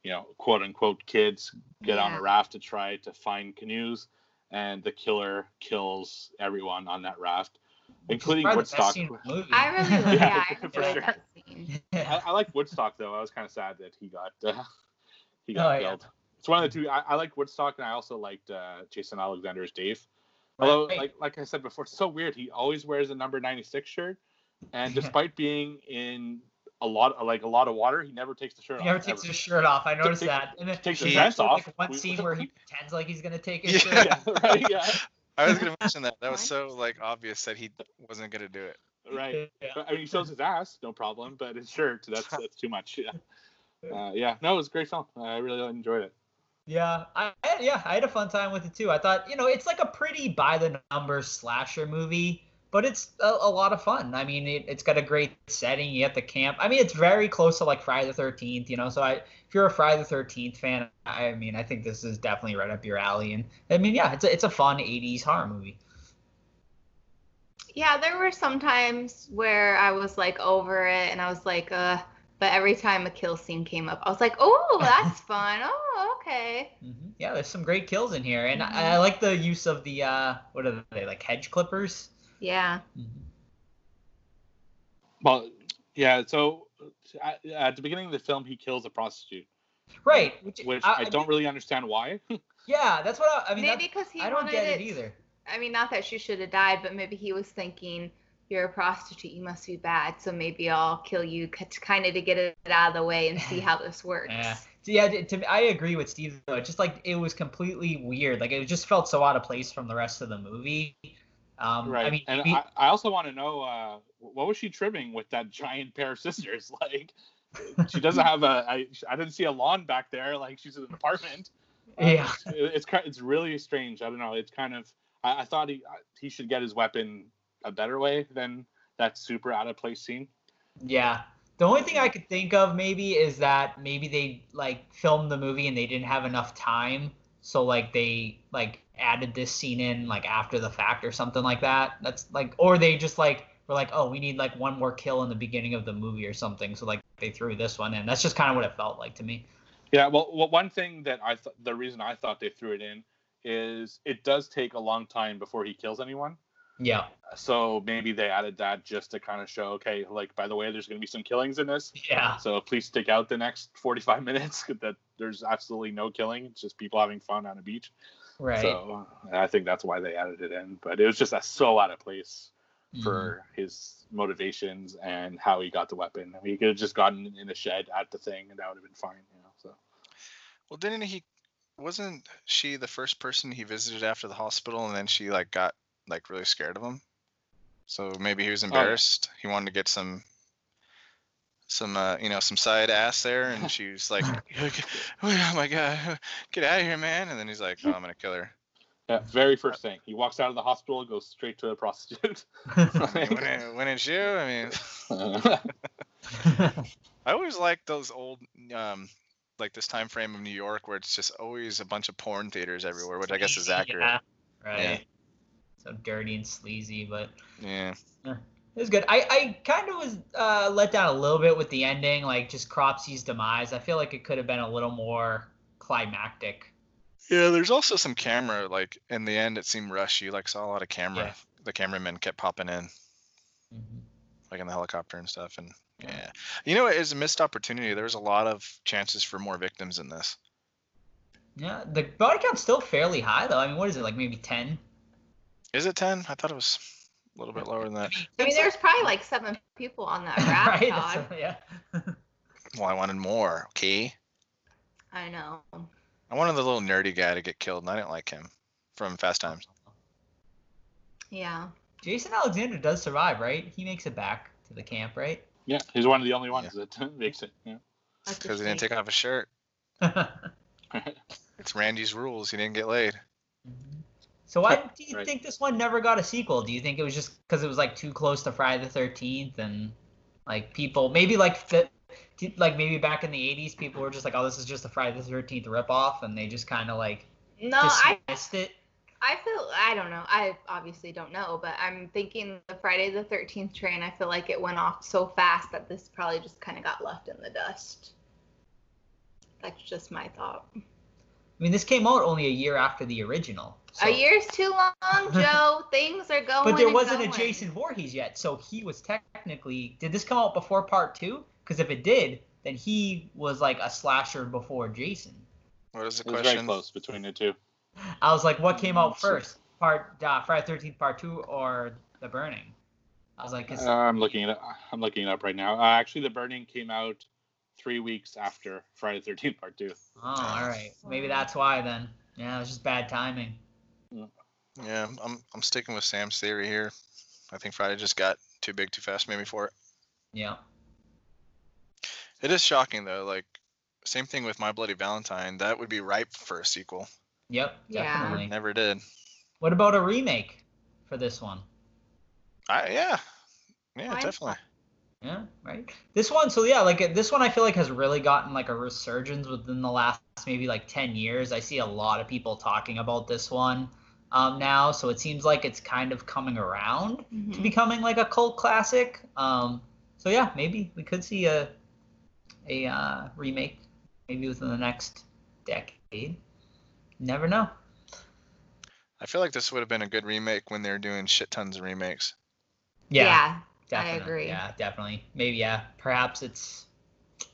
you know, quote unquote kids, get on a raft to try to find canoes, and the killer kills everyone on that raft, including Probably the best Woodstock. scene in the movie. I really like Yeah, yeah, I for enjoyed sure. that scene. I, I like Woodstock though. I was kind of sad that he got uh, he got Oh, yeah. killed. It's one of the two. I, I like Woodstock, and I also liked uh, Jason Alexander's Dave. Although, Right. like like I said before, it's so weird. He always wears a number ninety six shirt, and despite being in a lot like a lot of water, he never takes the shirt off. He never takes ever. his shirt off. I noticed Take- that. And then takes his there's pants off. Like one We- scene where he pretends like he's gonna take his Yeah. shirt. yeah, right. Yeah, I was gonna mention that. That was so like obvious that he wasn't gonna do it. right. Yeah. I mean, he shows his ass, no problem, but his shirt, that's that's too much. Yeah. Uh, yeah. No, it was a great film. I really enjoyed it. Yeah, I I- yeah, I had a fun time with it too. I thought, you know, it's like a pretty by the numbers slasher movie, but it's a, a lot of fun. I mean, it, it's got a great setting. You have the camp. I mean, it's very close to like Friday the Thirteenth, you know. So I, if you're a Friday the Thirteenth fan, I mean, I think this is definitely right up your alley. And I mean, yeah, it's a it's a fun '80s horror movie. Yeah, there were some times where I was like over it and I was like, uh, but every time a kill scene came up, I was like, oh, that's fun. Oh, okay. hmm Yeah, there's some great kills in here, and Mhm. I, I like the use of the uh, what are they like hedge clippers? Yeah. Mm-hmm. Well, yeah. So at, at the beginning of the film, he kills a prostitute, Right, which, which I, don't really understand why. Yeah, that's what I, I mean. maybe because he I don't get it. it either. I mean, not that she should have died, but maybe he was thinking, you're a prostitute, you must be bad, so maybe I'll kill you kind of to get it out of the way and see how this works. Yeah. So, yeah, to, to, I agree with Steve though. It just like it was completely weird. Like it just felt so out of place from the rest of the movie. Um, right. I mean, and I, I also want to know uh, what was she trimming with that giant pair of scissors? Like, she doesn't have a. I, I didn't see a lawn back there. Like she's in an apartment. Uh, Yeah. It's it's it's really strange. I don't know. It's kind of. I, I thought he he should get his weapon a better way than that super out of place scene. yeah. The only thing I could think of maybe is that maybe they like filmed the movie and they didn't have enough time, so like they like added this scene in like after the fact or something like that. That's like, or they just like were like, oh, we need like one more kill in the beginning of the movie or something, so like they threw this one in. That's just kind of what it felt like to me. Yeah, well, well one thing that I thought the reason I thought they threw it in is it does take a long time before he kills anyone. Yeah. So maybe they added that just to kind of show, okay, like by the way, there's going to be some killings in this. Yeah. So please stick out the next 45 minutes that there's absolutely no killing. It's just people having fun on a beach. Right. So I think that's why they added it in. But it was just so out of place Mhm. for his motivations and how he got the weapon. I mean, he could have just gotten in a shed at the thing and that would have been fine. You know. So. Well, didn't he? Wasn't she the first person he visited after the hospital, and then she like got like really scared of him? So maybe he was embarrassed. He wanted to get some, some uh, you know, some side ass there, and she was like, "Oh my god, get out of here, man!" And then he's like, "Oh, I'm gonna kill her." Yeah, very first thing. He walks out of the hospital, goes straight to a prostitute. I mean, when, it, when it's you, I mean, I always like those old um, like this time frame of New York where it's just always a bunch of porn theaters everywhere, which I guess is accurate. yeah, right. So dirty and sleazy, but Yeah. It was good. I, I kind of was uh, let down a little bit with the ending, like just Cropsy's demise. I feel like it could have been a little more climactic. Yeah, there's also some camera like in the end it seemed rushy. Like saw a lot of camera. Yeah. The cameramen kept popping in, Mhm. like in the helicopter and stuff. And Yeah. yeah. You know, it is a missed opportunity. There was a lot of chances for more victims in this. Yeah, the body count's still fairly high though. I mean, what is it like? Maybe ten? Is it ten? I thought it was a little bit lower than that. I mean, there's probably like seven people on that raft, right? Todd. That's- yeah. Well, I wanted more. Okay. I know. I wanted the little nerdy guy to get killed, and I didn't like him from Fast Times. Yeah. Jason Alexander does survive, right? He makes it back to the camp, right? Yeah, he's one of the only ones that makes it. Yeah. Because he didn't take off his shirt. It's Randy's rules. He didn't get laid. Mm-hmm. So why do you Right. think this one never got a sequel? Do you think it was just because it was like too close to Friday the Thirteenth and like people maybe like the like maybe back in the '80s people were just like, oh, this is just a Friday the Thirteenth ripoff, and they just kind of like No, I dismissed it. I feel I don't know. I obviously don't know, but I'm thinking the Friday the 13th train. I feel like it went off so fast that this probably just kind of got left in the dust. That's just my thought. I mean, this came out only a year after the original. so- A year's too long, Joe. Things are going. But there and wasn't a. Jason Voorhees yet, so he was technically. Did this come out before part two? Because if it did, then he was like a slasher before Jason. What is the It was question? very close between the two. I was like, what came out Mm, first? Part uh, Friday Thirteenth Part Two or The Burning? I was like, Uh, I'm looking it. Up. I'm looking it up right now. Uh, actually, The Burning came out three weeks after Friday the 13th Part Two. oh, all right, maybe that's why then. Yeah, it was just bad timing. Yeah, I'm I'm sticking with Sam's theory here. I think Friday just got too big too fast maybe for it. Yeah. It is shocking though, like same thing with My Bloody Valentine. That would be ripe for a sequel. Yep. Yeah. Definitely. Never did. What about a remake for this one? I yeah. Yeah, Why definitely. Yeah, right. This one, so yeah, like this one, I feel like has really gotten like a resurgence within the last maybe like ten years. I see a lot of people talking about this one um, now, so it seems like it's kind of coming around to Mhm. becoming like a cult classic. Um, so yeah, maybe we could see a a uh, remake maybe within the next decade. Never know. I feel like this would have been a good remake when they were doing shit tons of remakes. Yeah, Yeah. Definitely. agree. Yeah, definitely. Maybe yeah. Perhaps it's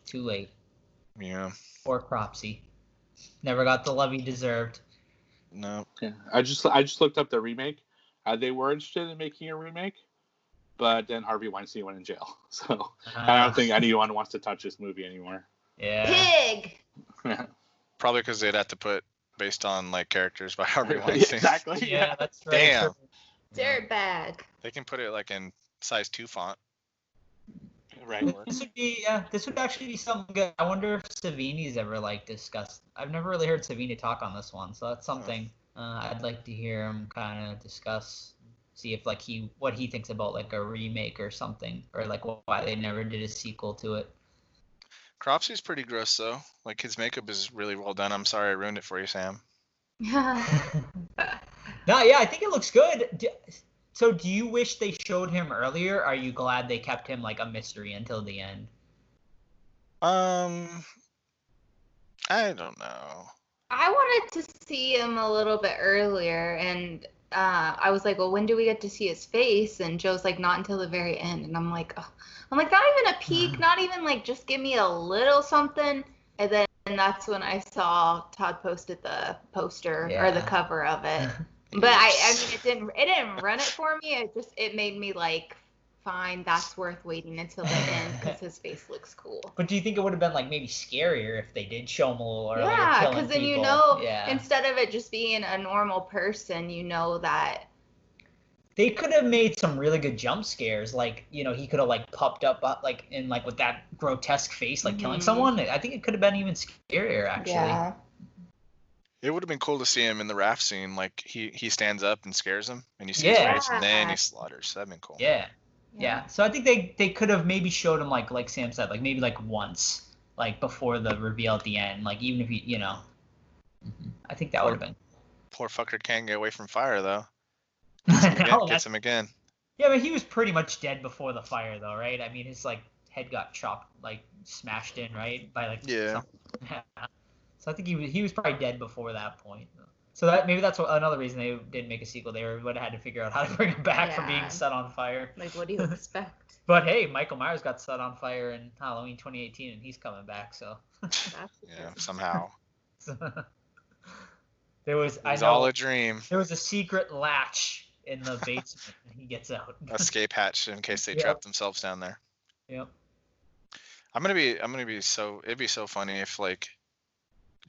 too late. Yeah. Or Cropsy. Never got the love he deserved. No. Yeah, I just I just looked up the remake. Uh, they were interested in making a remake, but then Harvey Weinstein went in jail, so I Uh, don't think anyone wants to touch this movie anymore. Yeah. Pig. Probably because they'd have to put based on like characters by Harvey Yeah, Weinstein. exactly. Yeah, that's right. Damn. Dirtbag. They can put it like in size two font. Right. This would be yeah. This would actually be something good. I wonder if Savini's ever like discussed. I've never really heard Savini talk on this one, so that's something uh, I'd like to hear him kind of discuss. See if like he what he thinks about like a remake or something, or like why they never did a sequel to it. Cropsy's pretty gross though. Like his makeup is really well done. I'm sorry I ruined it for you, Sam. no, yeah, I think it looks good. D- So, do you wish they showed him earlier? Are you glad they kept him like a mystery until the end? Um, I don't know. I wanted to see him a little bit earlier, and uh, I was like, "Well, when do we get to see his face?" And Joe's like, "Not until the very end." And I'm like, oh. "I'm like, not even a peek, not even like just give me a little something." And then and that's when I saw Todd posted the poster or the cover of it. But I, I mean, it didn't, it didn't run it for me. It just, it made me like, fine, that's worth waiting until the end because his face looks cool. But do you think it would have been like maybe scarier if they did show him a little earlier? Yeah, because then you know, Yeah. instead of it just being a normal person, you know that. they could have made some really good jump scares. Like you know, he could have like popped up uh, like in like with that grotesque face, like killing Mhm. someone. I think it could have been even scarier actually. Yeah. It would have been cool to see him in the raft scene. Like he he stands up and scares him, and you see Yeah. his face, and then he slaughters. That'd been cool. Yeah. Yeah. So I think they they could have maybe showed him like like Sam said, like maybe like once, like before the reveal at the end. Like even if you you know, Mhm. I think that would have been. Poor fucker can't get away from fire though. No, Again, gets him again. Yeah, but he was pretty much dead before the fire, though, right? I mean, his like head got chopped, like smashed in, right? By like Yeah. some- so I think he was he was probably dead before that point. So that maybe that's what, another reason they didn't make a sequel. They would have had to figure out how to bring him back from being set on fire. Like, what do you expect? But hey, Michael Myers got set on fire in Halloween 2018, and he's coming back. So Yeah, somehow. there was I It's know all a dream. there was a secret latch in the basement, and he gets out. Escape hatch in case they Yeah. trap themselves down there. Yep. I'm gonna be I'm gonna be so it'd be so funny if like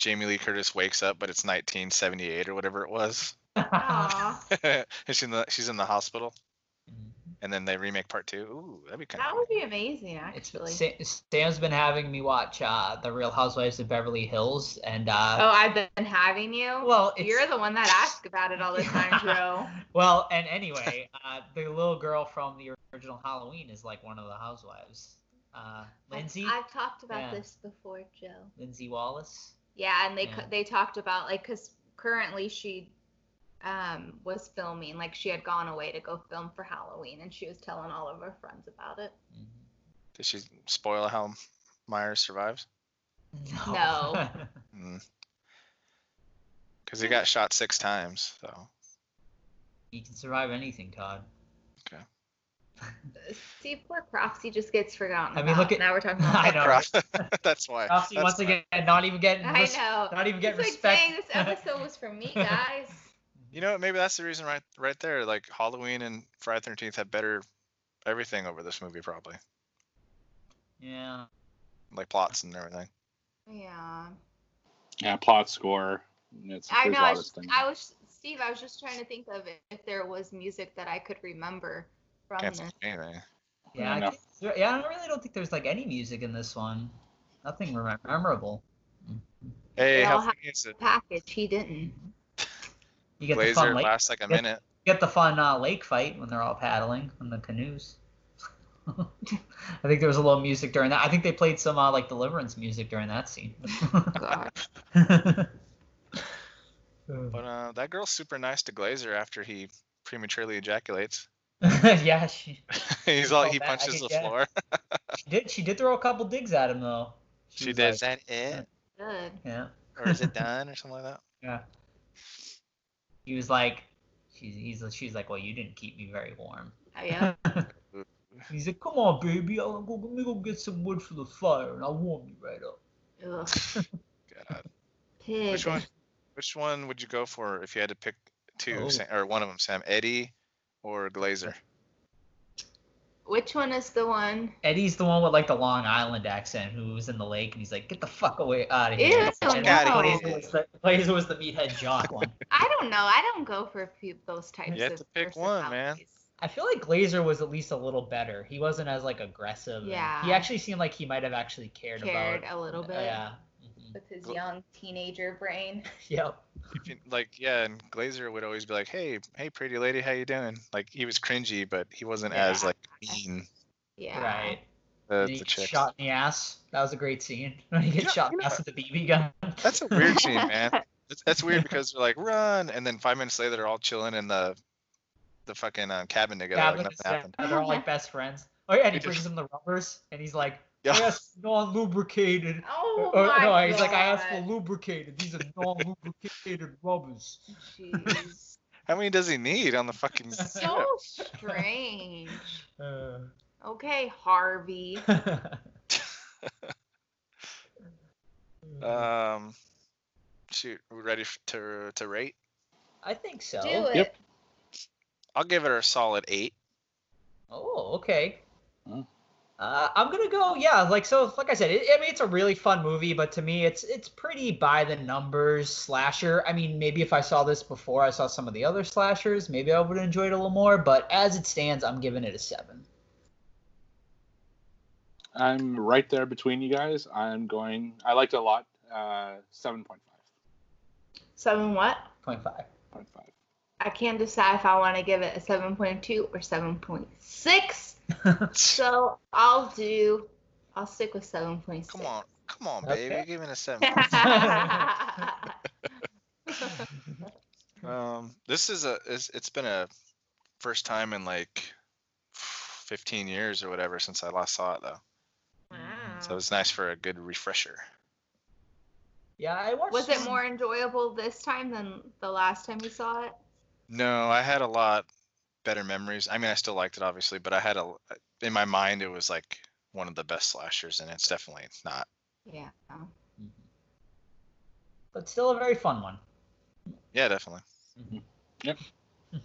Jamie Lee Curtis wakes up but it's 1978 or whatever it was. Aw, and she's in the she's in the hospital and then they remake part two. Ooh, that'd be kind that of would be amazing, It's actually. Sa- Sam's been having me watch uh, the Real Housewives of Beverly Hills, and Oh, uh, I've been having you. well, it's, You're the one that asked about it all the time, Joe. well, and anyway, uh, the little girl from the original Halloween is like one of the housewives. Uh, Lindsey, I've, I've talked about Yeah. this before, Joe. Lindsey Wallace. Yeah, and they Yeah. they talked about like because currently she um was filming like she had gone away to go film for Halloween and she was telling all of her friends about it. Did she spoil how Myers survives? No. Because he got shot six times. So you can survive anything, Todd. See, poor Cropsy just gets forgotten. I mean, about. look at- now we're talking about. I know. Cross- that's why. Rossi that's once why. again not even getting I know. not even getting It's respect. like, dang, this episode was for me, guys. You know, maybe that's the reason right right there. Like Halloween and Friday Thirteenth had better everything over this movie probably. yeah. Like plots and everything. yeah. Yeah, plot score. It's, I know. a I lot of was, things. I was Steve. I was just trying to think of if there was music that I could remember from Can't this. think anything. Yeah, I know. think- yeah. I really don't think there's like any music in this one. Nothing rem- memorable. Hey, They how all have- funny is it? Package. He didn't. You get the fun lake. lasts like a Yeah. minute. You get the fun uh, lake fight when they're all paddling in the canoes. I think there was a little music during that. I think they played some uh, like Deliverance music during that scene. But uh, that girl's super nice to Glazer after he prematurely ejaculates. yeah, she, He's all he that- punches the floor. she did. She did throw a couple digs at him though. She was did. like- Is that it? Good. Yeah. Or is it done or something like that? Yeah. He was like, she's, he's, she's like, well, you didn't keep me very warm. Oh, yeah. He's like, come on, baby, I'll go, let me go get some wood for the fire, and I'll warm you right up. Ugh. God. Pig. Which one? Which one would you go for if you had to pick two, Oh. Sam, or one of them, Sam? Eddie or Glazer? Which one is the one? Eddie's the one with like the Long Island accent who was in the lake, and he's like, get the fuck away out of here. no. And outta Glazer was the, Glazer was the meathead jock one. I don't know. I don't go for a few, those types You have of to pick one, man. I feel like Glazer was at least a little better. He wasn't as like aggressive. Yeah. He actually seemed like he might have actually cared, Cared about. a little uh, bit Yeah. With his Gl- young teenager brain. Yep. If you, like, yeah, and Glazer would always be like, "Hey, hey, pretty lady, how you doing?" Like he was cringy, but he wasn't as like mean. Yeah. Right. The, And he the shot in the ass. That was a great scene. When he gets Yeah, shot in the ass with the BB gun. That's a weird scene, man. That's, that's weird because they're like run, and then five minutes later they're all chilling in the the fucking uh, cabin together, Yeah, like but nothing it's- yeah, happened. they're all like best friends. Oh yeah, and he He brings just- him the rubbers, and he's like, Yeah. "Yes, non-lubricated." Oh Or- my no, god. he's like, "I asked for lubricated. These are non-lubricated rubbers." Jeez. How many does he need on the fucking so strange. Uh, Okay, Harvey. Um, shoot, we ready to to rate? I think so. Do it. Yep. I'll give it a solid eight. Oh, okay. Hmm. Uh, I'm gonna go, yeah. Like so, like I said, it, I mean, it's a really fun movie, but to me, it's it's pretty by the numbers slasher. I mean, maybe if I saw this before, I saw some of the other slashers, maybe I would have enjoyed it a little more. But as it stands, I'm giving it a seven. I'm right there between you guys. I'm going. I liked it a lot. Uh, seven point five. Seven what? Point five. Point five. I can't decide if I want to give it a 7.2 or 7.6. So I'll do. I'll stick with seven 7.6. Come on, Come on, Okay. baby. Give it a seven. um, this is a. It's, it's been a first time in like 15 years or whatever since I last saw it though. Wow. So Wow. it's nice for a good refresher. Yeah, I watched. Was it more enjoyable this time than the last time you saw it? No, I had a lot better memories. I mean, I still liked it obviously, but I had a in my mind it was like one of the best slashers, and it's definitely not. Yeah. But still a very fun one. Yeah, definitely. Mm-hmm. Yep.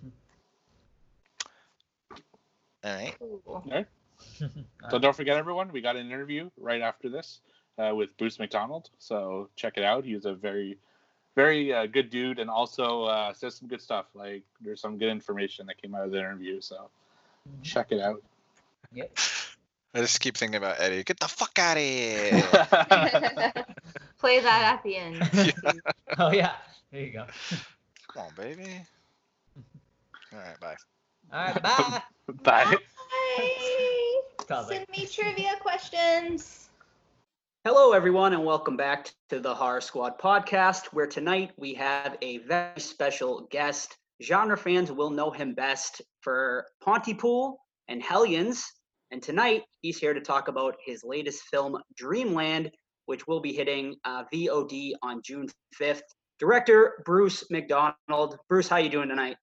All right. Cool. So don't forget, everyone, we got an interview right after this uh, with Bruce McDonald. So check it out. He was a very, very uh, good dude, and also uh, says some good stuff. Like there's some good information that came out of the interview. So check it out. Yep. I just keep thinking about Eddie. Get the fuck out of here. Play that at the end. Oh yeah. There you go. Come on, baby. All right, bye. All right. Bye. Bye. Bye. Send me trivia questions. Hello, everyone, and welcome back to the Horror Squad podcast, where tonight we have a very special guest. Genre fans will know him best for Pontypool and Hellions. And tonight he's here to talk about his latest film, Dreamland, which will be hitting uh, VOD on June 5th. Director Bruce McDonald. Bruce, how are you doing tonight?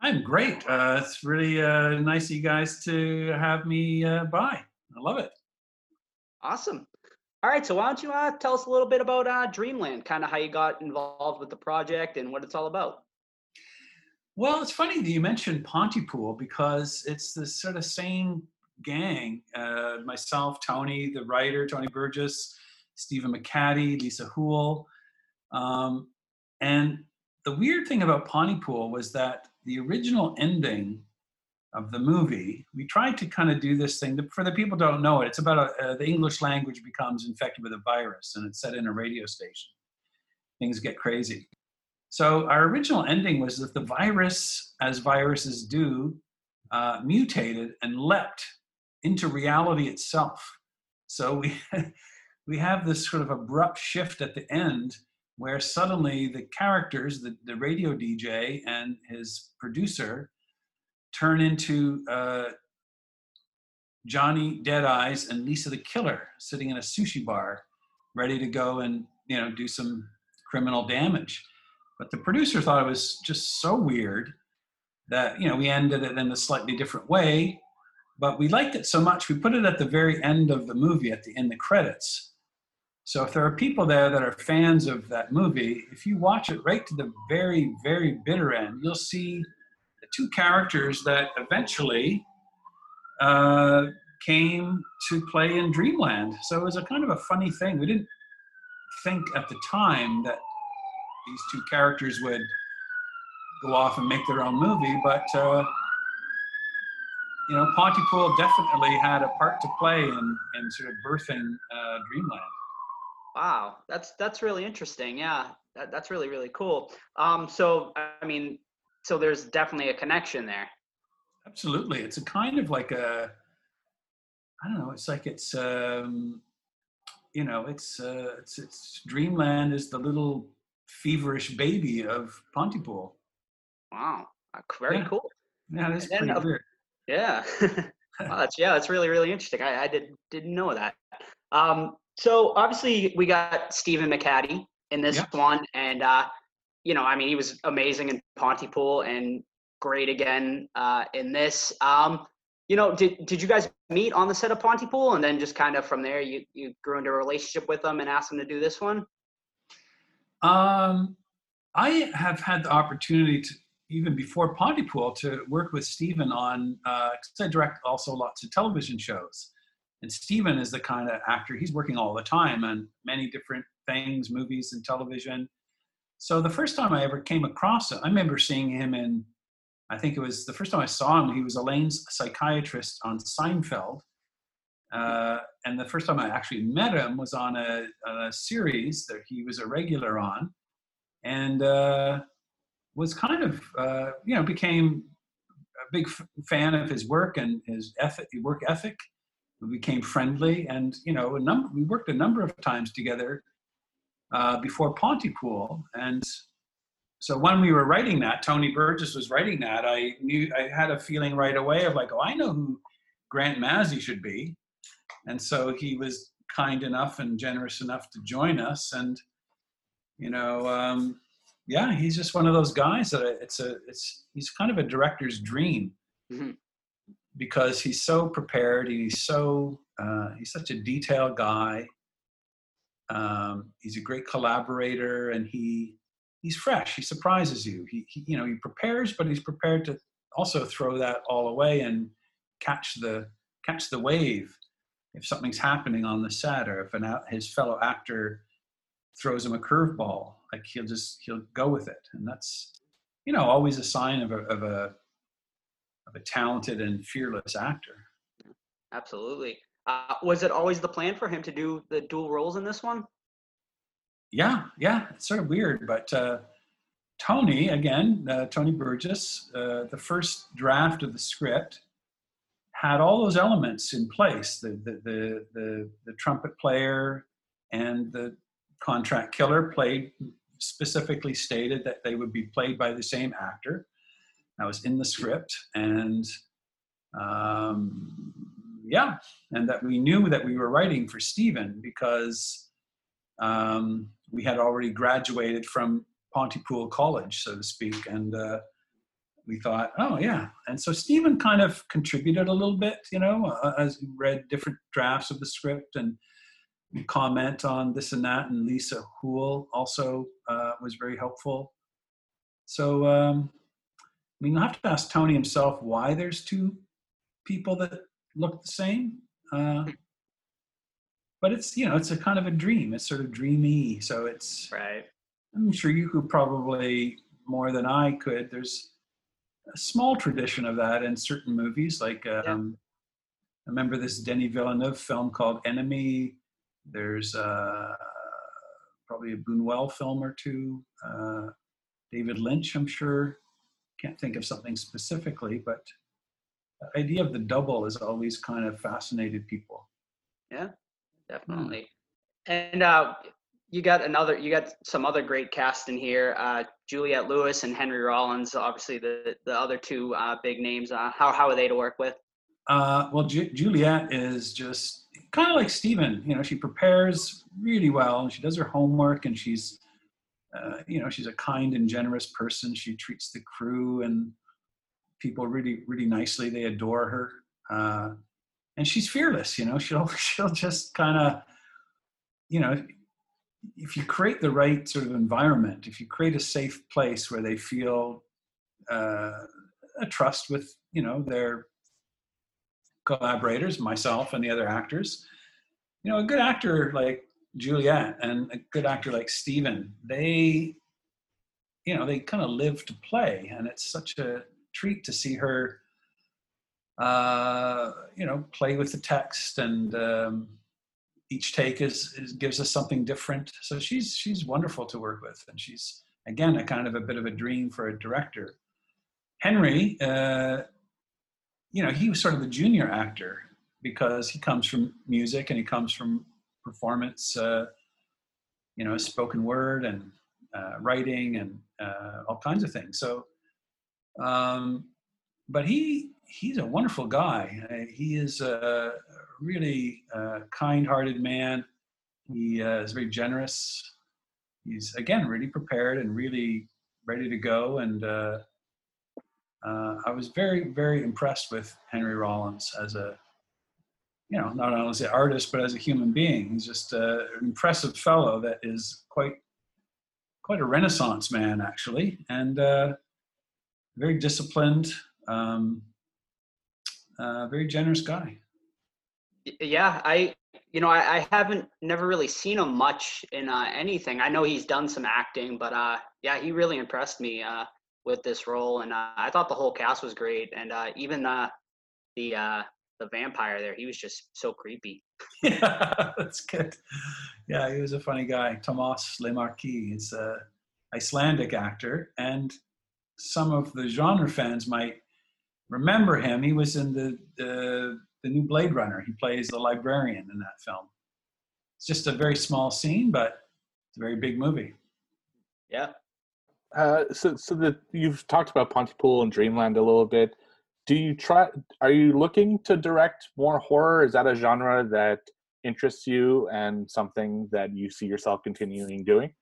I'm great. Uh, it's really uh, nice of you guys to have me uh, by. I love it. Awesome. All right, so why don't you uh, tell us a little bit about uh, Dreamland, kind of how you got involved with the project and what it's all about? Well, it's funny that you mentioned Pontypool because it's the sort of same gang. Uh, myself, Tony, the writer, Tony Burgess, Stephen McHattie, Lisa Houle. Um, and the weird thing about Pontypool was that the original ending of the movie, we tried to kind of do this thing. For the people don't know it, it's about a, uh, the English language becomes infected with a virus and it's set in a radio station. Things get crazy. So our original ending was that the virus, as viruses do, uh, mutated and leapt into reality itself. So we we have this sort of abrupt shift at the end where suddenly the characters, the, the radio DJ and his producer, turn into uh, Johnny Dead Eyes and Lisa the Killer sitting in a sushi bar, ready to go and you know do some criminal damage. But the producer thought it was just so weird that you know we ended it in a slightly different way. But we liked it so much we put it at the very end of the movie, at the in the credits. So if there are people there that are fans of that movie, if you watch it right to the very very bitter end, you'll see two characters that eventually uh, came to play in Dreamland. So it was a kind of a funny thing. We didn't think at the time that these two characters would go off and make their own movie, but uh, you know, Pontypool definitely had a part to play in, in sort of birthing uh, Dreamland. Wow, that's that's really interesting. Yeah, that, that's really really cool. Um, so I mean, so there's definitely a connection there. Absolutely, it's a kind of like a, I don't know, it's like it's, um, you know, it's uh, it's it's Dreamland is the little feverish baby of Pontypool. Wow, uh, very Yeah. cool. Yeah, that's And, pretty weird. Yeah, wow, that's yeah, that's really really interesting. I, I did didn't know that. Um, so obviously we got Stephen McHattie in this Yeah. one, and uh, you know, I mean, he was amazing in Pontypool and great again uh, in this. Um, you know, did did you guys meet on the set of Pontypool, and then just kind of from there you you grew into a relationship with him and asked him to do this one? Um, I have had the opportunity to, even before Pontypool, to work with Stephen on, uh, 'cause I direct also lots of television shows. And Stephen is the kind of actor, he's working all the time on many different things, movies and television. So the first time I ever came across him, I remember seeing him in, I think it was the first time I saw him, he was Elaine's psychiatrist on Seinfeld. Uh, and the first time I actually met him was on a, a series that he was a regular on, and uh, was kind of uh, you know became a big f- fan of his work and his ethic, work ethic, we became friendly, and you know, number we worked a number of times together uh, before Pontypool, and so when we were writing that, Tony Burgess was writing that. I knew I had a feeling right away of like, oh, I know who Grant Mazzy should be, and so he was kind enough and generous enough to join us, and you know, um, yeah, he's just one of those guys that it's a it's he's kind of a director's dream Mhm. because he's so prepared. He's so uh, he's such a detailed guy. Um, he's a great collaborator, and he he's fresh. He surprises you. He, he you know he prepares, but he's prepared to also throw that all away and catch the catch the wave if something's happening on the set or if an his fellow actor throws him a curveball like he'll just he'll go with it and that's you know always a sign of a of a of a talented and fearless actor Absolutely. Uh, was it always the plan for him to do the dual roles in this one? yeah yeah it's sort of weird but uh tony again uh, tony burgess uh, the first draft of the script had all those elements in place the the the the, the trumpet player and the contract killer played specifically stated that they would be played by the same actor that was in the script and um, yeah and that we knew that we were writing for stephen because um, we had already graduated from pontypool college so to speak and uh, we thought oh yeah. And so stephen kind of contributed a little bit you know uh, as we read different drafts of the script and comment on this and that and Lisa Houle also uh, was very helpful. So um, i mean you'll have to ask tony himself why there's two people that look the same uh, but it's you know it's a kind of a dream. It's sort of dreamy. So it's Right. i'm sure you could probably more than i could there's a small tradition of that in certain movies like um, i remember this denis villeneuve film called enemy? There's uh, probably a buñuel film or two uh, david lynch i'm sure. Can't think of something specifically but the idea of the double has always kind of fascinated people Yeah, Definitely. And uh, you got another, you got some other great cast in here. Uh, Juliette Lewis and Henry Rollins, obviously the the other two uh, big names. Uh, how how are they to work with? Uh, well, Ju- Juliette is just kind of like Stephen. You know, she prepares really well, and she does her homework, and she's, uh, you know, she's a kind and generous person. She treats the crew and people really, really nicely. They adore her, uh, and she's fearless. You know, she'll she'll just kind of, you know, if you create the right sort of environment, if you create a safe place where they feel uh, a trust with, you know, their collaborators, myself and the other actors. You know, a good actor like Juliette and a good actor like Stephen, they, you know, they kind of live to play, and it's such a treat to see her, uh, you know, play with the text, and um, each take is, is gives us something different. So she's she's wonderful to work with, and she's again a kind of a bit of a dream for a director. Henry, uh, you know, he was sort of the junior actor because he comes from music and he comes from performance, uh, you know, spoken word and uh, writing and uh, all kinds of things. So, um, but he he's a wonderful guy. Uh, He is a really uh, kind-hearted man. He uh, is very generous. He's again really prepared and really ready to go. And uh, uh, I was very, very impressed with Henry Rollins as a, you know, not only as an artist but as a human being. He's just an impressive fellow that is quite, quite a Renaissance man actually, and uh, very disciplined, um, uh, very generous guy. Yeah, I you know I, I haven't never really seen him much in uh, anything. I know he's done some acting, but uh, yeah, he really impressed me uh, with this role, and uh, I thought the whole cast was great, and uh, even uh, the uh, the vampire there, he was just so creepy. yeah, that's good. Yeah, he was a funny guy. Tomas Lemarquis is a Icelandic actor, and some of the genre fans might remember him. He was in the, the the new Blade Runner. He plays the librarian in that film. It's just a very small scene, but it's a very big movie. Yeah. Uh, so, so that you've talked about Pontypool and Dreamland a little bit. Do you try? Are you looking to direct more horror? Is that a genre that interests you and something that you see yourself continuing doing?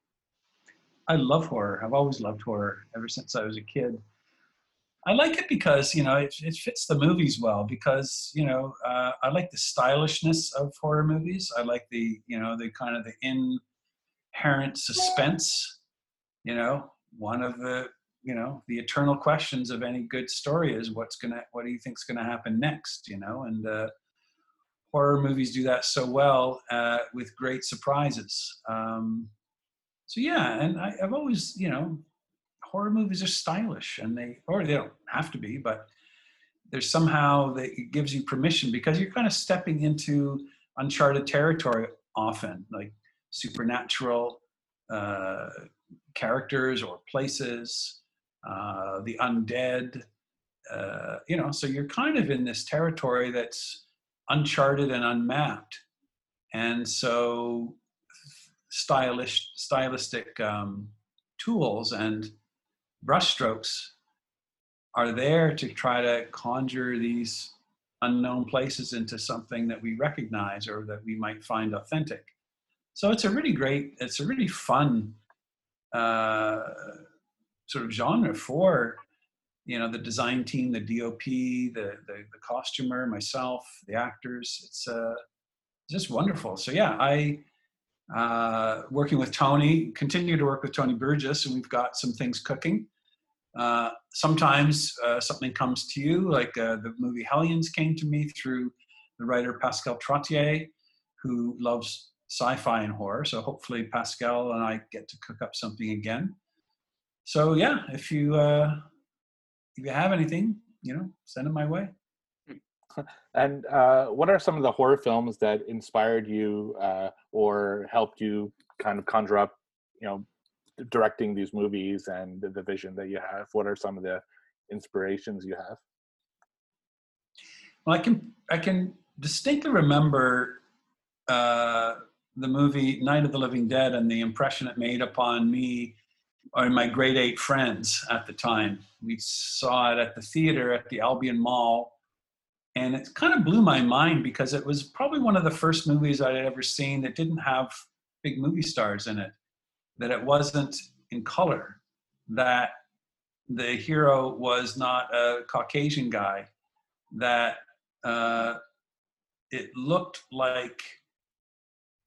I love horror. I've always loved horror ever since I was a kid. I like it because you know it, it fits the movies well. Because you know uh, I like the stylishness of horror movies. I like the you know the kind of the inherent suspense. You know, one of the you know the eternal questions of any good story is what's gonna what do you think's gonna happen next? You know, and uh, horror movies do that so well uh, with great surprises. Um, so yeah, and I, I've always you know horror movies are stylish and they or they don't have to be but there's somehow that it gives you permission because you're kind of stepping into uncharted territory often like supernatural uh, characters or places uh, the undead uh, you know so you're kind of in this territory that's uncharted and unmapped. And so stylish stylistic um, tools and brushstrokes are there to try to conjure these unknown places into something that we recognize or that we might find authentic. So it's a really great, it's a really fun uh, sort of genre for you know the design team, the DOP, the the, the costumer, myself, the actors. It's uh, just wonderful. So yeah, I uh, working with Tony, continue to work with Tony Burgess, and we've got some things cooking. Uh, sometimes uh, something comes to you, like uh, the movie Hellions came to me through the writer Pascal Trottier, who loves sci-fi and horror. So hopefully Pascal and I get to cook up something again. So yeah, if you uh, if you have anything, you know, send it my way. And uh, what are some of the horror films that inspired you uh, or helped you kind of conjure up, you know, directing these movies and the, the vision that you have? What are some of the inspirations you have? Well, I can I can distinctly remember uh, the movie Night of the Living Dead and the impression it made upon me or my grade eight friends at the time. We saw it at the theater at the Albion Mall and it kind of blew my mind because it was probably one of the first movies I'd ever seen that didn't have big movie stars in it, that it wasn't in color, that the hero was not a Caucasian guy, that uh, it looked like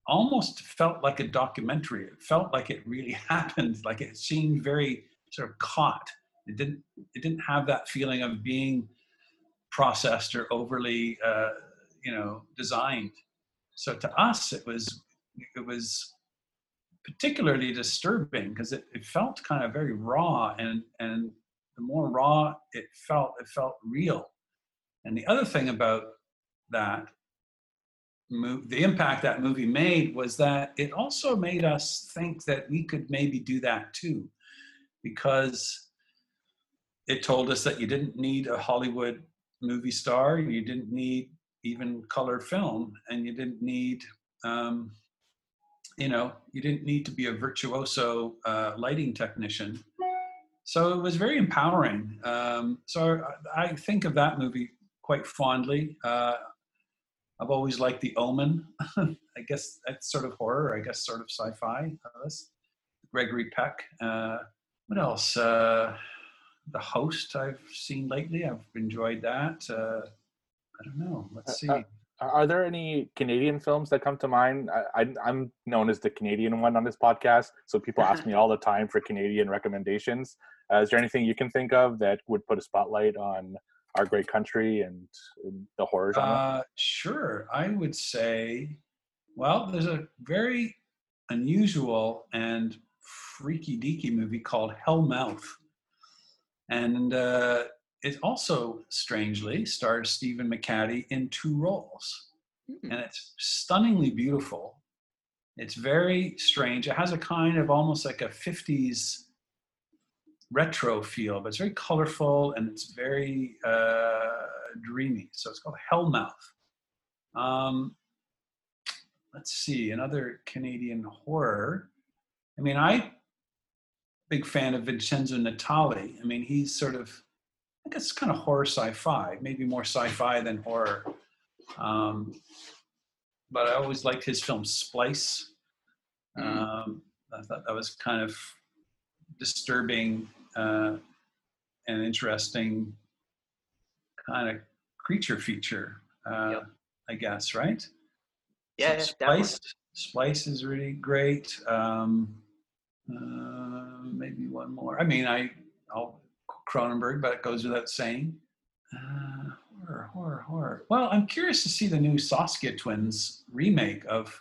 almost felt like a documentary. It felt like it really happened, like it seemed very sort of caught. It didn't. It didn't have that feeling of being processed or overly uh, you know designed. So to us it was it was particularly disturbing because it, it felt kind of very raw and and the more raw it felt it felt real. And the other thing about that the impact that movie made was that it also made us think that we could maybe do that too because it told us that you didn't need a hollywood movie star. You didn't need even color film, and you didn't need, um, you know, you didn't need to be a virtuoso uh, lighting technician. So it was very empowering. Um, so I, think of that movie quite fondly. Uh, I've always liked The Omen. I guess that's sort of horror. I guess sort of sci-fi. Gregory Peck. Uh, what else? Uh, the host I've seen lately. I've enjoyed that. Uh, I don't know. Let's see. Uh, are there any Canadian films that come to mind? I, am known as the Canadian one on this podcast, so people ask me all the time for Canadian recommendations. Uh, is there anything you can think of that would put a spotlight on our great country and, and the horror genre? Uh, sure. I would say, well, there's a very unusual and freaky deaky movie called Hellmouth and uh, it also strangely stars Stephen McHattie in two roles, mm-hmm. and it's stunningly beautiful. It's very strange. It has a kind of almost like a 50s retro feel, but it's very colorful and it's very uh, dreamy. So it's called Hellmouth. Um, let's see, another Canadian horror. I mean, I big fan of Vincenzo Natali. I mean, he's sort of, I guess, kind of horror sci-fi, maybe more sci-fi than horror. Um, but I always liked his film Splice. Um, I thought that was kind of disturbing uh, and interesting kind of creature feature, uh, Yep. I guess, right? Yeah, So yeah. Splice, Splice is really great. Um, uh, maybe one more. I mean, I, I'll Cronenberg, but it goes without saying. Uh, horror, horror, horror. Well, I'm curious to see the new Soska twins remake of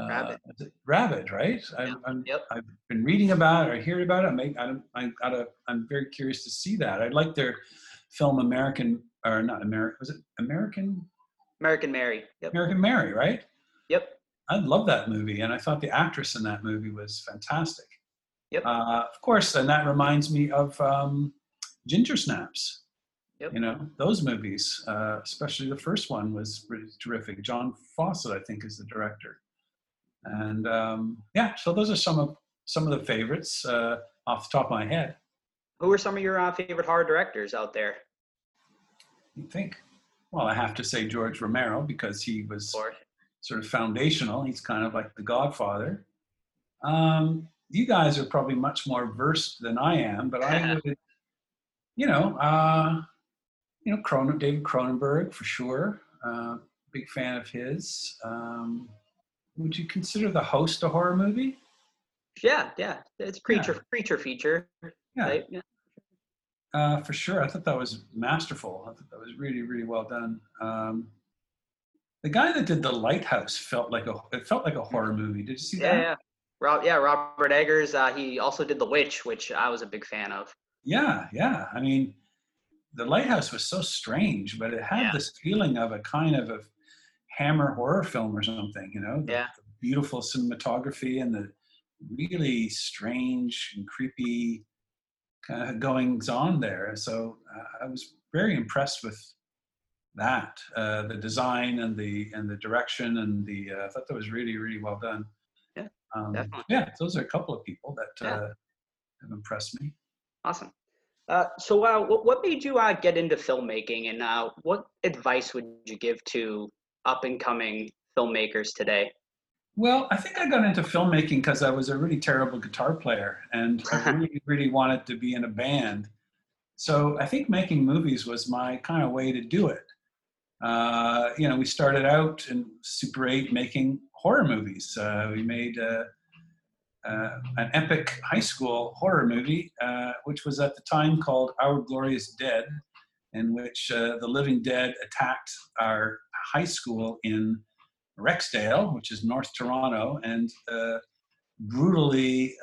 uh, Rabbit. is it Rabid, right? I. I'm, Yep. I've been reading about it or hearing about it. I make, I, I gotta, I'm very curious to see that. I'd like their film American, or not American, was it American? American Mary. Yep. American Mary, right? Yep. I love that movie, and I thought the actress in that movie was fantastic. Yep. Uh, of course, and that reminds me of um, Ginger Snaps. Yep. You know those movies, uh, especially the first one was pretty terrific. John Fawcett, I think, is the director, and um, yeah. So those are some of some of the favorites uh, off the top of my head. Who are some of your uh, favorite horror directors out there? You think? Well, I have to say George Romero because he was sort of foundational. He's kind of like the godfather. Um, you guys are probably much more versed than I am, but I would, you know, uh, you know, Cronen, David Cronenberg for sure. Uh, big fan of his. Um, would you consider The Host a horror movie? yeah, yeah, it's a creature creature feature. Yeah, right? Yeah. uh, for sure. I thought that was masterful. I thought that was really, really well done. Um, the guy that did The Lighthouse felt like a it felt like a horror movie. Did you see Yeah, that? yeah. Rob, yeah, Robert Eggers. Uh, he also did The Witch, which I was a big fan of. Yeah, yeah. I mean, the lighthouse was so strange, but it had Yeah. this feeling of a kind of a hammer horror film or something, you know? The, Yeah. the beautiful cinematography and the really strange and creepy kind of goings on there. So uh, I was very impressed with that, uh, the design and the and the direction and the. Uh, I thought that was really really well done. Yeah, um, definitely. Yeah, those are a couple of people that Yeah. uh, have impressed me. Awesome. Uh, so, uh, what, what made you uh, get into filmmaking, and uh, what advice would you give to up and coming filmmakers today? Well, I think I got into filmmaking because I was a really terrible guitar player and I really, really wanted to be in a band. So I think making movies was my kind of way to do it. Uh, you know, we started out in Super 8 making horror movies. Uh, we made uh, uh, an epic high school horror movie, uh, which was at the time called Our Glorious Dead, in which uh, the living dead attacked our high school in Rexdale, which is North Toronto, and brutally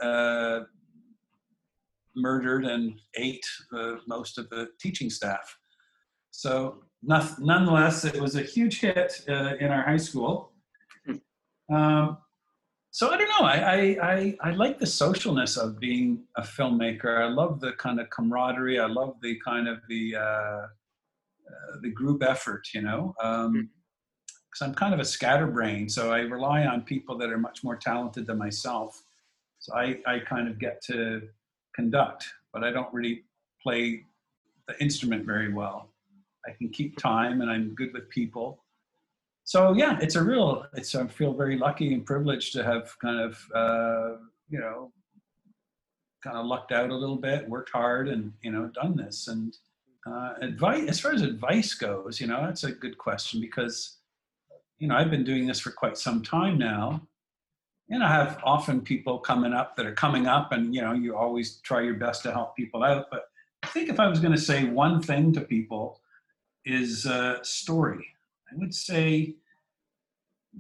murdered and ate most of the teaching staff. So, nonetheless, it was a huge hit uh, in our high school. Um, so I don't know. I, I, I, I like the socialness of being a filmmaker. I love the kind of camaraderie. I love the kind of the uh, uh, the group effort. You know, um, because I'm kind of a scatterbrain, so I rely on people that are much more talented than myself. So I, I kind of get to conduct, but I don't really play the instrument very well. I can keep time, and I'm good with people. So yeah, it's a real. It's I feel very lucky and privileged to have kind of uh, you know kind of lucked out a little bit, worked hard, and you know done this. And uh, advice, as far as advice goes, you know that's a good question because you know I've been doing this for quite some time now, and I have often people coming up that are coming up, and you know you always try your best to help people out. But I think if I was going to say one thing to people, is uh, story. I would say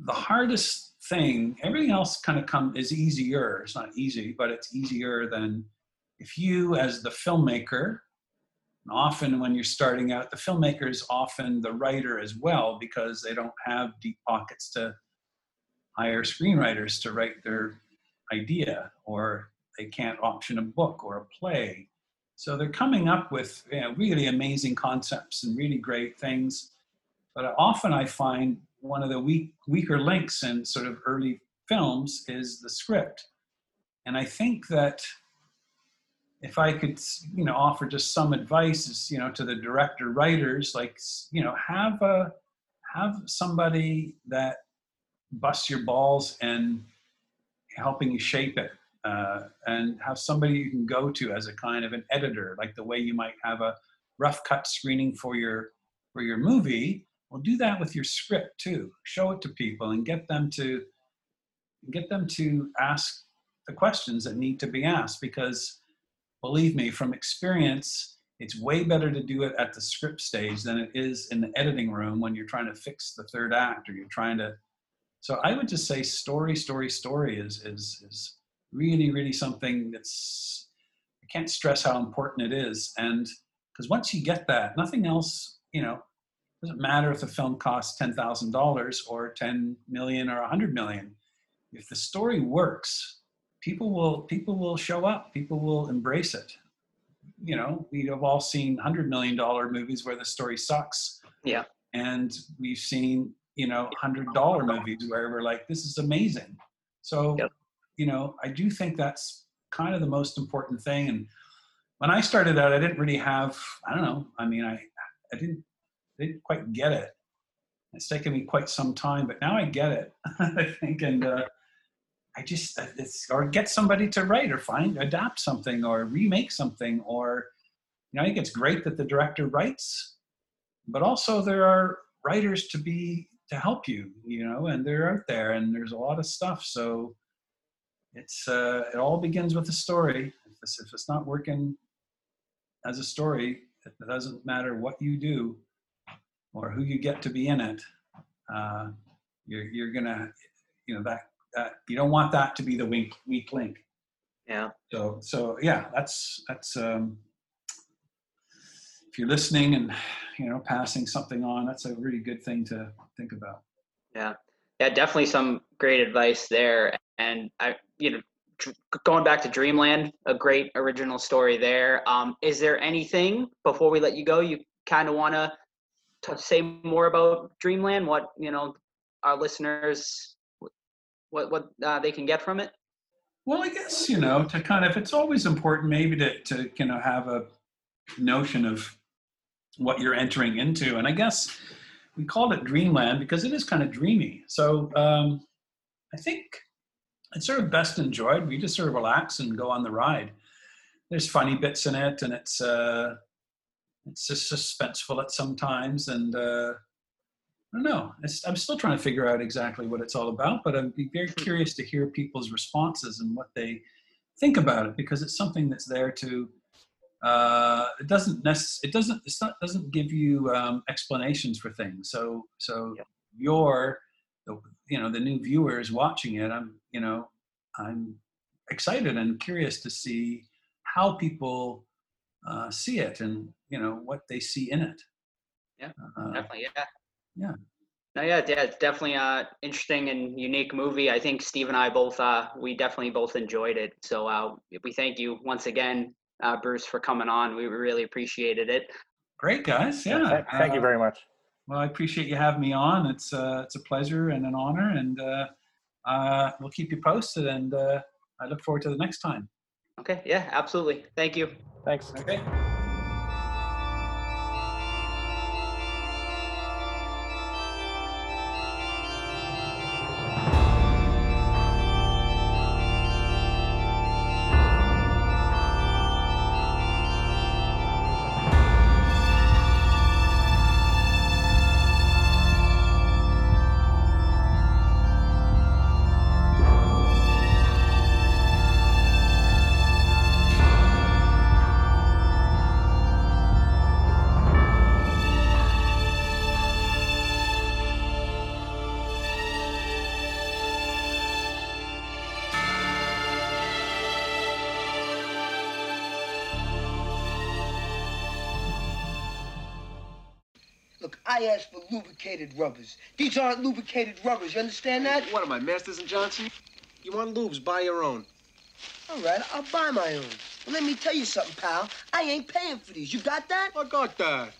the hardest thing, everything else kind of come is easier. It's not easy, but it's easier than if you, as the filmmaker, often when you're starting out, the filmmaker is often the writer as well because they don't have deep pockets to hire screenwriters to write their idea or they can't option a book or a play. So they're coming up with you know, really amazing concepts and really great things But often I find one of the weak, weaker links in sort of early films is the script. And I think that if I could, you know, offer just some advice, you know, to the director writers, like, you know, have a have somebody that busts your balls and helping you shape it, uh, and have somebody you can go to as a kind of an editor, like the way you might have a rough cut screening for your for your movie. Well, do that with your script too. Show it to people and get them to get them to ask the questions that need to be asked because believe me from experience it's way better to do it at the script stage than it is in the editing room when you're trying to fix the third act or you're trying to so i would just say story story story is is is really really something that's i can't stress how important it is. And because once you get that nothing else you know doesn't matter if the film costs $10,000 or 10 million or 100 million. If the story works people will people will show up. People will embrace it. You know we have all seen 100 million dollar movies where the story sucks. Yeah. and we've seen you know 100 dollar movies where we're like this is amazing. So Yep. You know i do think that's kind of the most important thing. And when i started out i didn't really have i don't know i mean i i didn't didn't quite get it. It's taken me quite some time but now i get it i think. And uh I just it's or get somebody to write or find adapt something or remake something or you know I think it's great that the director writes, but also there are writers to be to help you, you know, and they're out there and there's a lot of stuff. So it's uh, it all begins with a story. If it's, if it's not working as a story, it doesn't matter what you do or who you get to be in it. Uh, you're you're gonna you know that that you don't want that to be the weak weak link. Yeah. So so yeah, that's that's um, if you're listening and you know passing something on, that's a really good thing to think about. Yeah, yeah, definitely some great advice there. And I, you know, going back to Dreamland, a great original story there. Um, is there anything before we let you go you kind of want to say more about Dreamland? What you know, our listeners, what what uh, they can get from it? Well, I guess you know to kind of it's always important maybe to to you know have a notion of what you're entering into, and I guess we called it Dreamland because it is kind of dreamy. So um, I think it's sort of best enjoyed. We just sort of relax and go on the ride. There's funny bits in it, and it's uh, it's just suspenseful at some times, and uh, I don't know. It's, I'm still trying to figure out exactly what it's all about, but I'd be very curious to hear people's responses and what they think about it because it's something that's there to. Uh, it doesn't necess- It doesn't. It's not. Doesn't give you um, explanations for things. So so Yeah. you're the you know the new viewers watching it. I'm you know I'm excited and curious to see how people uh, see it and you know what they see in it. Yeah, Uh, definitely, yeah. yeah. No, yeah, yeah, definitely a interesting and unique movie. I think Steve and I both, uh, we definitely both enjoyed it. So uh, we thank you once again, uh, Bruce, for coming on. We really appreciated it. Great guys. Yeah. Thank, thank you Uh, very much. Well, I appreciate you having me on. It's uh, it's a pleasure and an honor, and uh, uh, we'll keep you posted. And uh, I look forward to the next time. Okay, yeah, absolutely. Thank you. Thanks. Okay. Lubricated rubbers. These aren't lubricated rubbers. You understand that? What am I, Masters and Johnson? You want lubes, buy your own. All right, I'll buy my own. But let me tell you something, pal. I ain't paying for these. You got that? I got that.